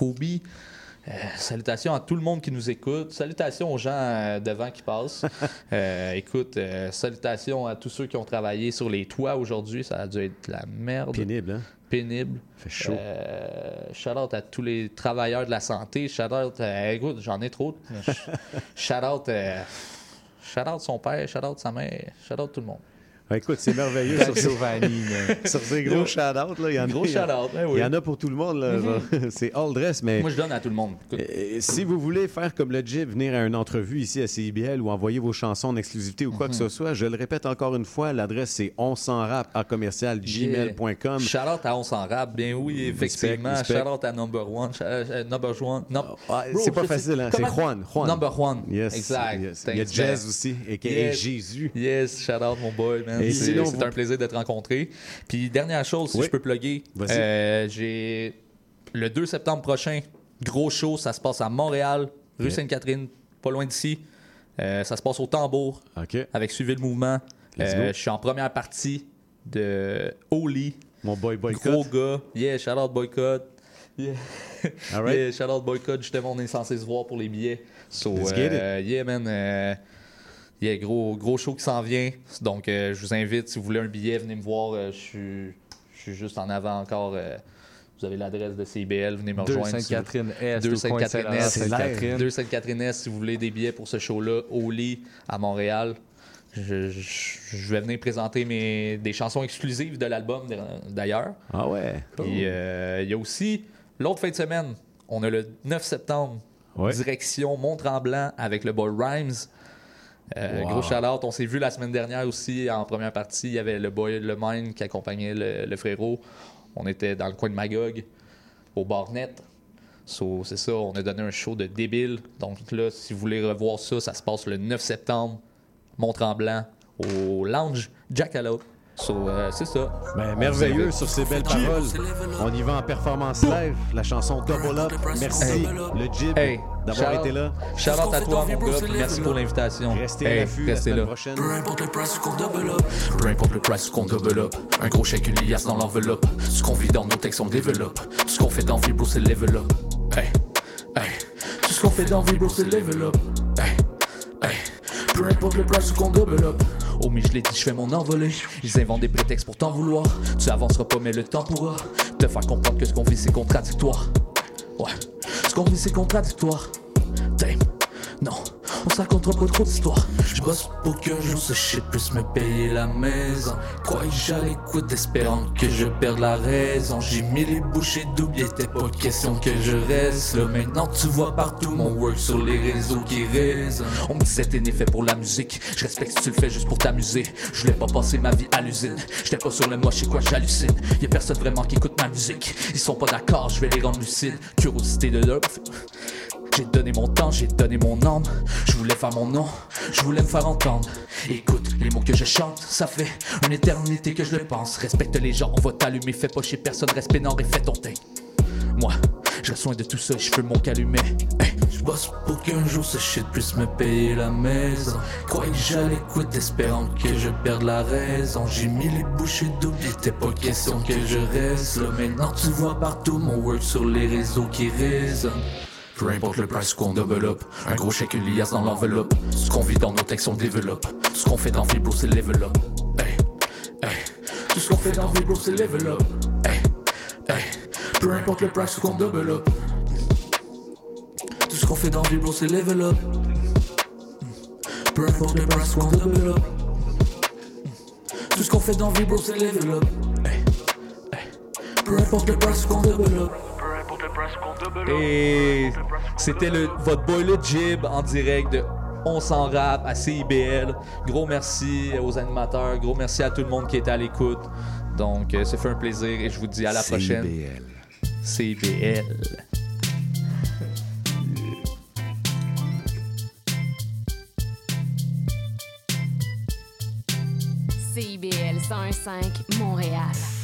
Euh, salutations à tout le monde qui nous écoute, salutations aux gens euh, devant qui passent. Euh, écoute, salutations à tous ceux qui ont travaillé sur les toits aujourd'hui, ça a dû être la merde. Pénible, hein? Pénible. Fait chaud. Shout out à tous les travailleurs de la santé. Shout out, écoute, j'en ai trop. shout out, shout out son père, shout out sa mère, shout out tout le monde. Écoute, c'est merveilleux sur Giovanni, sur ces gros shout-outs. là. Il y en a, Gros shout-out, ben oui. Il y en a pour tout le monde. Mhm. c'est all dress, mais Moi, je donne à tout le monde. Écoute. euh, si vous voulez faire comme le Jib, venir à une entrevue ici à CIBL ou envoyer vos chansons en exclusivité ou quoi que Mhm. ce soit, je le répète encore une fois, l'adresse c'est on s'en rap à commercial gmail.com. Shout out à On s'en rap, bien oui, effectivement. Respect, respect. Shout out à Number One. Sh- euh, number One. No- Ah, c'est pas facile, hein? c'est Juan, Juan. Number One. Yes, Exact. yes. Il y a Jazz aussi, a.k.a. Yes. Jésus. Yes, shout out mon boy, man. C'est vous- un plaisir de te rencontrer. Puis dernière chose, si Oui. je peux plugger, euh, j'ai le 2 septembre prochain, gros show, ça se passe à Montréal, rue. Sainte-Catherine, pas loin d'ici. Euh, ça se passe au Tambour avec Suivez le mouvement. Euh, je suis en première partie de Oli. Mon boy Boycott. Gros gars. Yeah, shout out Boycott. Yeah. All right. yeah, shout out Boycott. Justement, on est censé se voir pour les billets. So, Let's get euh, yeah, man. Euh, yeah, gros, gros show qui s'en vient. Donc, euh, je vous invite, si vous voulez un billet, venez me voir. Euh, je suis- je suis juste en avant encore. euh, vous avez l'adresse de CIBL, venez me 2 rejoindre. si vous- Sainte-Catherine-Est, 2 au coin de Sainte-Catherine-Est. Saint-Laurent, Sainte-Catherine. 2 Sainte-Catherine-Est, si vous voulez des billets pour ce show-là, au lit, à Montréal. Je, je- je vais venir présenter mes, des chansons exclusives de l'album d'ailleurs. Ah ouais. Et euh, il y a aussi l'autre fin de semaine, on a le 9 septembre, Ouais. direction Mont-Tremblant avec le boy Rhymes. Euh, Wow. Gros shout-out. On s'est vu la semaine dernière aussi en première partie. Il y avait le boy Le Mine qui accompagnait le, le frérot. On était dans le coin de Magog, au Barnet. So, c'est ça, on a donné un show de débile. Donc là, si vous voulez revoir ça, ça se passe le 9 septembre, Mont-Tremblant, au Lounge Jackalope. So, euh, c'est ça. Ben, merveilleux sur ces belles paroles. On y va en performance live. La chanson Double Up. Merci, Hey. le Jib, Hey, d'avoir été là. shout-out à toi, mon gars, merci pour l'invitation. Restez à Hey, l'affût la restez semaine là. prochaine. Peu importe le price qu'on double up. Peu importe le price qu'on double up. Un gros chèque, une liasse dans l'enveloppe. Ce qu'on vit dans nos textes, on développe. Tout ce qu'on fait dans vie, bro, c'est level up. Hey, hey. Tout ce qu'on fait dans vie, bro, c'est level up. Hey, hey. Peu importe le price qu'on double up. Oh, mais je l'ai dit, je fais mon envolée. Ils inventent des prétextes pour t'en vouloir. Tu avanceras pas, mais le temps pourra te faire comprendre que ce qu'on vit, c'est contradictoire. Ouais, ce qu'on vit, c'est contradictoire. Damn, non, on se racontera pas trop d'histoires. Je bosse pour qu'un jour ce shit puisse me payer la maison. Croyais j'allais l'écoute espérant que je perde la raison. J'ai mis les bouchées doubles, était pas question que je reste là. Maintenant tu vois partout mon work sur les réseaux qui résonnent. On me disait t'es né fait pour la musique. Je respecte si tu le fais juste pour t'amuser. Je voulais pas passer ma vie à l'usine. J'étais pas sur le moche, c'est quoi j'hallucine. Y'a personne vraiment qui écoute ma musique. Ils sont pas d'accord, je vais les rendre lucides. Curiosité de l'homme. J'ai donné mon temps, j'ai donné mon âme. Je voulais faire mon nom, je voulais me faire entendre. Écoute, les mots que je chante, ça fait une éternité que je le pense. Respecte les gens, on va t'allumer. Fais pas chez personne, respect nord et fais ton teint. Moi, je loin de tout ça, je fais mon calumet. Je bosse pour qu'un jour ce shit puisse me payer la maison. Croyais que j'allais l'écoute espérant que je perde la raison. J'ai mis les bouchées doubles, était pas question que je reste là. Maintenant tu vois partout mon work sur les réseaux qui résonnent. Peu importe le price qu'on up, un gros chèque, une liasse dans l'enveloppe. Ce qu'on vit dans nos textes, on développe. Ce qu'on fait dans vie, bro, c'est level up. Hey, hey. Tout ce qu'on fait dans vie, bro, c'est level up. Hey, hey. Peu importe le price qu'on up. Tout ce qu'on fait dans vie, bro, c'est level up. Peu importe le price qu'on up. Tout ce qu'on fait dans vie, bro, c'est level up. Peu importe le price qu'on up. Et c'était le, votre boy le Jib en direct de On s'en rap à CIBL. Gros merci aux animateurs, gros merci à tout le monde qui était à l'écoute. Donc, euh, ça fait un plaisir et je vous dis à la prochaine. CIBL. CIBL 101.5 Montréal.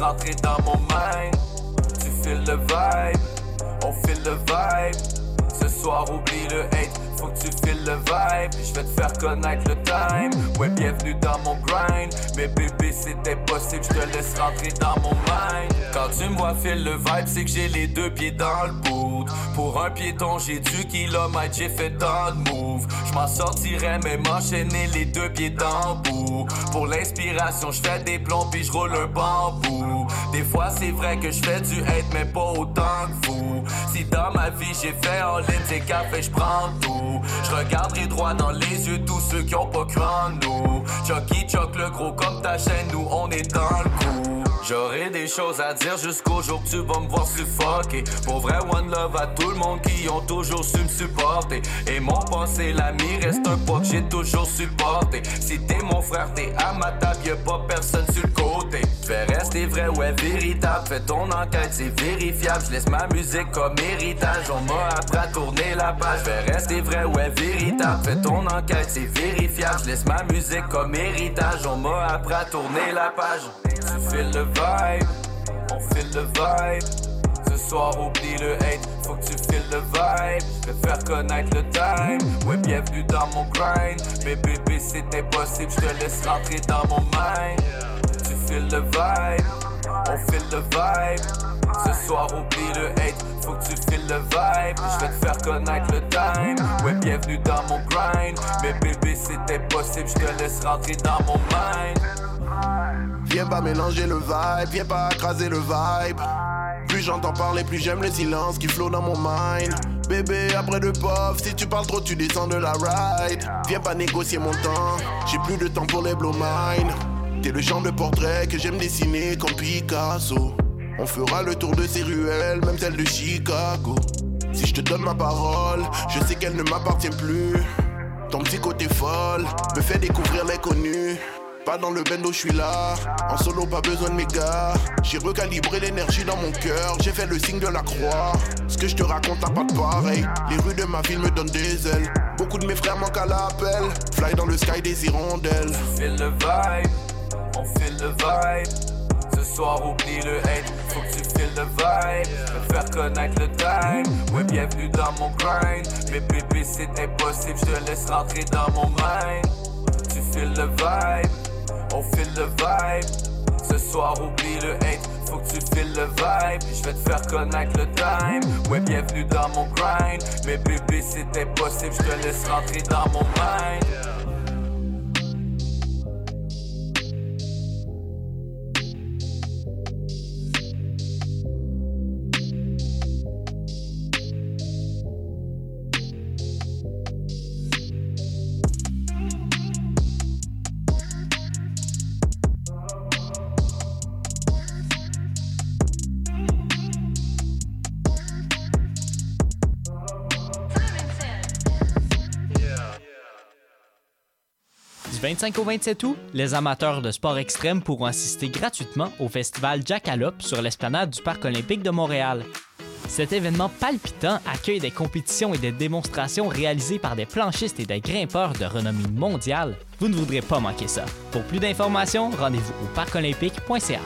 Rentrer dans mon mind. Tu files le vibe, on file le vibe. Ce soir, oublie le hate, faut que tu files le vibe. Je vais te faire connaître le time. Ouais, bienvenue dans mon grind. Mais bébé, c'était possible, je te laisse rentrer dans mon mind. Quand tu me vois filer le vibe, c'est que j'ai les deux pieds dans le Pour un piéton, j'ai du kilomètre, j'ai fait tant de moves. Je m'en sortirais même enchaîner les deux pieds dans. Pour l'inspiration, je fais des plombs puis je roule un bambou. Des fois c'est vrai que je fais du hate mais pas autant que vous Si dans ma vie j'ai fait en ligne des cafés je prends tout Je regarderai droit dans les yeux tous ceux qui ont pas cru en nous Chucky Chuck le gros comme ta chaîne nous on est dans le coup J'aurai des choses à dire jusqu'au jour que tu vas me voir suffoquer. Pour vrai, one love à tout le monde qui ont toujours su me supporter. Et mon passé, l'ami, reste un poids que j'ai toujours supporté. Si t'es mon frère, t'es à ma table, y'a pas personne sur le côté. Fais rester vrai, ouais, véritable. Fais ton enquête, c'est vérifiable. Je laisse ma musique comme héritage. On m'a appris à tourner la page. Fais rester vrai, ouais, véritable. Fais ton enquête, c'est vérifiable. Je laisse ma musique comme héritage. On m'a appris à tourner la page. Tu fais le vibe, on file le vibe. Ce soir, oublie le hate, faut que tu files le vibe. Je faire connaître le time. Ouais, bienvenue dans mon grind. Mais bébé, c'est impossible, je te laisse rentrer dans mon mind. Tu files le vibe, on file le vibe. Ce soir, oublie le hate, faut que tu files le vibe. Je vais te faire connaître le time. Ouais, bienvenue dans mon grind. Mais bébé, c'est impossible, je te laisse rentrer dans mon mind. Viens pas mélanger le vibe, viens pas écraser le vibe. Plus j'entends parler, plus j'aime le silence qui flot dans mon mind. Bébé, après le pop, si tu parles trop, tu descends de la ride. Viens pas négocier mon temps, j'ai plus de temps pour les blow mine. T'es le genre de portrait que j'aime dessiner comme Picasso. On fera le tour de ces ruelles, même celle de Chicago. Si je te donne ma parole, je sais qu'elle ne m'appartient plus. Ton petit côté folle me fait découvrir l'inconnu. Pas dans le bendo, je suis là. En solo, pas besoin de mes gars. J'ai recalibré l'énergie dans mon cœur. J'ai fait le signe de la croix. Ce que je te raconte, t'as pas de pareil. Les rues de ma ville me donnent des ailes. Beaucoup de mes frères manquent à l'appel. Fly dans le sky des hirondelles. File le vibe, on file le vibe. Ce soir, oublie le hate, faut que tu files le vibe. Me faire connaître le time. Ouais, bienvenue dans mon grind. Mais bébé, c'est impossible, je te laisse rentrer dans mon mind. Tu files le vibe, on file le vibe. Ce soir, oublie le hate, faut que tu files le vibe. Je vais te faire connaître le time. Ouais, bienvenue dans mon grind. Mais bébé, c'est impossible, je te laisse rentrer dans mon mind. 25 au 27 août, les amateurs de sport extrême pourront assister gratuitement au festival Jackalope sur l'esplanade du Parc olympique de Montréal. Cet événement palpitant accueille des compétitions et des démonstrations réalisées par des planchistes et des grimpeurs de renommée mondiale. Vous ne voudrez pas manquer ça. Pour plus d'informations, rendez-vous au parcolympique.ca.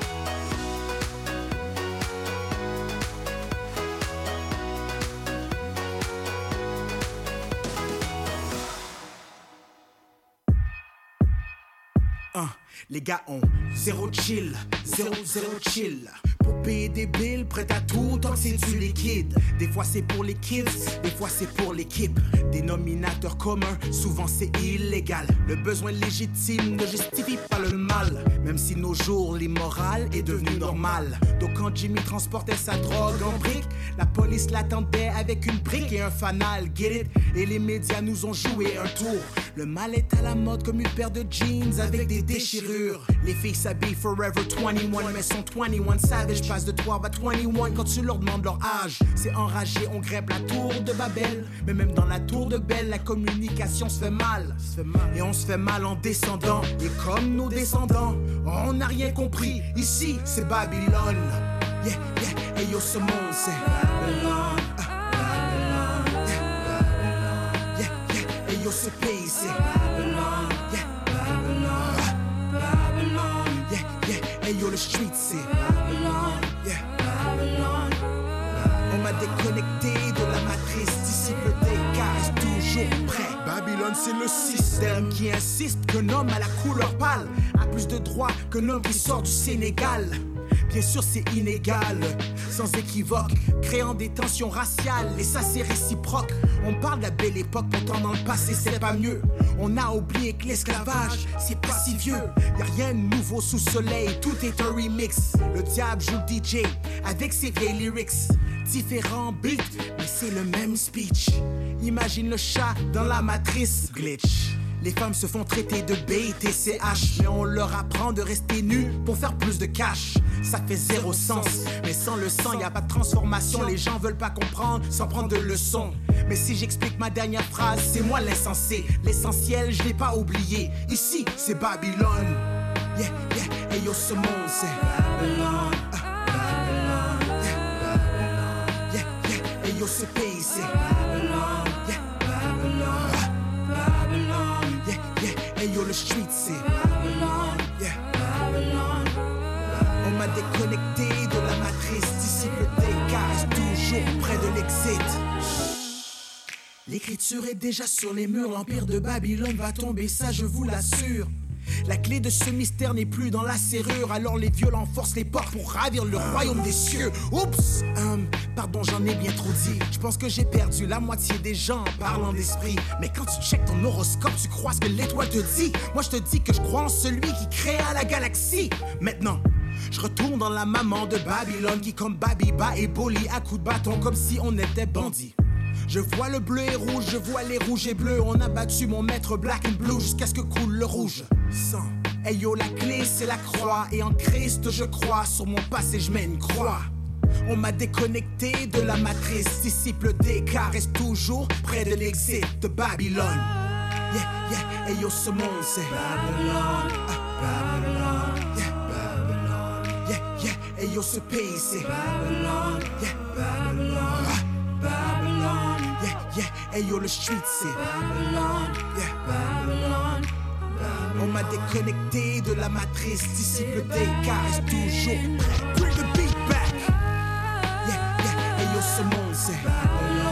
Les gars ont zéro chill, zéro zéro chill. Pour payer des billes, prêt à tout tant que c'est du liquide. Des fois c'est pour les kids, des fois c'est pour l'équipe. Dénominateur commun, souvent c'est illégal. Le besoin légitime ne justifie pas le mal. Même si nos jours, l'immoral est devenu normal. Donc quand Jimmy transportait sa drogue en brique, la police l'attendait avec une brique et un fanal, get it? Et les médias nous ont joué un tour. Le mal est à la mode comme une paire de jeans avec des déchirures. Les filles s'habillent forever 21, mais sont 21 savage. Passe de 3 à 21 quand tu leur demandes leur âge. C'est enragé, on grève la tour de Babel. Mais même dans la tour de Belle, la communication se fait mal. Et on se fait mal en descendant. Et comme nos descendants, on n'a rien compris. Ici, c'est Babylone. Yeah, yeah, et yo, ce monde, c'est Babylone. Ah. Yeah, yeah, et yo, ce pays, c'est yo, le street, c'est. Yeah, Babylone. On m'a déconnecté de la matrice, disciple des cas, reste toujours prêt. Babylone, c'est le système qui insiste qu'un homme à la couleur pâle a plus de droits qu'un homme qui sort du Sénégal. Bien sûr, c'est inégal, sans équivoque, créant des tensions raciales, et ça c'est réciproque. On parle de la belle époque, pourtant dans le passé c'est pas mieux. On a oublié que l'esclavage, c'est pas si vieux. Y a rien de nouveau sous soleil, tout est un remix. Le diable joue le DJ avec ses vieilles lyrics. Différents beats, mais c'est le même speech. Imagine le chat dans la matrice glitch. Les femmes se font traiter de BITCH, mais on leur apprend de rester nus pour faire plus de cash. Ça fait zéro sens, mais sans le sang, y a pas de transformation. Les gens veulent pas comprendre sans prendre de leçons. Mais si j'explique ma dernière phrase, c'est moi l'insensé. L'essentiel, je l'ai pas oublié. Ici, c'est Babylone. Yeah, yeah, yo, ce monde, c'est Babylone. Ah. Yeah, yeah, yo, ce pays, c'est yo, le street, c'est. Yeah. On m'a déconnecté de la matrice, disciple des reste toujours près de l'exit. L'écriture est déjà sur les murs, l'empire de Babylone va tomber, ça je vous l'assure. La clé de ce mystère n'est plus dans la serrure, alors les violents forcent les portes pour ravir le royaume des cieux. Oups, hum, pardon, j'en ai bien trop dit. Je pense que j'ai perdu la moitié des gens en parlant d'esprit. Mais quand tu checkes ton horoscope, tu crois ce que l'étoile te dit. Moi, je te dis que je crois en celui qui créa la galaxie. Maintenant. Je retourne dans la maman de Babylone qui comme Babiba et Boli à coups de bâton comme si on était bandits. Je vois le bleu et rouge, je vois les rouges et bleus. On a battu mon maître black and blue jusqu'à ce que coule le rouge. Sang. Hey la clé c'est la croix. Et en Christ je crois. Sur mon passé je mets une croix. On m'a déconnecté de la matrice. Disciple d'écart reste toujours près de l'exit de Babylone. Yeah, yeah, hey yo, ce monde c'est Babylone. Babylone. Yeah, Babylone. Yeah, yeah, hey yo, ce pays c'est Babylone. Yeah, Babylone. Ah, Babylone. Yeah, yeah, hey yo, le street c'est Babylone. Yeah, Babylone. On m'a déconnecté de la matrice, disciple d'écart reste toujours prêt. Bring the beat back. Yeah, yeah, hey yo, ce monde c'est Babylone.